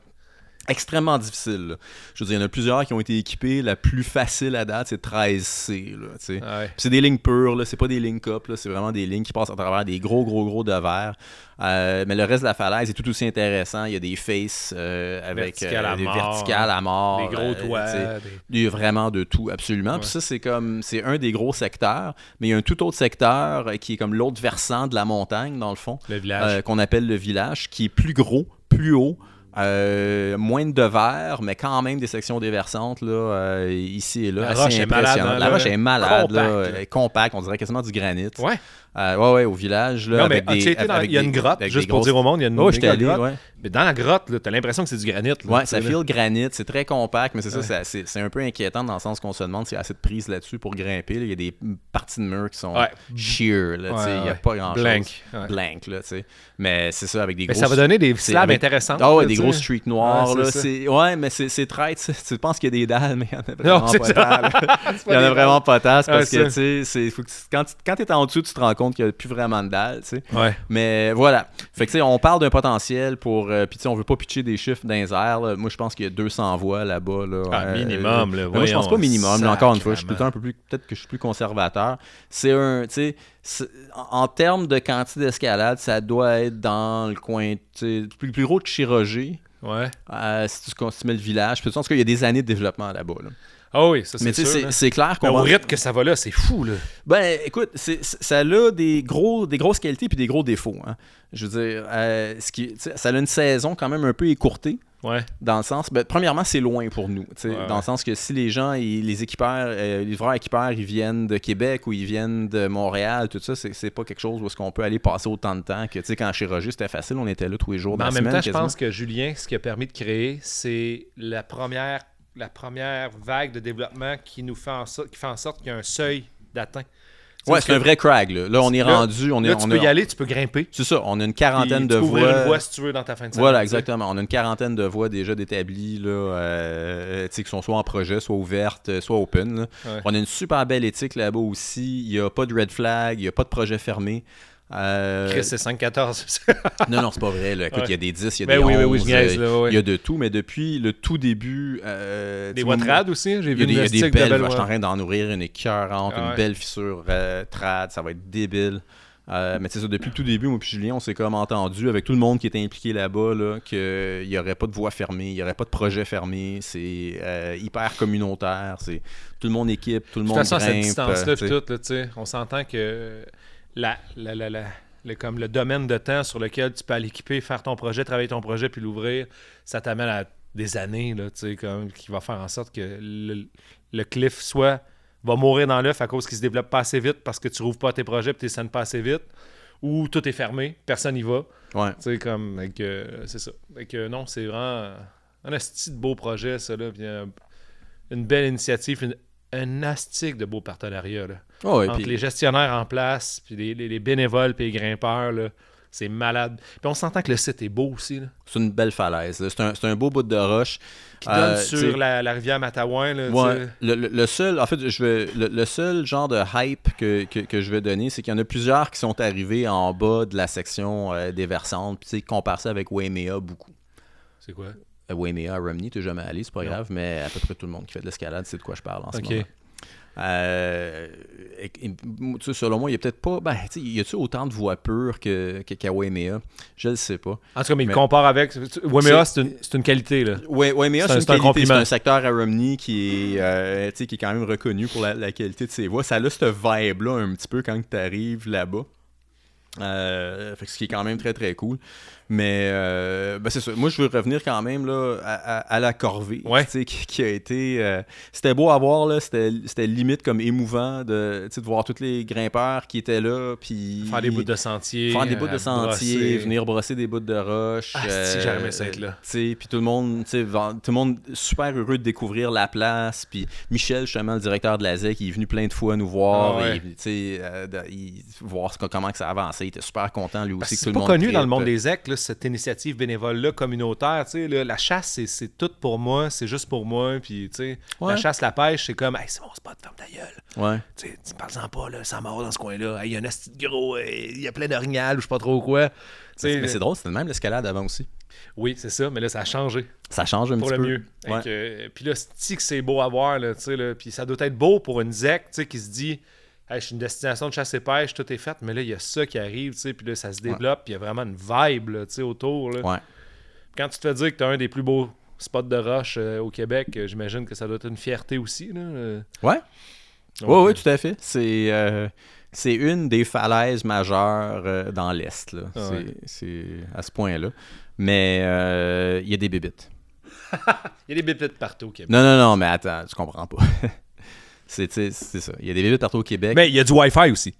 extrêmement difficile. là. Je veux dire, il y en a plusieurs qui ont été équipés. La plus facile à date, c'est 13C. Là, tu sais. Ouais. Puis c'est des lignes pures, c'est pas des lignes là, c'est vraiment des lignes qui passent à travers des gros, gros, gros de verre. Euh, mais le reste de la falaise est tout aussi intéressant. Il y a des faces euh, avec à des mort, verticales à mort. Des gros euh, toits. des- Il y a vraiment de tout, absolument. Ouais. Puis ça, c'est comme c'est un des gros secteurs, mais il y a un tout autre secteur euh, qui est comme l'autre versant de la montagne, dans le fond, Le village. euh, qu'on appelle le village, qui est plus gros, plus haut. Euh, moins de verre, mais quand même des sections déversantes là, euh, ici et là. La assez roche est malade, hein, la roche est malade, Compact, là, là. compacte, on dirait quasiment du granit. ouais. Euh, ouais, ouais, au village. Là, non, mais avec des, dans- avec il y a une grotte, juste pour grosses- dire au monde, il y a une Ouais, allé, grotte. ouais. Mais dans la grotte, t'as l'impression que c'est du granit. là, Ouais, ça file granit, c'est très compact, mais c'est ça, Ouais. c'est- un peu inquiétant dans le sens qu'on se demande s'il y a assez de prise là-dessus pour grimper. là. Il y a des parties de mur qui sont Ouais. sheer, là, Ouais, il n'y a ouais. pas grand-chose. Blank. ouais. Blank, là, tu sais. Mais c'est ça, avec des Mais gros... ça va donner des slabs avec- intéressants. Ah ouais, là, des tu gros sais. streaks noirs, Ouais, là. Ouais, mais c'est traite. Tu penses qu'il y a des dalles, mais il y en a vraiment pas tant, [laughs] Il y en a vraiment pas tant, Ouais, parce que, tu sais, quand tu quand es en dessous, tu te rends compte qu'il n'y a plus vraiment de dalles, tu sais. Ouais. Mais voilà. Fait que, tu sais, on parle d'un potentiel pour. euh, Puis, tu sais, on veut pas pitcher des chiffres dans les airs. là. Moi, je pense qu'il y a 200 voix là-bas. Là, Ah, Euh, minimum, là, moi, je pense pas minimum. là, encore une fois, je suis sacrément. un peu plus. Peut-être que je suis plus conservateur. C'est un. Tu sais, en, en termes de quantité d'escalade, ça doit être dans le coin. Tu sais, plus, plus gros que Chirurgie. Ouais. euh, si, tu, si tu mets le village. En tout cas, il y a des années de développement là-bas. là. Ah oui, ça c'est Mais sûr. c'est- là. c'est clair Mais qu'on au rythme que ça va là, c'est fou, là. ben, écoute, ça a des, gros, des grosses qualités puis des gros défauts. hein. Je veux dire, euh, ce qui, ça a une saison quand même un peu écourtée. Ouais. Dans le sens, ben, premièrement, c'est loin pour nous. Ouais, dans le sens que si les gens, ils- les équipeurs, euh, les livreurs équipeurs, ils viennent de Québec ou ils viennent de Montréal, tout ça, c'est pas quelque chose où est-ce qu'on peut aller passer autant de temps que, tu sais, quand chez Roger, c'était facile, on était là tous les jours Mais en la même semaine, temps, je pense que Julien, ce qui a permis de créer, c'est la première, la première vague de développement qui nous fait en sorte, qui fait en sorte qu'il y a un seuil d'atteint. Ouais, c'est un vrai crag, là. Là, on est Là- rendu, on est... Là, tu on peux a- y aller, tu peux grimper. C'est ça, on a une quarantaine de voies. une voie si tu veux dans ta fin de semaine. Voilà, exactement. On a une quarantaine de voies déjà d'établies, euh, qui sont soit en projet, soit ouvertes, euh, soit open. Ouais. On a une super belle éthique là-bas aussi. Il n'y a pas de red flag, il n'y a pas de projet fermé. Euh, Chris, c'est 5-14. [laughs] non, non, c'est pas vrai. là. Écoute, Ouais. il y a des 10, il y a Ben des oui, 11, oui, oui, je niaise, euh, ouais. il y a de tout. Mais depuis le tout début... euh, Des tu voies vois, trad aussi, j'ai vu des, il y a une des stick de belles, je suis en train d'en nourrir une écœurante, Ah une ouais. belle fissure euh, trad, ça va être débile. Mais c'est ça, depuis le tout début, moi puis Julien, on s'est comme entendu avec tout le monde qui était impliqué là-bas, là, qu'il n'y aurait pas de voie fermée, il n'y aurait pas de projet fermé, c'est hyper communautaire, c'est tout le monde équipe, tout le De toute monde façon, cette distance-là, tout, là, on s'entend que la, la, la, la, le, comme le domaine de temps sur lequel tu peux aller équiper, faire ton projet, travailler ton projet, puis l'ouvrir, ça t'amène à des années, là, tu sais, comme, qui va faire en sorte que le, le cliff soit va mourir dans l'œuf à cause qu'il se développe pas assez vite parce que tu rouvres pas tes projets et tu les pas assez vite, ou tout est fermé, personne n'y va. Ouais. Tu sais, comme, avec, euh, c'est ça. Avec, euh, non, c'est vraiment un asti de beau projet, ça, là. puis, euh, une belle initiative, une- un astique de beaux partenariats, là. Oh, et Entre les gestionnaires en place, puis les, les- les bénévoles, puis les grimpeurs, là. C'est malade. Puis on s'entend que le site est beau aussi, c'est une belle falaise. C'est un, un beau bout de roche. Qui donne Euh, sur la, la rivière Matawan, là, Ouais, le, le- le seul, en fait, je vais, le, le seul genre de hype que, que, que je vais donner, c'est qu'il y en a plusieurs qui sont arrivés en bas de la section euh, des versantes. Puis, compare ça avec Waimea beaucoup. C'est quoi? Waimea à Romney, t'es jamais allé, c'est pas Non. grave, mais à peu près tout le monde qui fait de l'escalade sait de quoi je parle en ce moment. Euh, et- et- selon moi, il y a peut-être pas. Ben, y a-tu autant de voix pures que, que- qu'à Waimea Je le sais pas. En tout cas, mais il Mais- compare avec. Wemea, c'est une, c'est une qualité, là. Ouais, Waimea, C'est c'est un- une c'est un qualité, c'est un secteur à Romney qui est, euh, qui est quand même reconnu pour la, la qualité de ses voix. Ça a cette vibe-là un petit peu quand tu arrives là-bas. Euh, que ce qui est quand même très très cool. Mais euh, ben c'est ça. Moi, je veux revenir quand même là, à, à- à la corvée. Ouais. Qui, qui a été. euh, c'était beau à voir, là. C'était, limite comme émouvant de, de voir tous les grimpeurs qui étaient là. Puis Faire des bouts de sentier. faire des bouts de euh, sentier, venir brosser des bouts de roche. Ah, aimé ça être là. Puis tout le monde, tout le monde super heureux de découvrir la place. Puis Michel, justement, le directeur de la ZEC, il est venu plein de fois nous voir. Ah ouais. et, euh, de- il- voir comment que ça avançait. Il était super content lui Parce aussi c'est le pas monde connu dans le monde des EC, là, cette initiative bénévole-là, communautaire. tu sais, là, la chasse, c'est- c'est tout pour moi, c'est juste pour moi. Puis, tu sais, Ouais. la chasse, la pêche, c'est comme, hey, c'est mon spot, ferme ta gueule. Ouais. Tu sais, tu parles-en pas, là, sans mort dans ce coin-là. Hey, Il y a un asti de gros, euh, il y a plein d'orignal ou je sais pas trop quoi. Mais c'est drôle, c'était le même l'escalade avant aussi. Oui, c'est ça, mais là, ça a changé Ça change un pour petit le peu. mieux. Ouais. Fait que, euh, puis là, c'est que c'est beau à voir, là, tu sais, là, puis ça doit être beau pour une ZEC, tu sais, qui se dit, hey, je suis une destination de chasse et pêche, tout est fait, mais là, il y a ça qui arrive, tu sais, puis là, ça se développe, puis il y a vraiment une vibe, là, tu sais, autour, là. Ouais. Quand tu te fais dire que tu as un des plus beaux spots de roche euh, au Québec, euh, j'imagine que ça doit être une fierté aussi, là. euh. Ouais. Oui, oui, euh, tout à fait. C'est c'est une des falaises majeures dans l'Est. là. Ah C'est- ouais. C'est à ce point-là. Mais il y a des bébites. [laughs] Il y a des bébites partout au Québec. Non, non, non, mais attends, tu comprends pas. [laughs] c'est ça. Il y a des bébites partout au Québec. Mais il y a du Wi-Fi aussi.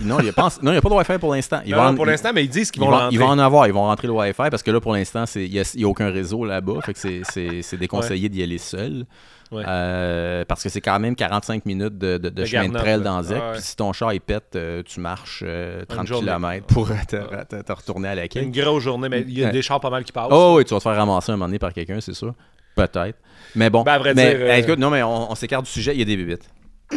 Non, il n'y a, pas de Wi-Fi pour l'instant. Pour l'instant, mais ils disent qu'ils Ils vont ils en avoir, ils vont rentrer le Wi-Fi parce que là, pour l'instant, il n'y a, aucun réseau là-bas. Fait que c'est- déconseillé d'y aller seul. Ouais. Euh, parce que c'est quand même 45 minutes de, de- de chemin de trail dans Zec. Puis si ton char il pète, euh, tu marches euh, 30 journée. km pour euh, te, te- te retourner à la quai. Une grosse journée, mais il y a des chars pas mal qui passent. Oh oui, tu vas te faire ramasser un moment donné par quelqu'un, c'est sûr. Peut-être. Mais bon. Ben, à vrai mais, dire, euh, écoute, non, mais on, on s'écarte du sujet, il y a des bébites.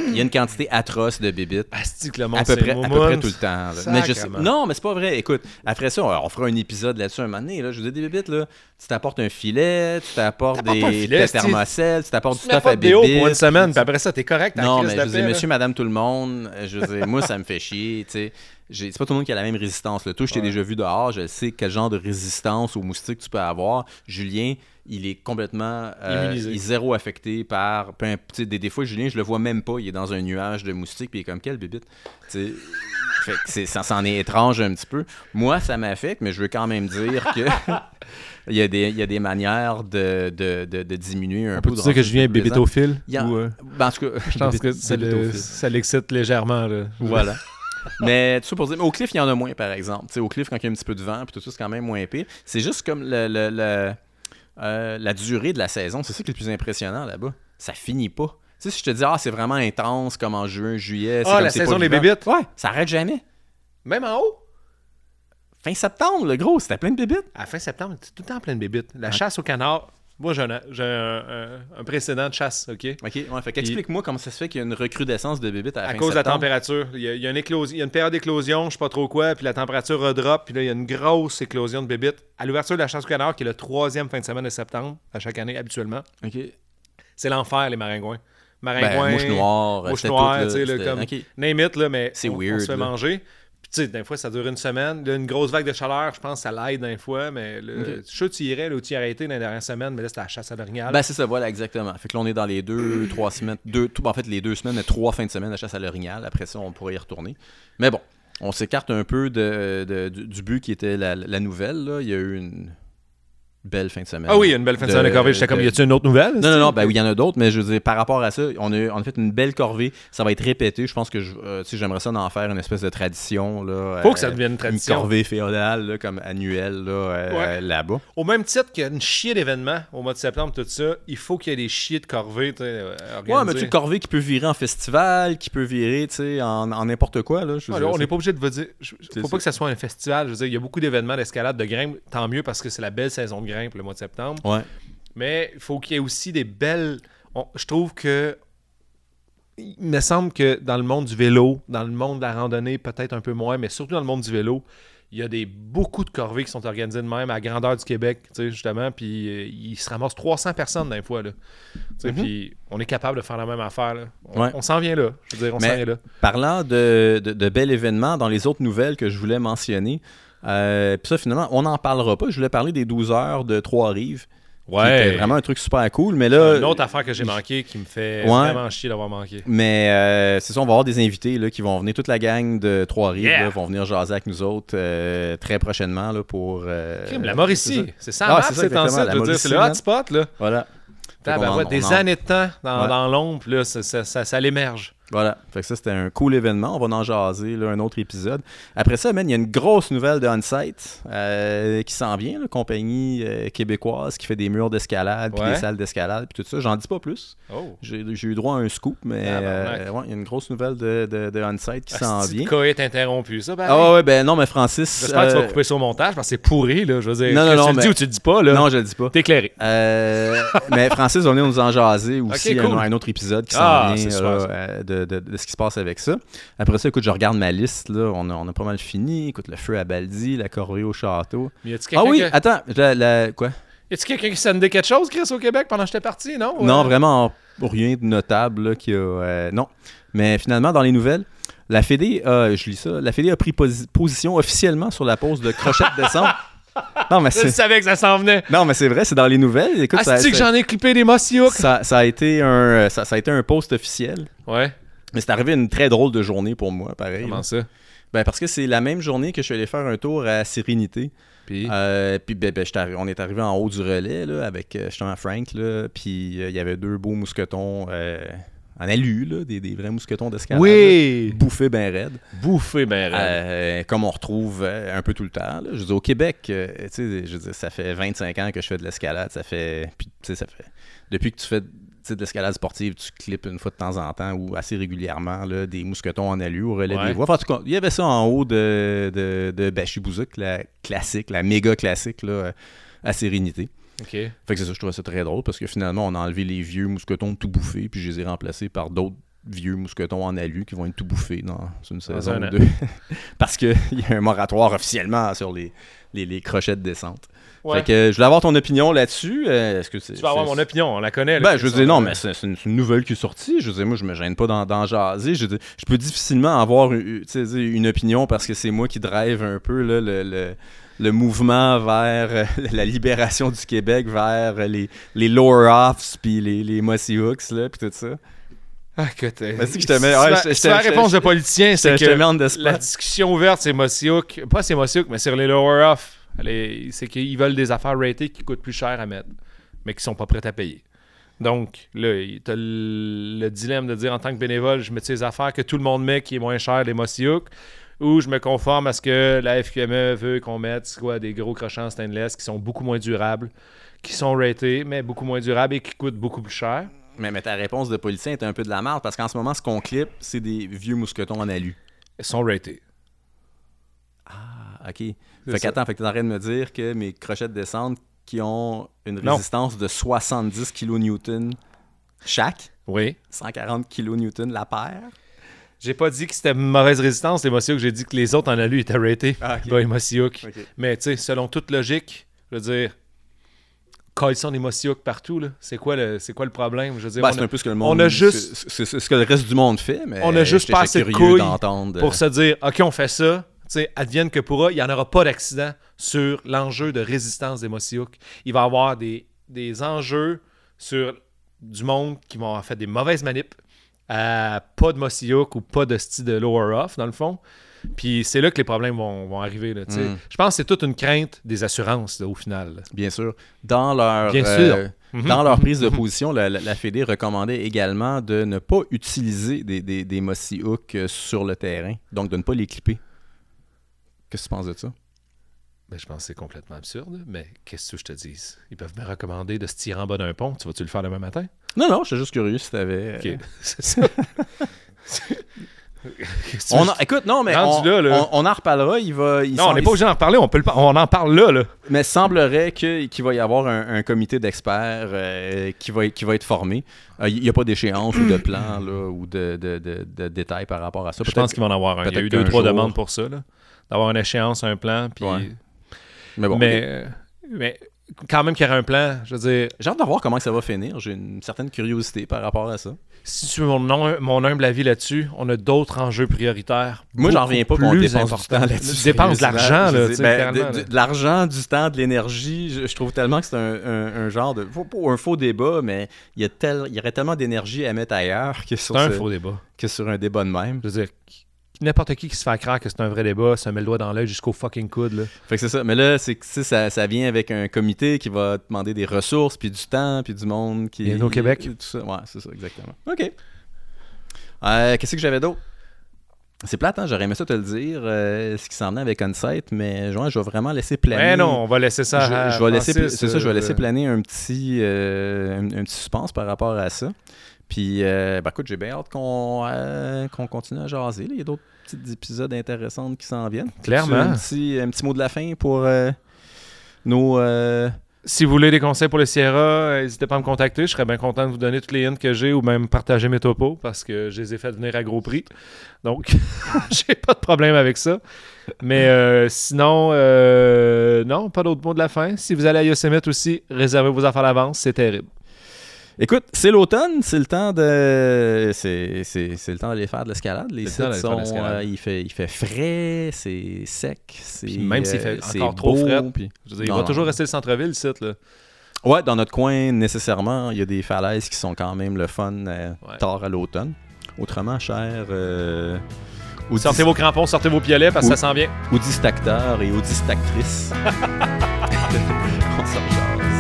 Il y a une quantité atroce de bébites. Asti que le monde À peu, près, à peu près tout le temps. là. Mais je sais- non, mais c'est pas vrai. Écoute, après ça, on, on fera un épisode là-dessus un moment donné. Là. Je vous dis des bébites, là. Tu t'apportes un filet, tu t'apportes des des thermocelles, tu t'apportes du stuff à bébites. pour une semaine, puis après ça, t'es correct. non, mais je veux dire, monsieur, madame, tout le monde, je veux dire, moi, ça me fait chier, tu sais. C'est pas tout le monde qui a la même résistance. Là. Toi, je t'ai Ouais. déjà vu dehors, je sais quel genre de résistance aux moustiques tu peux avoir. Julien, il est complètement euh, Immunisé. il est zéro affecté par. peu des, des fois, Julien, je le vois même pas, il est dans un nuage de moustiques, puis il est comme quelle sais, fait que c'est- ça s'en est étrange un petit peu. Moi, ça m'affecte, mais je veux quand même dire que [laughs] il, y a des, il y a des manières de, de, de, de diminuer un On peu. peut de dire que je viens bébétophile? A- Ou, euh, Ben, en tout cas, Je pense que [laughs] ça le- l'excite légèrement. Là. Voilà. mais tout ça pour dire, mais au cliff, il y en a moins, par exemple. Tu sais, au cliff, quand il y a un petit peu de vent, puis tout ça, c'est quand même moins pire. C'est juste comme le, le- le- euh, la durée de la saison. C'est ça qui est le plus impressionnant là-bas. Ça finit pas. Tu sais, si je te dis, ah, c'est vraiment intense, comme en juin, juillet. Ah, comme la saison des bébites? Ouais, ça arrête jamais. Même en haut? Fin septembre, le gros, c'était plein de bébites. À fin septembre, c'est tout le temps plein de bébites. La chasse au canard, moi j'ai un, précédent de chasse, OK? OK, ouais, fait qu'explique-moi comment ça se fait qu'il y a une recrudescence de bébites à la À fin cause de la température. Il y, a, il y a une éclosion, il y a une période d'éclosion, je sais pas trop quoi, puis la température redrop, puis là, il y a une grosse éclosion de bébites. À l'ouverture de la chasse au canard, qui est le troisième fin de semaine de septembre, à chaque année, habituellement, OK. c'est l'enfer, les maringouins. Maringouins, Ben, mouche noire, mouche noire, tu sais, comme OK. name it, là, mais C'est on, on weird, se fait là. manger. Tu sais, des fois, ça dure une semaine. Là, une grosse vague de chaleur, je pense que ça l'aide d'un fois, mais là, OK. je suis sûr que tu irais, là, où tu y arrêté dans les dernières semaines, mais là, c'était la chasse à l'orignal. Ben, c'est ça, voilà, exactement. Fait que là, on est dans les deux, trois semaines, deux, tout- en fait, les deux semaines, mais trois fins de semaine de chasse à l'orignal. Après ça, on pourrait y retourner. Mais bon, on s'écarte un peu de, de- du, du but qui était la, la nouvelle. Là. Il y a eu une belle fin de semaine. Ah oui, il une belle fin de, semaine de corvée. J'étais comme, y a-tu une autre nouvelle? Non, non, non, ben oui, il y en a d'autres, mais je veux dire, par rapport à ça, on a, on a fait une belle corvée. Ça va être répété. Je pense que je- euh, tu sais, j'aimerais ça en faire une espèce de tradition. Là, Faut euh, que ça devienne une Une tradition. corvée féodale, là, comme annuelle, là, euh, Ouais. là-bas. Au même titre qu'il y a une chier d'événements au mois de septembre, tout ça, il faut qu'il y ait des chiers de corvée, euh, Ouais, mais tu sais, corvée qui peut virer en festival, qui peut virer, tu sais, en en n'importe quoi, là. je dire, on n'est pas obligé de vous dire. C'est Faut ça. pas que ça soit un festival. Je veux dire, il y a beaucoup d'événements d'escalade, de grimpe. Tant mieux parce que c'est la belle saison de grimpe le mois de septembre. Ouais. Mais il faut qu'il y ait aussi des belles. on- Je trouve que. Il me semble que dans le monde du vélo, dans le monde de la randonnée, peut-être un peu moins, mais surtout dans le monde du vélo, il y a des, beaucoup de corvées qui sont organisées de même à grandeur du Québec, tu sais, justement. Puis euh, il se ramasse 300 personnes d'un fois. Là. Tu sais, Mhm. Puis on est capable de faire la même affaire. Là. On, Ouais. on s'en vient là. Je veux dire, on s'en vient là. Parlant de, de, de bel événement, dans les autres nouvelles que je voulais mentionner, euh, puis ça, finalement, on n'en parlera pas. Je voulais parler des 12 heures de Trois-Rives. qui était vraiment un truc super cool. Mais là, une autre affaire que j'ai manqué qui me fait Ouais. vraiment chier d'avoir manqué. Mais euh, c'est ça, on va avoir des invités là, qui vont venir, toute la gang de Trois-Rives Yeah! vont venir jaser avec nous autres euh, très prochainement là, pour. euh, Crime, la c'est Mauricie, c'est ça, Ah, c'est ça, c'est dire, c'est le hotspot, là. Voilà. Des on années de temps dans, Ouais. dans l'ombre, là, ça, ça, ça, ça l'émerge. Voilà. Fait que ça, c'était un cool événement. On va en jaser là, un autre épisode. Après ça, man, il y a une grosse nouvelle de Onsite euh, qui s'en vient, là, compagnie euh, québécoise qui fait des murs d'escalade, puis Ouais. des salles d'escalade, puis tout ça. J'en dis pas plus. Oh. J'ai eu droit à un scoop, mais euh, ouais, il y a une grosse nouvelle de, de, de Onsite qui s'en de vient. coït interrompu, ça, pareil. Ah ouais, ben non, mais Francis. J'espère que tu vas couper au montage parce que c'est pourri, là. Je veux dire, Non, non, non, tu le dis ou tu le dis pas, là. Non, je le dis pas. T'es éclairé. Mais Francis va venir nous en jaser [laughs] aussi Ok, cool. un, un autre épisode qui s'en Ah, vient super, là, ça. Euh, de, de- de ce qui se passe avec ça. Après ça, écoute, je regarde ma liste. Là, on, a, on a pas mal fini. Écoute, le feu à Baldi, la corvée au château. Mais Ah oui, attends. la- la- quoi? Y a-tu quelqu'un qui sondait quelque chose, Chris, au Québec pendant que j'étais parti, non? Non, Ouais. vraiment rien de notable là, qui a. euh, non. Mais finalement, dans les nouvelles. La Fédé, a- je lis ça, la Fédé a pris posi- position officiellement sur la pause de crochet de descente. [laughs] Non, mais Je savais que ça s'en venait. non, mais c'est vrai, c'est dans les nouvelles. Écoute, ça, Asti que ça- j'en ai clippé des Mossy ça- ça a été un, ça, ça a été un post officiel. Ouais. Mais c'est arrivé une très drôle de journée pour moi, pareil. Comment là. ça? Ben, parce que c'est la même journée que je suis allé faire un tour à Sérénité. Puis... Euh, puis ben, ben, on est arrivé en haut du relais là, avec euh, justement Frank. Là, puis euh, il y avait deux beaux mousquetons euh, en alu, là, des, des vrais mousquetons d'escalade. oui! Bouffés bien raides. Bouffé, ben raide. Comme on retrouve un peu tout le temps. là. Je dire, au Québec, tu sais, je dire, ça fait 25 ans que je fais de l'escalade. Ça fait. Puis, ça fait. Depuis que tu fais de l'escalade sportive, tu clips une fois de temps en temps ou assez régulièrement là, des mousquetons en alu au relais Ouais. des voies. Enfin, en tout il y avait ça en haut de, de, de Bachibouzuk, la classique, la méga classique là, à Sérénité. Fait que c'est ça, je trouvais ça très drôle parce que finalement, on a enlevé les vieux mousquetons tout bouffés, puis je les ai remplacés par d'autres vieux mousquetons en alu qui vont être tout bouffés dans une saison ou deux. [laughs] parce qu'il [laughs] y a un moratoire officiellement sur les, les, les crochets de descente. Ouais. Fait que euh, je voulais avoir ton opinion là-dessus. Euh, Est-ce que c'est. Tu vas avoir c'est- mon opinion, on la connaît. là, Ben, je veux dire, non, on- mais c'est c'est une, c'est une nouvelle qui est sortie. Je veux dire, moi, je me gêne pas d'en d'en jaser. Je, veux dire, je peux difficilement avoir une, opinion parce que c'est moi qui drive un peu là, le, le, le mouvement vers euh, [laughs] la libération du Québec, vers euh, les, les lower offs, puis les, les Mossy Hooks, là, puis tout ça. Ah, écoute. euh, c'est que je te mets- si ouais, tu vas- je- je si te- tu vas je te- réponse de politicien, c'est que la discussion ouverte, c'est Mossyouk. Pas c'est Mossyouk, mais sur les lower off. C'est qu'ils veulent des affaires ratées qui coûtent plus cher à mettre, mais qui sont pas prêtes à payer. Donc, là, tu as le, le dilemme de dire en tant que bénévole, je mets ces affaires que tout le monde met qui est moins cher, les Mossyouk, ou je me conforme à ce que la FQME veut qu'on mette, quoi, des gros crochants stainless qui sont beaucoup moins durables, qui sont ratés, mais beaucoup moins durables et qui coûtent beaucoup plus cher. Mais, mais ta réponse de politicien est un peu de la merde parce qu'en ce moment, ce qu'on clip, c'est des vieux mousquetons en alu. Ils sont ratés. Ok. Fait qu'attends, fait que t'es en train de me dire que mes crochets de descente qui ont une Non. résistance de 70 kN chaque, Oui. 140 kN la paire? J'ai pas dit que c'était mauvaise résistance, les Mossyouk. J'ai dit que les autres en alu étaient ratés. Ah, ok. Bah, les Mossyouk. Ok. Mais tu sais, selon toute logique, je veux dire, quand ils sont des Mossyouk partout, là, c'est quoi, le, c'est quoi le problème? Je veux dire, Ben, on c'est a- un peu ce que le monde. on a juste- c'est- C'est c'est ce que le reste du monde fait, mais. On a juste pas assez de couilles d'entendre. pour se dire, OK, on fait ça, sais, advienne que pourra, il n'y en aura pas d'accident sur l'enjeu de résistance des Mossyouk. Il va y avoir des, des enjeux sur du monde qui vont avoir fait des mauvaises manips, à pas de Mossy Hook ou pas de style de lower off, dans le fond. Puis c'est là que les problèmes vont, vont arriver. là, tu sais. Mm. Je pense que c'est toute une crainte des assurances là, au final. là. Bien sûr. Dans leur, Bien euh, sûr. Mhm. dans leur prise de position, la, la, la Fédé recommandait également de ne pas utiliser des, des, des Mossy Hook euh, sur le terrain, donc de ne pas les clipper. Qu'est-ce que tu penses de ça? Ben, je pense que c'est complètement absurde, mais qu'est-ce que je te dise? Ils peuvent me recommander de se tirer en bas d'un pont. Tu vas-tu le faire demain matin? Non, non, j'étais juste curieux si t'avais... Ok, euh, [laughs] c'est ça. Tu [laughs] On écoute, non, mais on, Rendu là, là. on- on en reparlera. Il va, il Non, on n'est pas obligé d'en reparler, on, peut le on en parle là. là. Mais semblerait que- qu'il va y avoir un, un comité d'experts euh, qui, va, qui va être formé. Euh, Il n'y a pas d'échéance ou de [clears throat] plan là, ou de, de, de- de détails par rapport à ça. Je Peut-être pense qu'il va en avoir un. Il y a eu deux, trois jour- demandes pour ça. là. D'avoir une échéance, un plan. Puis... Ouais. Mais bon, mais, euh, mais quand même qu'il y aurait un plan, je veux dire, j'ai hâte de voir comment ça va finir. J'ai une certaine curiosité par rapport à ça. si tu veux mon, nom- mon humble avis là-dessus, on a d'autres enjeux prioritaires. Moi, j'en reviens pas qu'on dépense là-dessus. Dépense de l'argent, là, tu ben, de, là. de- de l'argent, du temps, de l'énergie. Je, je trouve tellement que c'est un, un- un genre de. Un faux débat, mais il y, a tel, il y aurait tellement d'énergie à mettre ailleurs que sur, C'est un ce- faux débat. que sur un débat de même. Je veux dire, n'importe qui qui se fait croire que c'est un vrai débat, se met le doigt dans l'œil jusqu'au fucking coude. Là. Fait que c'est ça. Mais là, c'est ça, ça vient avec un comité qui va demander des ressources, puis du temps, puis du monde qui. Bienvenue au Québec. Tout ça. Ouais, c'est ça, exactement. OK. Euh, Qu'est-ce que j'avais d'autre? C'est plate, hein? J'aurais aimé ça te le dire, euh, ce qui s'en venait avec Onsite, mais genre, je vais vraiment laisser planer. Mais non, on va laisser ça je, à je vais laisser, c'est ça, je vais euh, laisser planer un petit, euh, un, un petit suspense par rapport à ça. Puis, euh, ben, écoute, j'ai bien hâte qu'on euh, qu'on continue à jaser. là. Il y a d'autres petits épisodes intéressants qui s'en viennent. Clairement. Un petit, un petit mot de la fin pour euh, nos. euh, Si vous voulez des conseils pour le Sierra, euh, n'hésitez pas à me contacter. Je serais bien content de vous donner toutes les hints que j'ai ou même partager mes topos parce que je les ai fait venir à gros prix. Donc, [laughs] j'ai pas de problème avec ça. Mais euh, sinon, euh, non, pas d'autres mots de la fin. Si vous allez à Yosemite aussi, réservez vos affaires à l'avance. C'est terrible. Écoute, c'est l'autonne, c'est le temps de. C'est, c'est, c'est le temps d'aller faire de l'escalade. Les le sites sont. euh, il, fait, il fait frais, c'est sec, c'est. Puis même s'il fait euh, c'est encore trop frais, puis- Je veux dire, il va non. toujours rester le centre-ville, le site. Là. Ouais, dans notre coin, nécessairement, il y a des falaises qui sont quand même le fun euh, Ouais. tard à l'automne. Autrement, cher. Euh, Sortez vos crampons, sortez vos piolets parce que ça s'en vient. Audistacteurs et audistactrices. [laughs] [laughs] On s'en.